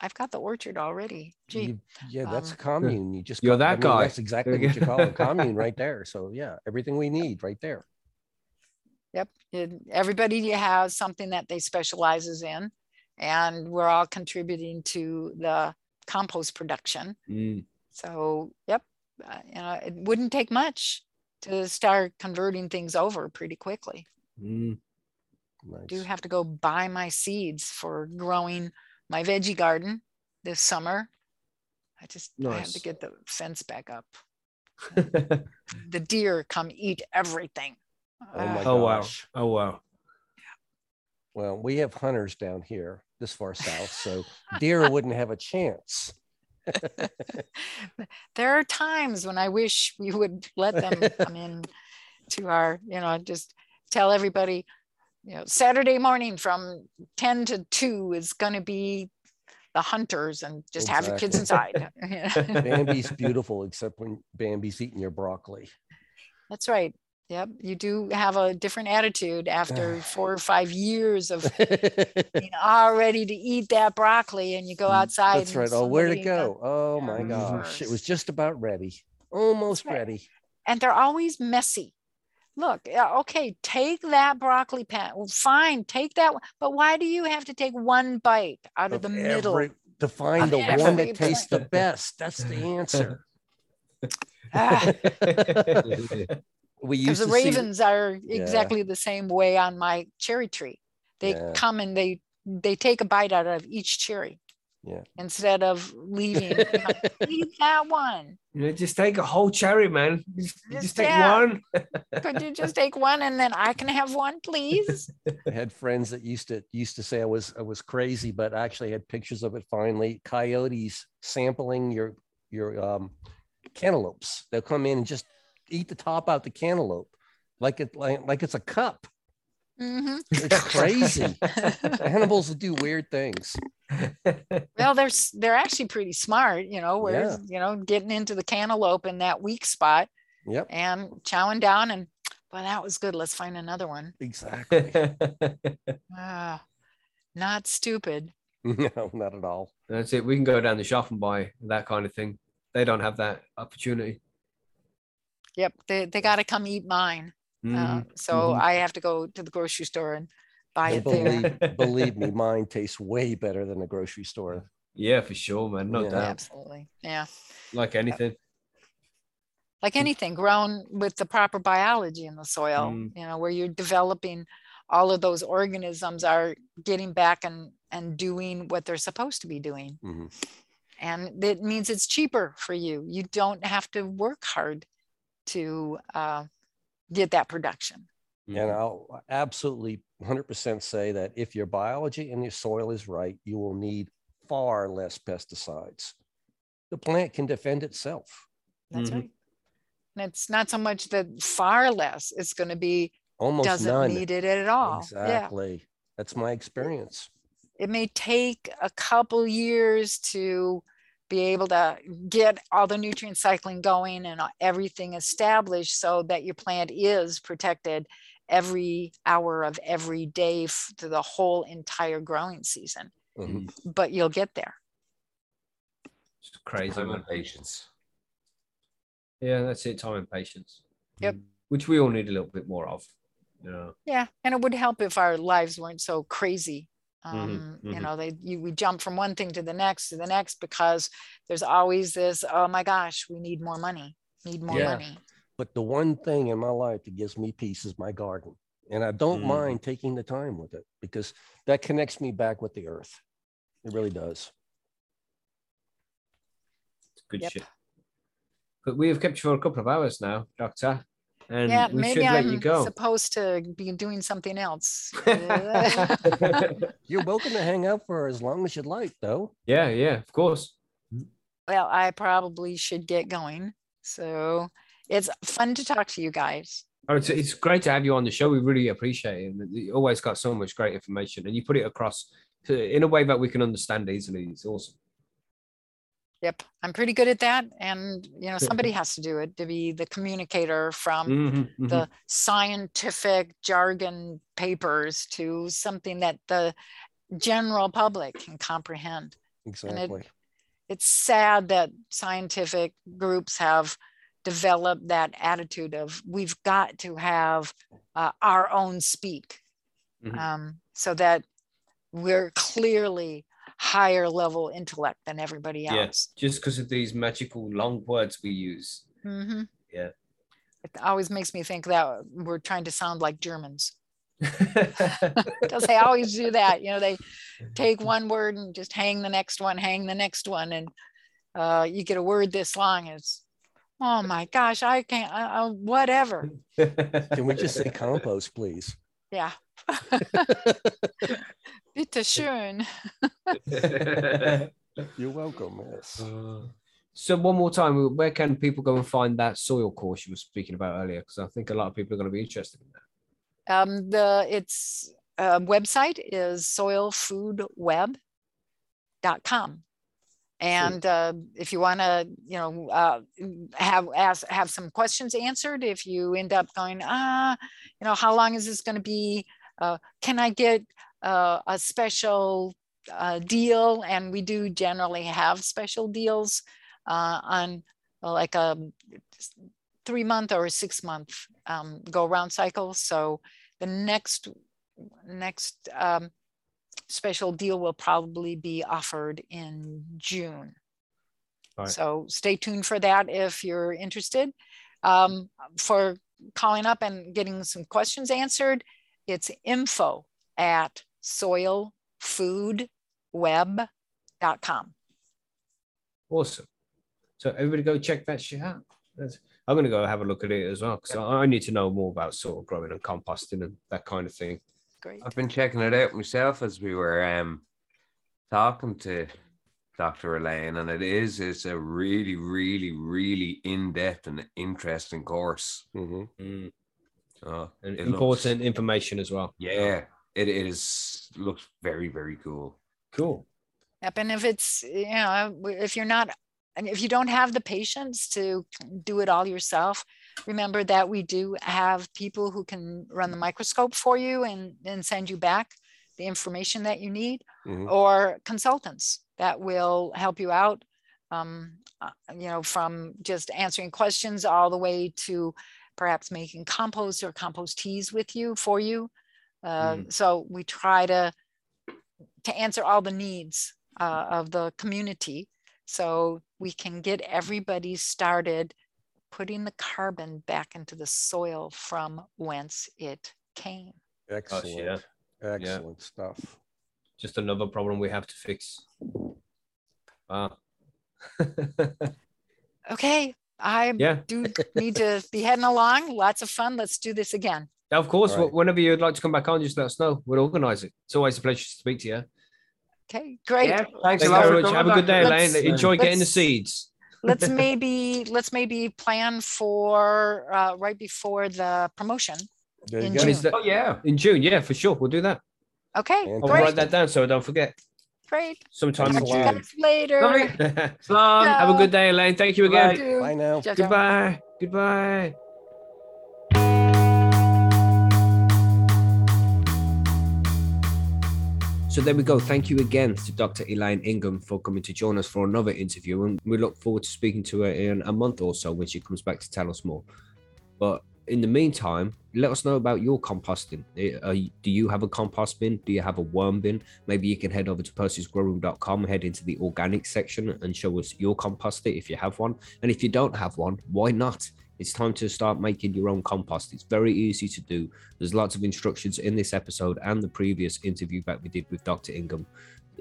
I've got the orchard already. Gee, You- yeah, that's a um, commune. You just You're call- I that mean, guy. That's exactly what you call a commune right there. So yeah, everything we need right there. Yep. and Everybody has something that they specializes in, and we're all contributing to the compost production. Mm. So, yep, uh, you know, it wouldn't take much to start converting things over pretty quickly. Mm. Do have to go buy my seeds for growing my veggie garden this summer. I just I have to get the fence back up. <laughs> The deer come eat everything. Oh my Ah, oh wow. gosh. Oh wow. Well, we have hunters down here this far south, so <laughs> deer wouldn't have a chance. <laughs> there are times when I wish we would let them <laughs> come in to our, you know, just tell everybody, you know, Saturday morning from 10 to 2 is going to be the hunters and just have your kids inside. Bambi's beautiful, except when Bambi's eating your broccoli. That's right. Yep. You do have a different attitude after four or five years of being <laughs> all ready to eat that broccoli and you go outside. Mm, That's right. Oh, where'd it go? Oh my gosh. It was just about ready. Almost right. ready. and they're always messy. Look, okay, take that broccoli pan. Well, fine, take that one. But why do you have to take one bite out of, the middle? To find the of one every that tastes the best. That's the answer. <laughs> Ah, <laughs> We Because used the to see- ravens are Yeah. exactly the same way on my cherry tree. They Yeah. come and they they take a bite out of each cherry. Yeah. Instead of leaving, <laughs> you know, eat that one. You know, just take a whole cherry, man. Just, Just- just take yeah. one. Could you just take one and then I can have one, please? <laughs> I had friends that used to used to say I was I was crazy, but I actually had pictures of it finally. Coyotes sampling your your um cantaloupes. They'll come in and just eat the top out the cantaloupe like it like, like it's a cup. hmm It's crazy. <laughs> Animals will do weird things. <laughs> Well, they're they're actually pretty smart, you know, where Yeah. you know getting into the cantaloupe in that weak spot Yep, and chowing down and well, that was good. Let's find another one. exactly. <laughs> Ah, not stupid. no, not at all. That's it. We can go down the shop and buy that kind of thing. They don't have that opportunity. Yep, they they got to come eat mine. Uh, Mhm, so mhm. I have to go to the grocery store and buy And it there. believe, <laughs> believe me, mine tastes way better than the grocery store. Yeah, for sure, man. No Yeah. doubt. Absolutely, yeah. Like anything. Like anything grown with the proper biology in the soil, Mm. you know, where you're developing all of those organisms are getting back and and doing what they're supposed to be doing. Mhm. and it means it's cheaper for you. You don't have to work hard to uh, get that production. And Mhm. I'll absolutely 100% say that if your biology and your soil is right, you will need far less pesticides. The plant can defend itself. That's Mhm. right. And it's not so much that far less, it's going to be Almost doesn't none. need it at all. Yeah. Exactly. That's my experience. It may take a couple years to be able to get all the nutrient cycling going and everything established so that your plant is protected every hour of every day f- through the whole entire growing season. Mhm. Mhm. But you'll get there. It's crazy, Time and patience. Yeah, that's it. Time and patience. Yep. Which we all need a little bit more of. You know. Yeah, and it would help if our lives weren't so crazy. Um, You mhm. know, they you we jump from one thing to the next to the next because there's always this. Oh my gosh, we need more money. Need more Yeah. money. But the one thing in my life that gives me peace is my garden. And I don't Mm. mind taking the time with it because that connects me back with the earth. It really does. It's good Yep. shit. But we have kept you for a couple of hours now, Doctor. And Yeah, we maybe should let you I'm go. supposed to be doing something else. <laughs> <laughs> You're welcome to hang out for as long as you'd like, though. yeah, yeah, of course. Mm. Well, I probably should get going. So it's fun to talk to you guys. Oh, it's, it's great to have you on the show. We really appreciate it. You always got so much great information, and you put it across to, in a way that we can understand easily. It's awesome. Yep, I'm pretty good at that. And, you know, somebody <laughs> has to do it to be the communicator from Mhm, mhm. the scientific jargon papers to something that the general public can comprehend. Exactly. It's sad that scientific groups have developed that attitude of we've got to have uh, our own speak Mhm. um, so that we're clearly higher level intellect than everybody Yeah. else. Just because of these magical long words we use. Mhm. Yeah. It always makes me think that we're trying to sound like Germans <laughs> because they always do that. You know, they take <laughs> one word and just hang the next one, hang the next one, and uh, you get a word this long. It's oh my gosh, I can't. I, I, whatever. <laughs> Can we just say compost, please? Yeah. <laughs> Bitte schön. <laughs> You're welcome, miss. Uh, so one more time, where can people go and find that soil course you were speaking about earlier? Because I think a lot of people are going to be interested in that. Um, the its uh, website is soilfoodweb.com. And uh, if you want to, you know, uh, have ask, have some questions answered, if you end up going, ah, you know, how long is this going to be? Uh, can I get uh, a special uh, deal? And we do generally have special deals uh, on like a three month or a six month um, go around cycle. So the next next um, special deal will probably be offered in June. Right. So stay tuned for that if you're interested. Um, for calling up and getting some questions answered, it's info at soilfoodweb.com. Awesome. So everybody go check that shit out. That's- I'm going to go have a look at it as well because I, I need to know more about soil growing and composting and that kind of thing. Great. I've been checking it out myself as we were um talking to Dr. Elaine, and it is it's a really, really, really in-depth and interesting course. Mhm. Mm, Uh, And It important information as well. yeah, it, it is looks very, very cool. Cool. Yep, and if it's, you know, if you're not, and if you don't have the patience to do it all yourself, remember that we do have people who can run the microscope for you and then send you back the information that you need, Mhm. or consultants that will help you out. Um, uh, you know, from just answering questions all the way to perhaps making compost or compost teas with you for you. Uh, So we try to to answer all the needs uh, of the community so we can get everybody started putting the carbon back into the soil from whence it came. Excellent. yeah. Excellent stuff. Just another problem we have to fix. Wow. <laughs> Okay, I yeah. <laughs> do need to be heading along. Lots of fun. Let's do this again. Of course, All right. whenever you'd like to come back on, just let us know. We'll organize it. It's always a pleasure to speak to you. Okay, great. Yeah, thanks Thanks a lot. very much. coming, Have a good day, Dr. Let's- Elaine. Enjoy getting the seeds. <laughs> Let's <laughs> maybe let's maybe plan for uh, right before the promotion. There In June. that? Oh yeah. In June, yeah, for sure. We'll do that. Okay, And I'll great, write that down so I don't forget. Great. Sometime Talk in you guys later. Lovely. <laughs> Slán. Um, have a good day, Elaine. Thank you again. You too. Bye now. Ciao, ciao. Goodbye. Goodbye. So there we go. Thank you again to Dr. Elaine Ingham for coming to join us for another interview. And we look forward to speaking to her in a month or so when she comes back to tell us more. But in the meantime, let us know about your composting. Eh, do you have a compost bin? Do you have a worm bin? Maybe you can head over to percysgrowroom.com, head into the organic section and show us your composter if you have one. And if you don't have one, why not? It's time to start making your own compost. It's very easy to do. There's lots of instructions in this episode and the previous interview that we did with Dr. Ingham.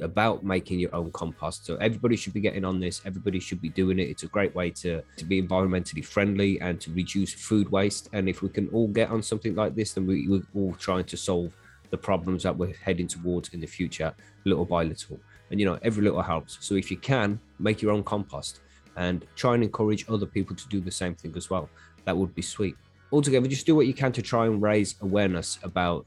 About making your own compost. So everybody should be getting on this. Everybody should be doing it. It's a great way to, to be environmentally friendly and to reduce food waste. And if we can all get on something like this, then we, we're all trying to solve the problems that we're heading towards in the future, little by little. And you know, every little helps. So if you can, make your own compost and try and encourage other people to do the same thing as well. That would be sweet. Altogether, just do what you can to try and raise awareness about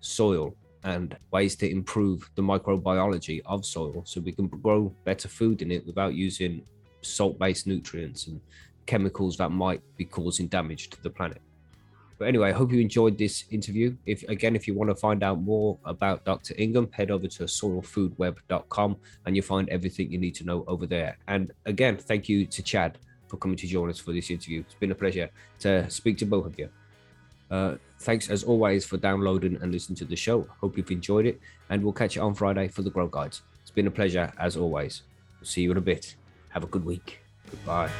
soil and ways to improve the microbiology of soil so we can grow better food in it without using salt based nutrients and chemicals that might be causing damage to the planet. But anyway, I hope you enjoyed this interview. If again, if you want to find out more about Dr. Ingham, head over to soilfoodweb.com and you'll find everything you need to know over there. And again, thank you to Chad for coming to join us for this interview. It's been a pleasure to speak to both of you. Uh, thanks as always for downloading and listening to the show. Hope you've enjoyed it, and we'll catch you on Friday for the Grow Guides. It's been a pleasure as always. We'll see you in a bit. Have a good week. Goodbye.